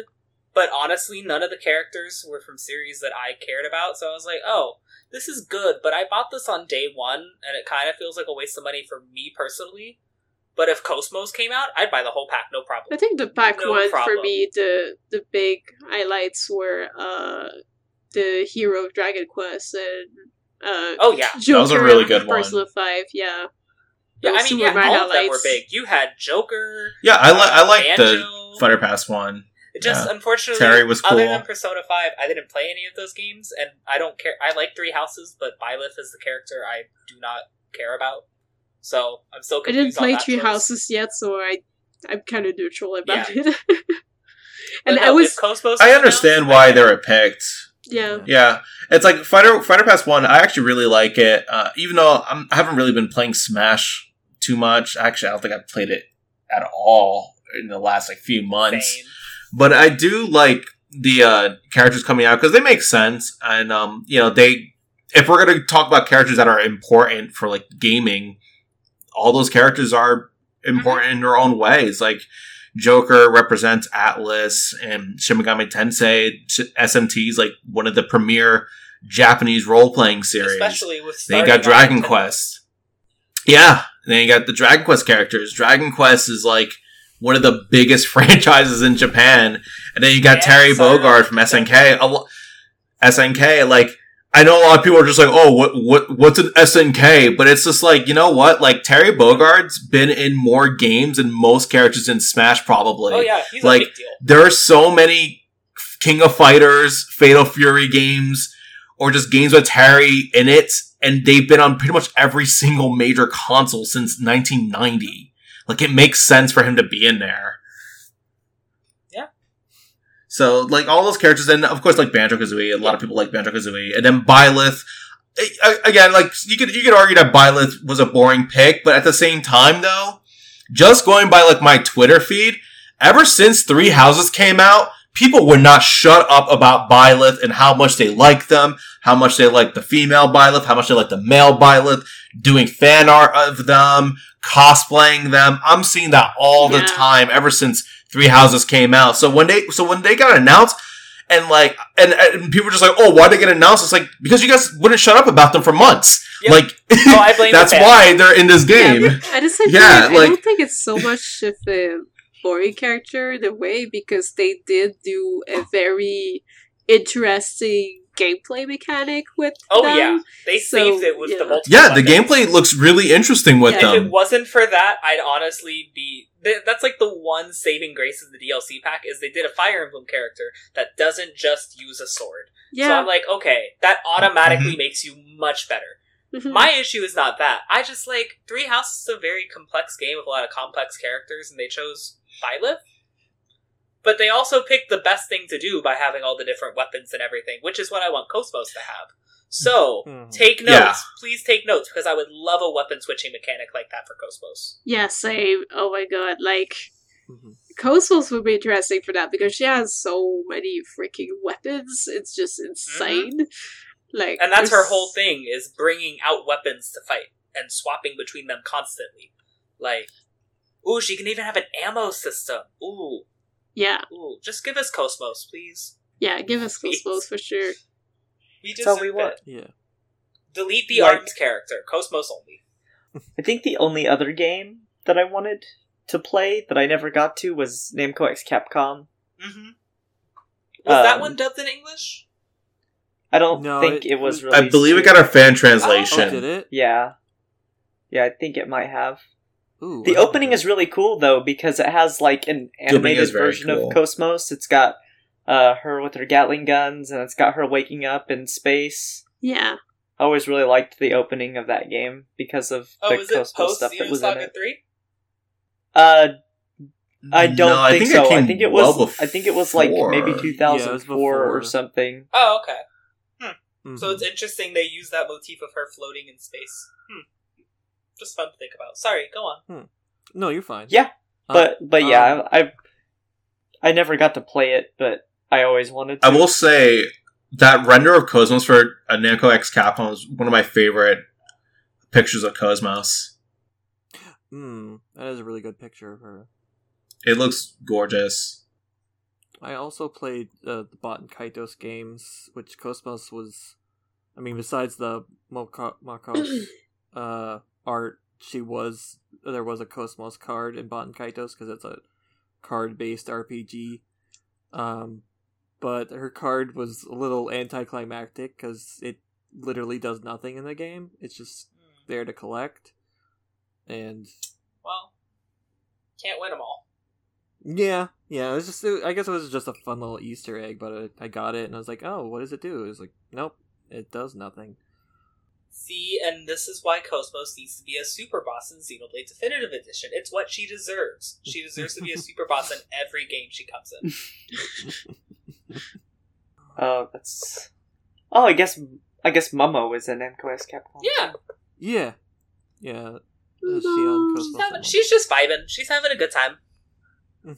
but honestly, none of the characters were from series that I cared about, so I was like, oh, this is good, but I bought this on day one, and it kind of feels like a waste of money for me personally. But if Cosmos came out, I'd buy the whole pack, no problem. I think the pack No one problem. for me, the the big highlights were uh the hero of Dragon Quest and uh Oh, yeah. Joker That was a really and good one. Persona Five. Yeah, Yeah, I mean, yeah, my all of them were big. You had Joker. Yeah, I like I like the Fighter Pass one. It Just Yeah. unfortunately, Terry was Other than Persona Five, I didn't play any of those games, and I don't care. I like Three Houses, but Byleth is the character I do not care about. So I'm still I didn't play Three choice. Houses yet, so I I'm kind of neutral about Yeah. it. And no, I was if Cosmos I understand announced, why I- they were picked. yeah. Yeah, it's like Fighter Fighter Pass One. I actually really like it, uh, even though I'm, I haven't really been playing Smash too much. Actually, I don't think I've played it at all in the last like few months. Same. But I do like the uh, characters coming out because they make sense, and um, you know they. If we're gonna talk about characters that are important for like gaming, all those characters are important in their own ways. Like Joker represents Atlus, and Shin Megami Tensei SMT is like one of the premier Japanese role playing series. Especially with starting got Dragon. Quest. Yeah. Then you got the Dragon Quest characters. Dragon Quest is like one of the biggest franchises in Japan. And then you got Yeah, Terry. Bogard from SNK. Lo- SNK, like, I know a lot of people are just like, oh, what, what, what's an SNK? But it's just like, you know what? Like, Terry Bogard's been in more games than most characters in Smash, probably. Oh yeah, he's Like, a big deal. There are so many King of Fighters, Fatal Fury games, or just games with Terry in it, and they've been on pretty much every single major console since 1990. Like it makes sense for him to be in there. Yeah. So like all those characters, and of course like Banjo Kazooie, a lot of people like Banjo Kazooie, and then Byleth. Again, like you could you could argue that Byleth was a boring pick, but at the same time, though, just going by like my Twitter feed, ever since Three Houses came out, people would not shut up about Byleth and how much they like them, how much they like the female Byleth, how much they like the male Byleth, doing fan art of them, cosplaying them. I'm seeing that all the time ever since Three Houses came out. So when they so when they got announced and like and, and people were just like, oh, why did they get announced? It's like because you guys wouldn't shut up about them for months. Yep. Like Oh, I blame the that's fans. why they're in this game. I just same Yeah, time, I don't think it's so much of a boring character in a way because they did do a very interesting gameplay mechanic with Oh them. yeah, they So, saved it with yeah. the multiple. Yeah, the gameplay looks really interesting with Yeah. If it wasn't for that, I'd honestly be. th- That's like the one saving grace of the DLC pack is they did a Fire Emblem character that doesn't just use a sword. Yeah. So Yeah. I'm like, okay, that automatically makes you much better. Mhm. My issue is not that. I just like Three Houses is a very complex game with a lot of complex characters, and they chose Byleth. But they also picked the best thing to do by having all the different weapons and everything, which is what I want Cosmos to have. So Mhm. take notes, Yeah. please take notes because I would love a weapon switching mechanic like that for Cosmos. yeah, same. Oh my god, like Mhm. Cosmos would be interesting for that because she has so many freaking weapons. It's just insane. Like, Mm-hmm. And that's her whole thing is bringing out weapons to fight and swapping between them constantly. Like, ooh, she can even have an ammo system. Ooh, Yeah, ooh, just give us Cosmos, please. yeah. Give us Please. Cosmos for sure. We Tell deserve me what. it. Yeah. Delete the Like- arms character. Cosmos only. I think the only other game that I wanted to play that I never got to was Namco X Capcom. Mm-hmm. Was that Um, one dubbed in English? I don't No, think it- it, was I released. I believe it got a fan Oh, translation. did it? Yeah. Yeah, I think it might have. Ooh, The opening like is really cool though because it has like an animated version cool. of Cosmos. It's got uh, her with her Gatling guns and it's got her waking up in space. Yeah, I always really liked the opening of that game because of Oh, the is it Cosmos stuff that was in Xenosaga it. 3? Uh, I don't No, I think, think so. I think it well was. I think it was like maybe before. 2004 or something. Oh, okay. Mhm. So it's interesting they use that motif of her floating in space. Hmm. Just fun to think about. Sorry, go on. no, you're fine. Yeah, Uh, But but yeah, um, I, I I never got to play it, but I always wanted to. I will say that render of Cosmos for a Namco X Capcom is one of my favorite pictures of Cosmos. Hmm, that is a really good picture of her. It looks gorgeous. I also played uh, the Baten Kaitos games, which Cosmos was. I mean, besides the Moko- Mokos uh, art, she was there was a Cosmos card in Baten Kaitos because it's a card-based RPG. Um, but her card was a little anticlimactic because it literally does nothing in the game. It's just there to collect, and Well, can't win them all. Yeah, yeah. It was just. It, I guess it was just a fun little Easter egg, but I, I got it and I was like, oh, what does it do? It was like, nope, it does nothing. See, and this is why Cosmos needs to be a super boss in Xenoblade Definitive Edition. It's what she deserves. She deserves to be a super boss in every game she comes in. Oh, that's. Oh, I guess I guess Momo is in Namco X Capcom. Yeah, Yeah, yeah. Uh, she on she's, having, she's just vibing. She's having a good time.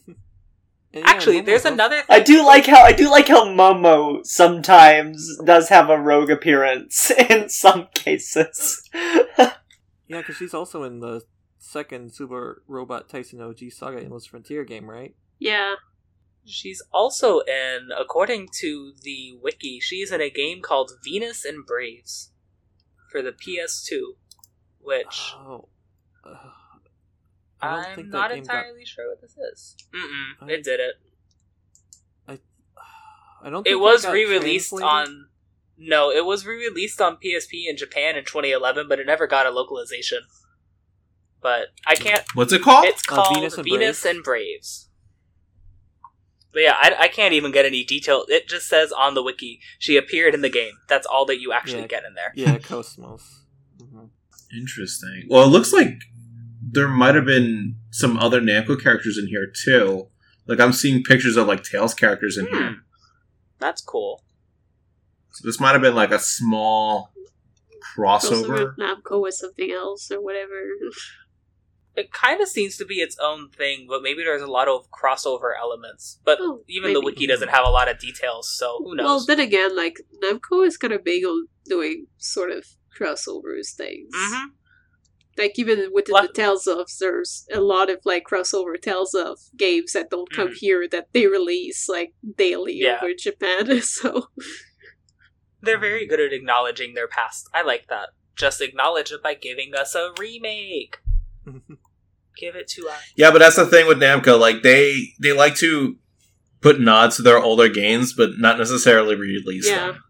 And yeah, Actually, Momo there's both- another thing. I do like how I do like how Momo sometimes does have a rogue appearance in some cases. Yeah, because she's also in the second Super Robot Taisen OG Saga Endless Frontier game, right? yeah. She's also in, according to the wiki, she's in a game called Venus and Braves for the PS2, which Oh. Uh, I don't I'm think that not game got- entirely sure what this is. Mm-mm, I- it did it. I I don't. It think was re-released translated. on. No, it was re-released on PSP in Japan in 2011, but it never got a localization. But I can't. What's it called? It's Uh, called Venus Venus, and and, Braves? Braves. But yeah, I, I can't even get any detail. It just says on the wiki she appeared in the game. That's all that you actually Yeah. get in there. Yeah, Cosmos. hmm Interesting. Well, it looks like there might have been some other Namco characters in here too. Like I'm seeing pictures of like Tails characters in here. That's cool. So this might have been like a small crossover. Crossover Namco with something else or whatever. It kind of seems to be its own thing, but maybe there's a lot of crossover elements. But Oh, even the wiki doesn't have a lot of details, so who knows? Well, then again, like Namco is kind of big on doing sort of crossovers things. Mhm. Like even within the Tales of, there's a lot of like crossover Tales of games that don't come Mhm. here that they release like daily Yeah. over in Japan. So They're very good at acknowledging their past. I like that. Just acknowledge it by giving us a remake. Give it to us. Yeah, but that's the thing with Namco. Like they they like to put nods to their older games, but not necessarily re-release yeah, them.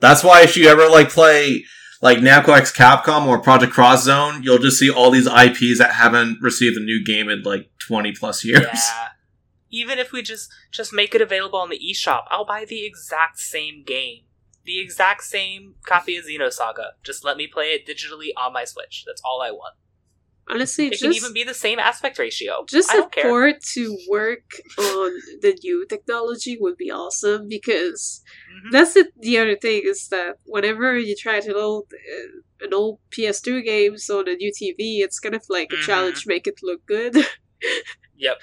That's why if you ever like play like Namco X Capcom or Project Cross Zone, you'll just see all these IPs that haven't received a new game in like twenty plus years. Yeah. Even if we just just make it available on the eShop, I'll buy the exact same game. The exact same copy of Xenosaga. Just let me play it digitally on my Switch. That's all I want. Honestly, It just can even be the same aspect ratio. just I a don't care. port to work on the new technology would be awesome because Mhm. that's the, the other thing is that whenever you try to load uh, an old PS2 games on a new TV, it's kind of like a Mhm. challenge to make it look good. Yep.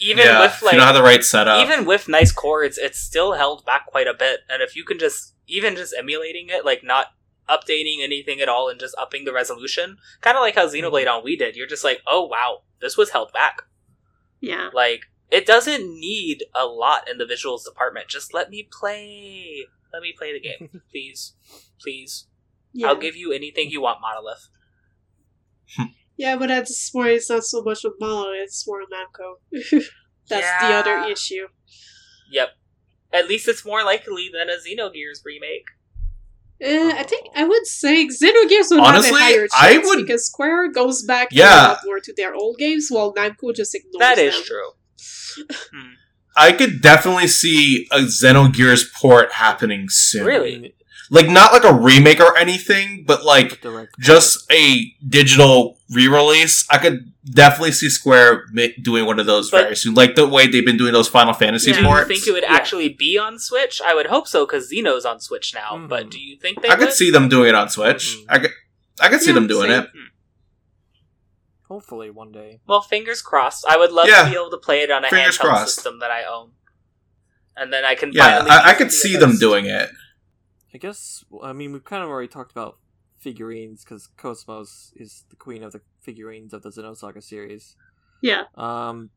Even yeah, with like you don't have the right setup. even with nice chords, it's still held back quite a bit. And if you can just even just emulating it, like not updating anything at all and just upping the resolution, kind of like how Xenoblade mm-hmm. on Wii did, you're just like, oh wow, this was held back. yeah. Like it doesn't need a lot in the visuals department. Just let me play. Let me play the game, please, please. Yeah. I'll give you anything you want, Monolith. yeah, but at this point, it's not so much of Monolith, it's more Namco. That's the other issue. Yep. At least it's more likely than a Xenogears remake. Uh, I think I would say Xenogears would Honestly, have a higher I chance would- because Square goes back a lot more to their old games, while Namco just ignores That is them. true. I could definitely see a Xenogears port happening soon. Really? Like not like a remake or anything, but like just a digital re-release. I could definitely see Square doing one of those But- very soon, like the way they've been doing those Final Fantasy Yeah. Do you think it would Yeah. actually be on Switch? I would hope so because Xeno's on Switch now. Mhm. But do you think they I could see them doing it on Switch. Mhm. I could, I could see Yeah, them doing same. it. Hopefully one day. Well, fingers crossed. I would love Yeah. to be able to play it on a Fingers handheld crossed. system that I own, and then I can. Yeah, finally I, I use could the see them doing it. I guess. I mean, we've kind of already talked about figurines because Cosmos is the queen of the figurines of the Xenosaga series. Yeah. Um,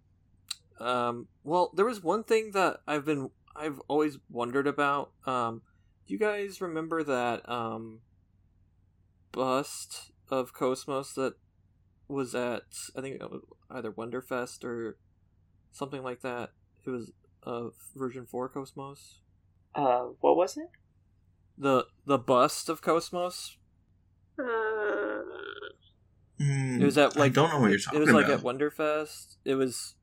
um. Well, there was one thing that I've been I've always wondered about. Um, do you guys remember that um bust of Cosmos that was at I think it was either Wonderfest or something like that. It was uh version four Cosmos. Uh, what was it? The the bust of Cosmos. Uh, It was at Hmm, I like don't know what you're talking about. It talking was like about. at Wonderfest. It was,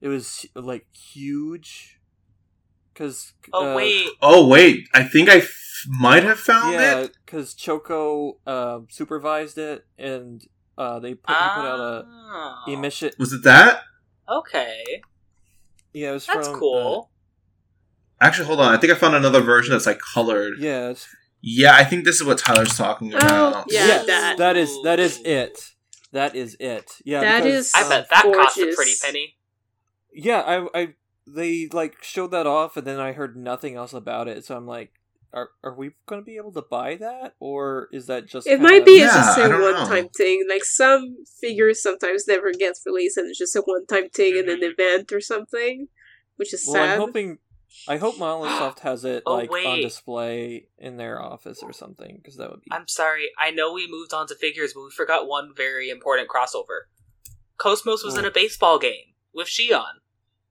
it was like huge. Cause Oh uh, wait, oh wait, I think I f- might have found yeah, it. because Choco uh, supervised it, and uh, they put, he put out a Oh. emission. Was it that? Okay, Yeah, it was that's from, uh, cool. Actually, hold on. I think I found another version that's like colored. yeah, it's, Yeah, I think this is what Tyler's talking Oh, about. yeah, yes, that. that is that is it. That is it. Yeah, That because, is- I bet that cost a pretty penny. Yeah, I, I, they like showed that off, and then I heard nothing else about it. So I'm like, are are we going to be able to buy that, or is that just? it kinda- might be Yeah, just a one-time thing. Like some figures sometimes never get released, and it's just a one-time thing mm-hmm. in an event or something, which is Well, I'm sad. hoping. I hope Monolith has it Oh, like on display in their office or something because that would be. I'm sorry. I know we moved on to figures, but we forgot one very important crossover. Cosmos was in a baseball game with Shion.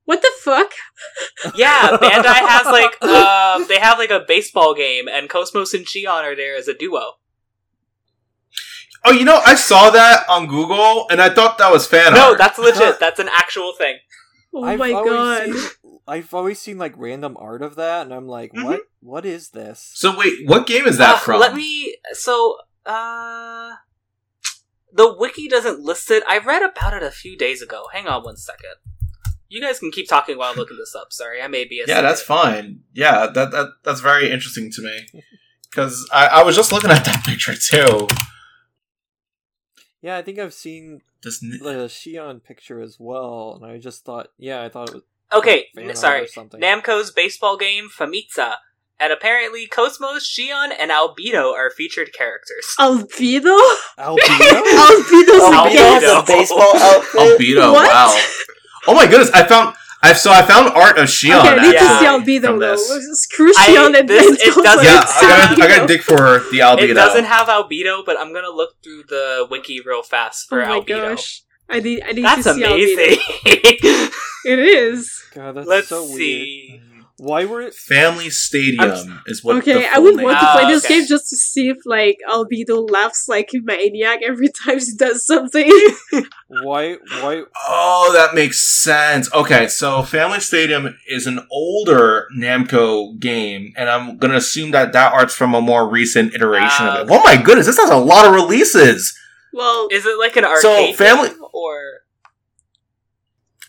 What the fuck? Yeah, Bandai has like um they have like a baseball game, and Cosmos and Shion are there as a duo. Oh, you know, I saw that on Google and I thought that was fan No, art. that's legit. That's an actual thing. Oh I've my god! Seen, I've always seen like random art of that, and I'm like, what? What is this? So wait, what game is that Uh, from? Let me. So, uh, the wiki doesn't list it. I read about it a few days ago. Hang on one second. You guys can keep talking while I'm looking this up. Sorry, I may be Yeah, that's fine. Yeah, that, that that's very interesting to me because I, I was just looking at that picture too. Yeah, I think I've seen This the Shion picture as well, and I just thought, yeah, I thought it was Okay, n- sorry. Namco's baseball game Famista, and apparently Cosmos, Shion, and Albedo are featured characters. Albedo? Albedo? Albedo's Albedo a has a baseball outfit. Albedo, What? wow. Oh my goodness, I found I so I found art of Shion. Okay, I need to actually, see Albedo though. this. Screw I- Shion and this- it doesn't- Yeah, I gotta, I gotta dig for the Albedo. It doesn't have Albedo, but I'm gonna look through the wiki real fast Oh for my Albedo. gosh. I need, I need That's to see amazing. Albedo. It is. God, that's Let's so weird. see. Why were it? Family Stadium is what. okay, the I would name want to Ah, play this okay. game just to see if like Albedo laughs like a maniac every time he does something. Why? Why? Oh, that makes sense. Okay, so Family Stadium is an older Namco game, and I'm gonna assume that that art's from a more recent iteration Ah, of it. Oh my goodness, this has a lot of releases. Well, Is it like an So, arcade family- game, or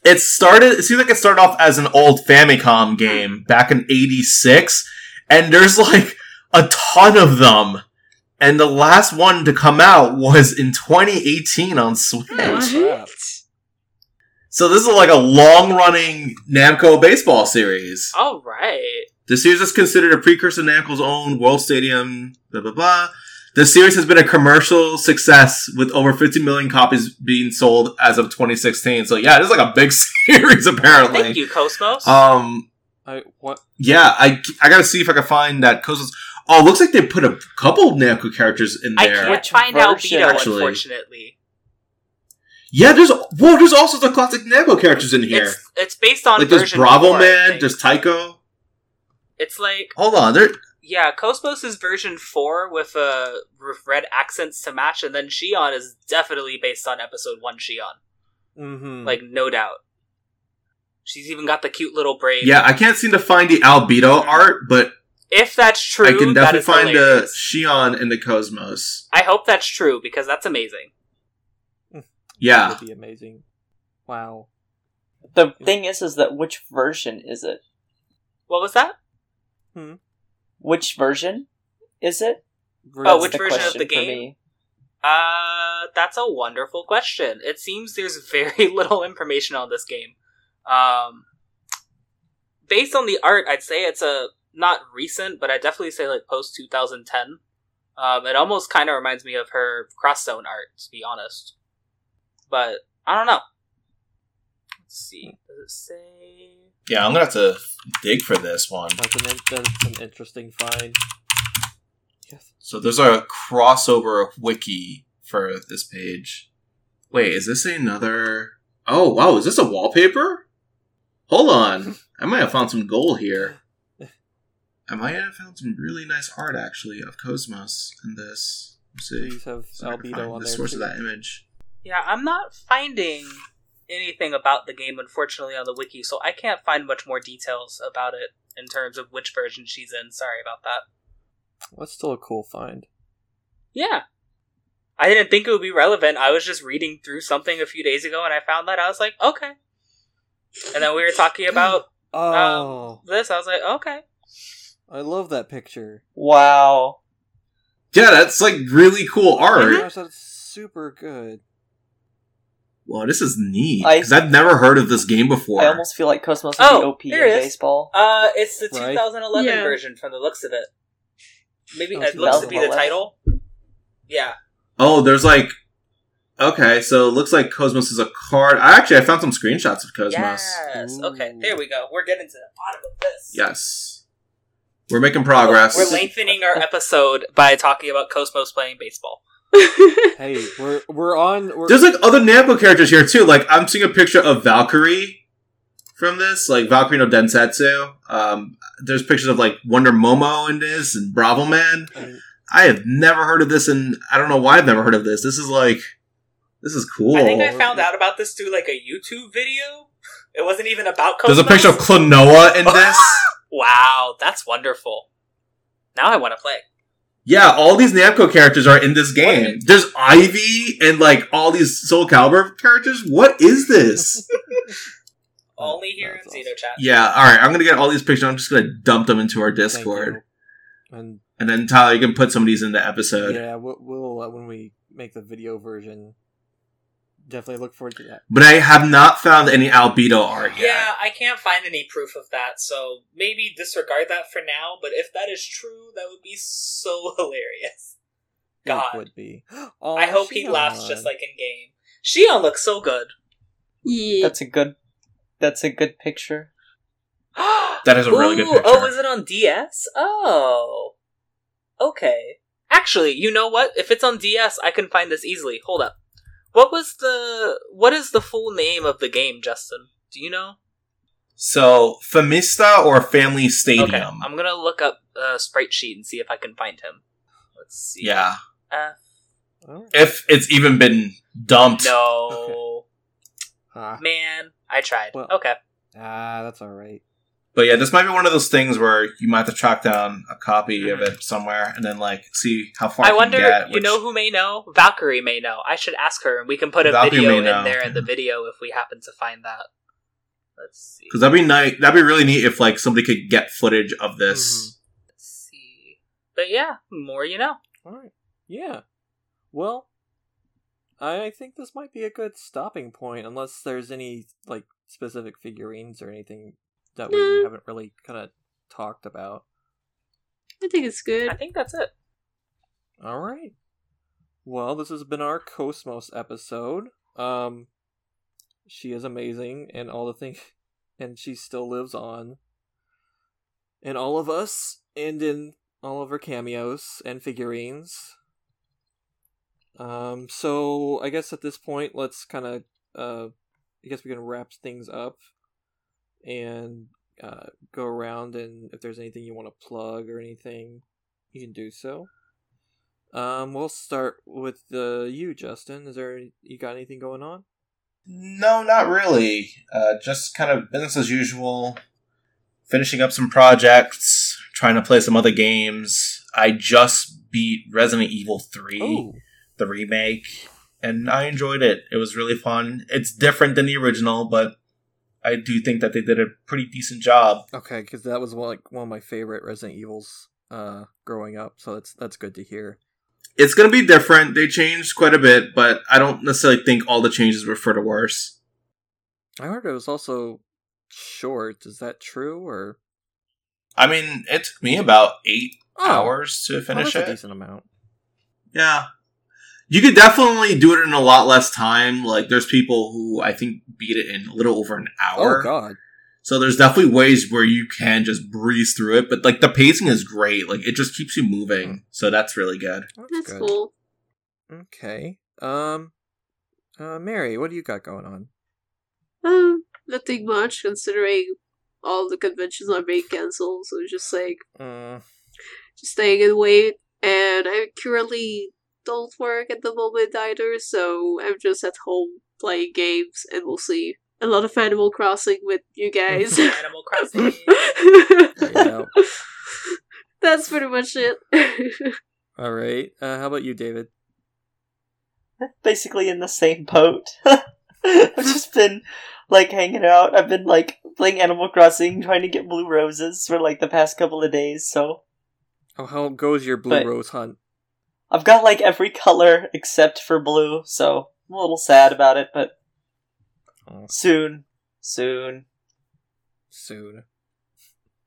It started. It seems like it started off as an old Famicom hmm. game back in '86, and there's like a ton of them. And the last one to come out was in 2018 on Switch. what? So this is like a long-running Namco baseball series. all right? The series is considered a precursor to Namco's own World Stadium, blah, blah, blah. The series has been a commercial success with over 50 million copies being sold as of 2016. So yeah, it is like a big series apparently. Thank you, Cosmos. Um, I what? yeah, I, I gotta see if I can find that Cosmos. Oh, looks like they put a couple Namco characters in there. I there. can't Which find version, Albedo, actually? unfortunately. Yeah, there's whoa, there's also the classic Namco characters in here. It's it's based on Like there's Bravo 4, Man, there's Tycho. It's like Hold on, there. Yeah, Cosmos is version four with uh red accents to match, and then Shion is definitely based on episode one Shion, Mm-hmm. like no doubt. She's even got the cute little braid. Yeah, I can't seem to find the Albedo art, but if that's true, I can definitely is find the hilarious. Shion in the Cosmos. I hope that's true because that's amazing. Yeah. That would be amazing. Wow. The thing is, is that which version is it? What was that? Which version is it? Oh, which version of the game? me. Uh, that's a wonderful question. It seems there's very little information on this game. Um, based on the art, I'd say it's a not recent, but I definitely say like post 2010. Um, it almost kind of reminds me of her cross zone art, to be honest. But I don't know. Let's see. Does it say? Yeah, I'm gonna have to dig for this one. That's an in- that's an interesting find. Yes. So there's a crossover wiki for this page. Wait, is this another? Oh wow, is this a wallpaper? Hold on, I might have found some gold here. I might have found some really nice art actually of Cosmos in this. Let's see. Please have See if I Albedo on the there. source of that image. Yeah, I'm not finding anything about the game, unfortunately, on the wiki, so I can't find much more details about it in terms of which version she's in. Sorry about that. That's still a cool find. Yeah. I didn't think it would be relevant. I was just reading through something a few days ago and I found that. I was like, okay. And then we were talking about Oh, um, this. I was like, okay. I love that picture. Wow. Yeah, that's like really cool art. Gosh, mm-hmm. that's super good. Well, this is neat I- because I've never heard of this game before. I almost feel like Cosmos would Oh, be OP in here it is. baseball. Uh, it's the Right. 2011 Yeah. version from the looks of it. Maybe Oh, it looks to be the title. Yeah. Oh, there's like okay, so it looks like Cosmos is a card. I actually I found some screenshots of Cosmos. Yes. Okay, Ooh. there we go. We're getting to the bottom of this. Yes, we're making progress. We're lengthening our episode by talking about Cosmos playing baseball. Hey, we're we're on. We're, There's like other Namco characters here too. Like I'm seeing a picture of Valkyrie from this, like Valkyrie no Densetsu. Um, there's pictures of like Wonder Momo in this and Bravo Man. I I have never heard of this, and I don't know why I've never heard of this. This is like, this is cool. I think I found out about this through like a YouTube video. It wasn't even about Cosmos. There's a picture of Klonoa in this. Wow, that's wonderful. Now I want to play. Yeah, all these Namco characters are in this game. There's Ivy and like all these Soul Calibur characters. What is this? Only here in Xenochat. yeah, all right. I'm gonna get all these pictures. I'm just gonna dump them into our Discord, And and then Tyler, you can put some of these in the episode. yeah, we'll, we'll uh, when we make the video version, definitely look forward to that. But I have not found any albedo art yet. Yeah, I can't find any proof of that, so maybe disregard that for now. But if that is true, that would be so hilarious. God, It would be. Oh, I hope he laughs just like in game. Shion looks so good. Yeah. That's a good. That's a good picture. That is a really good oh, picture. Oh, is it on DS? Oh. Okay. Actually, you know what? If it's on DS, I can find this easily. Hold up. What was the what is the full name of the game, Justin? Do you know? So, Famista or Family Stadium? Okay, I'm gonna look up a sprite sheet and see if I can find him. Let's see. Yeah. Uh, If it's even been dumped. no. Ah, Man, I tried. Well- okay. ah, that's all right. But yeah, this might be one of those things where you might have to track down a copy Mhm. of it somewhere and then like see how far I you wonder, can get. you which- know who may know? Valkyrie may know. I should ask her, and we can put a Valkyrie video in know. there in the video if we happen to find that. Let's see. Because that'd be nice. That'd be really neat if like somebody could get footage of this. Let's see. But yeah, more you know. All right. Yeah. Well, I think this might be a good stopping point, unless there's any like specific figurines or anything that we No. haven't really kind of talked about. I think it's good. I think that's it. All right. Well, this has been our Cosmos episode. Um, she is amazing, and all the things, and she still lives on. In all of us, and in all of her cameos and figurines. Um, so I guess at this point, let's kind of, uh, I guess we can wrap things up, and uh, go around, and if there's anything you want to plug or anything, you can do so. Um, we'll start with uh, you, Justin. Is there you got anything going on? No, not really. Uh, just kind of business as usual. Finishing up some projects, trying to play some other games. I just beat Resident Evil 3, Oh, the remake, and I enjoyed it. It was really fun. It's different than the original, but I do think that they did a pretty decent job. okay, because that was one, like one of my favorite Resident Evils uh, growing up. So that's that's good to hear. It's going to be different. They changed quite a bit, but I don't necessarily think all the changes were for the worse. I heard it was also short. Is that true or I mean, it took me about eight Oh. hours to Oh, finish that's a it. decent amount? Yeah. You could definitely do it in a lot less time. Like, there's people who I think beat it in a little over an hour. Oh God, So there's definitely ways where you can just breeze through it, but like the pacing is great. Like it just keeps you moving. So that's really good. that's, That's good. cool. Okay. Um, uh, Mary, what do you got going on? Um, nothing much considering all the conventions are being cancelled. So it's just like Uh, just staying in wait. And I currently don't work at the moment either, so I'm just at home playing games and mostly a lot of Animal Crossing with you guys. Animal Crossing. yeah. That's pretty much it. All right. Uh, how about you, David? Basically in the same boat. I've just been like hanging out. I've been like playing Animal Crossing, trying to get blue roses for like the past couple of days. So Oh, how goes your blue But- rose hunt? I've got like every color except for blue. So I'm a little sad about it, but Oh, soon, soon. soon.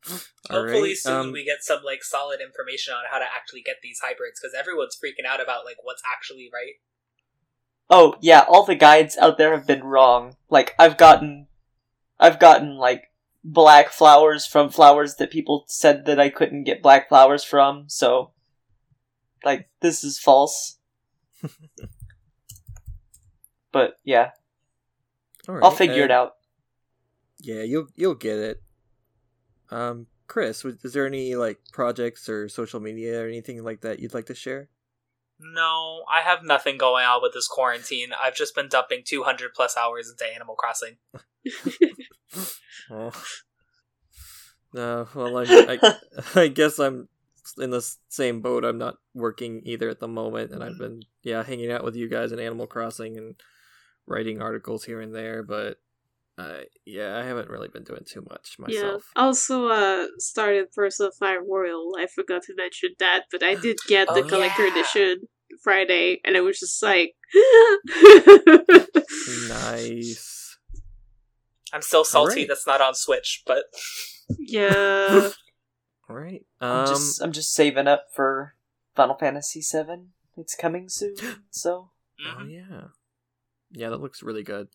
Hopefully soon um, we get some like solid information on how to actually get these hybrids because everyone's freaking out about like what's actually right. Oh yeah, all the guides out there have been wrong. Like I've gotten, I've gotten like black flowers from flowers that people said that I couldn't get black flowers from. So, like this is false. but yeah, all I'll right, figure it uh, out. Yeah, you'll you'll get it. Um, Chris, is there any like projects or social media or anything like that you'd like to share? No, I have nothing going on with this quarantine. I've just been dumping 200 plus hours into Animal Crossing. Oh. No, well, I, I, I guess I'm in the same boat. I'm not working either at the moment, and I've been yeah hanging out with you guys in Animal Crossing and writing articles here and there. But uh, yeah, I haven't really been doing too much myself. Yeah. Also, uh, started Persona 5 Royal. I forgot to mention that, but I did get the Oh, collector yeah. edition Friday, and it was just like. Nice. I'm still salty Alright. that's not on Switch, but yeah. All right. I'm Um, just I'm just saving up for Final Fantasy VII. It's coming soon, so Oh yeah, yeah, that looks really good.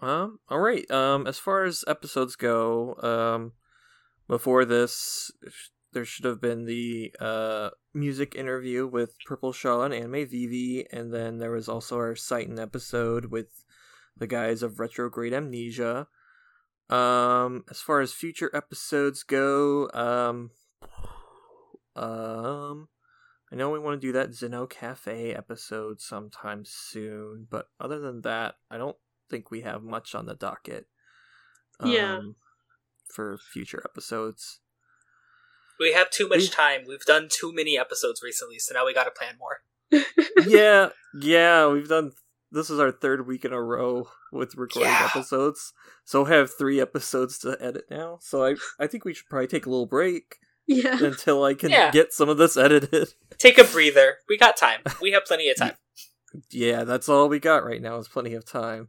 Um, all right. Um, as far as episodes go, um, before this, there should have been the uh music interview with Purple Shaw and Anime Vivi, and then there was also our Titan episode with the guys of Retrograde Amnesia. Um, as far as future episodes go, um, um, I know we want to do that Zeno Cafe episode sometime soon, but other than that, I don't think we have much on the docket. Yeah. um, For future episodes. we have too much time. We've done too many episodes recently, so now we gotta plan more. yeah, yeah, we've done. This is our third week in a row with recording Yeah. episodes, so I have three episodes to edit now. So I, I think we should probably take a little break Yeah. until I can Yeah. get some of this edited. Take a breather. We got time. We have plenty of time. yeah, that's all we got right now is plenty of time.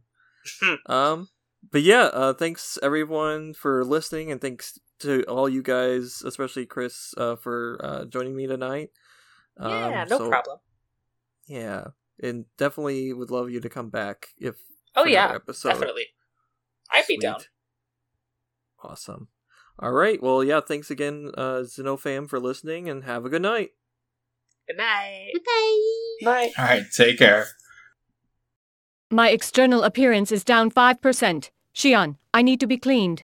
um, but yeah, uh, thanks everyone for listening, and thanks to all you guys, especially Chris, uh, for uh, joining me tonight. yeah, Um, no so- problem. Yeah, and definitely would love you to come back if. Oh for yeah, episode. definitely. I'd be down. Awesome. All right. Well, yeah. Thanks again, uh, Xenofam, for listening, and have a good night. Good night. night. All right, take care. My external appearance is down 5%. Shion, I need to be cleaned.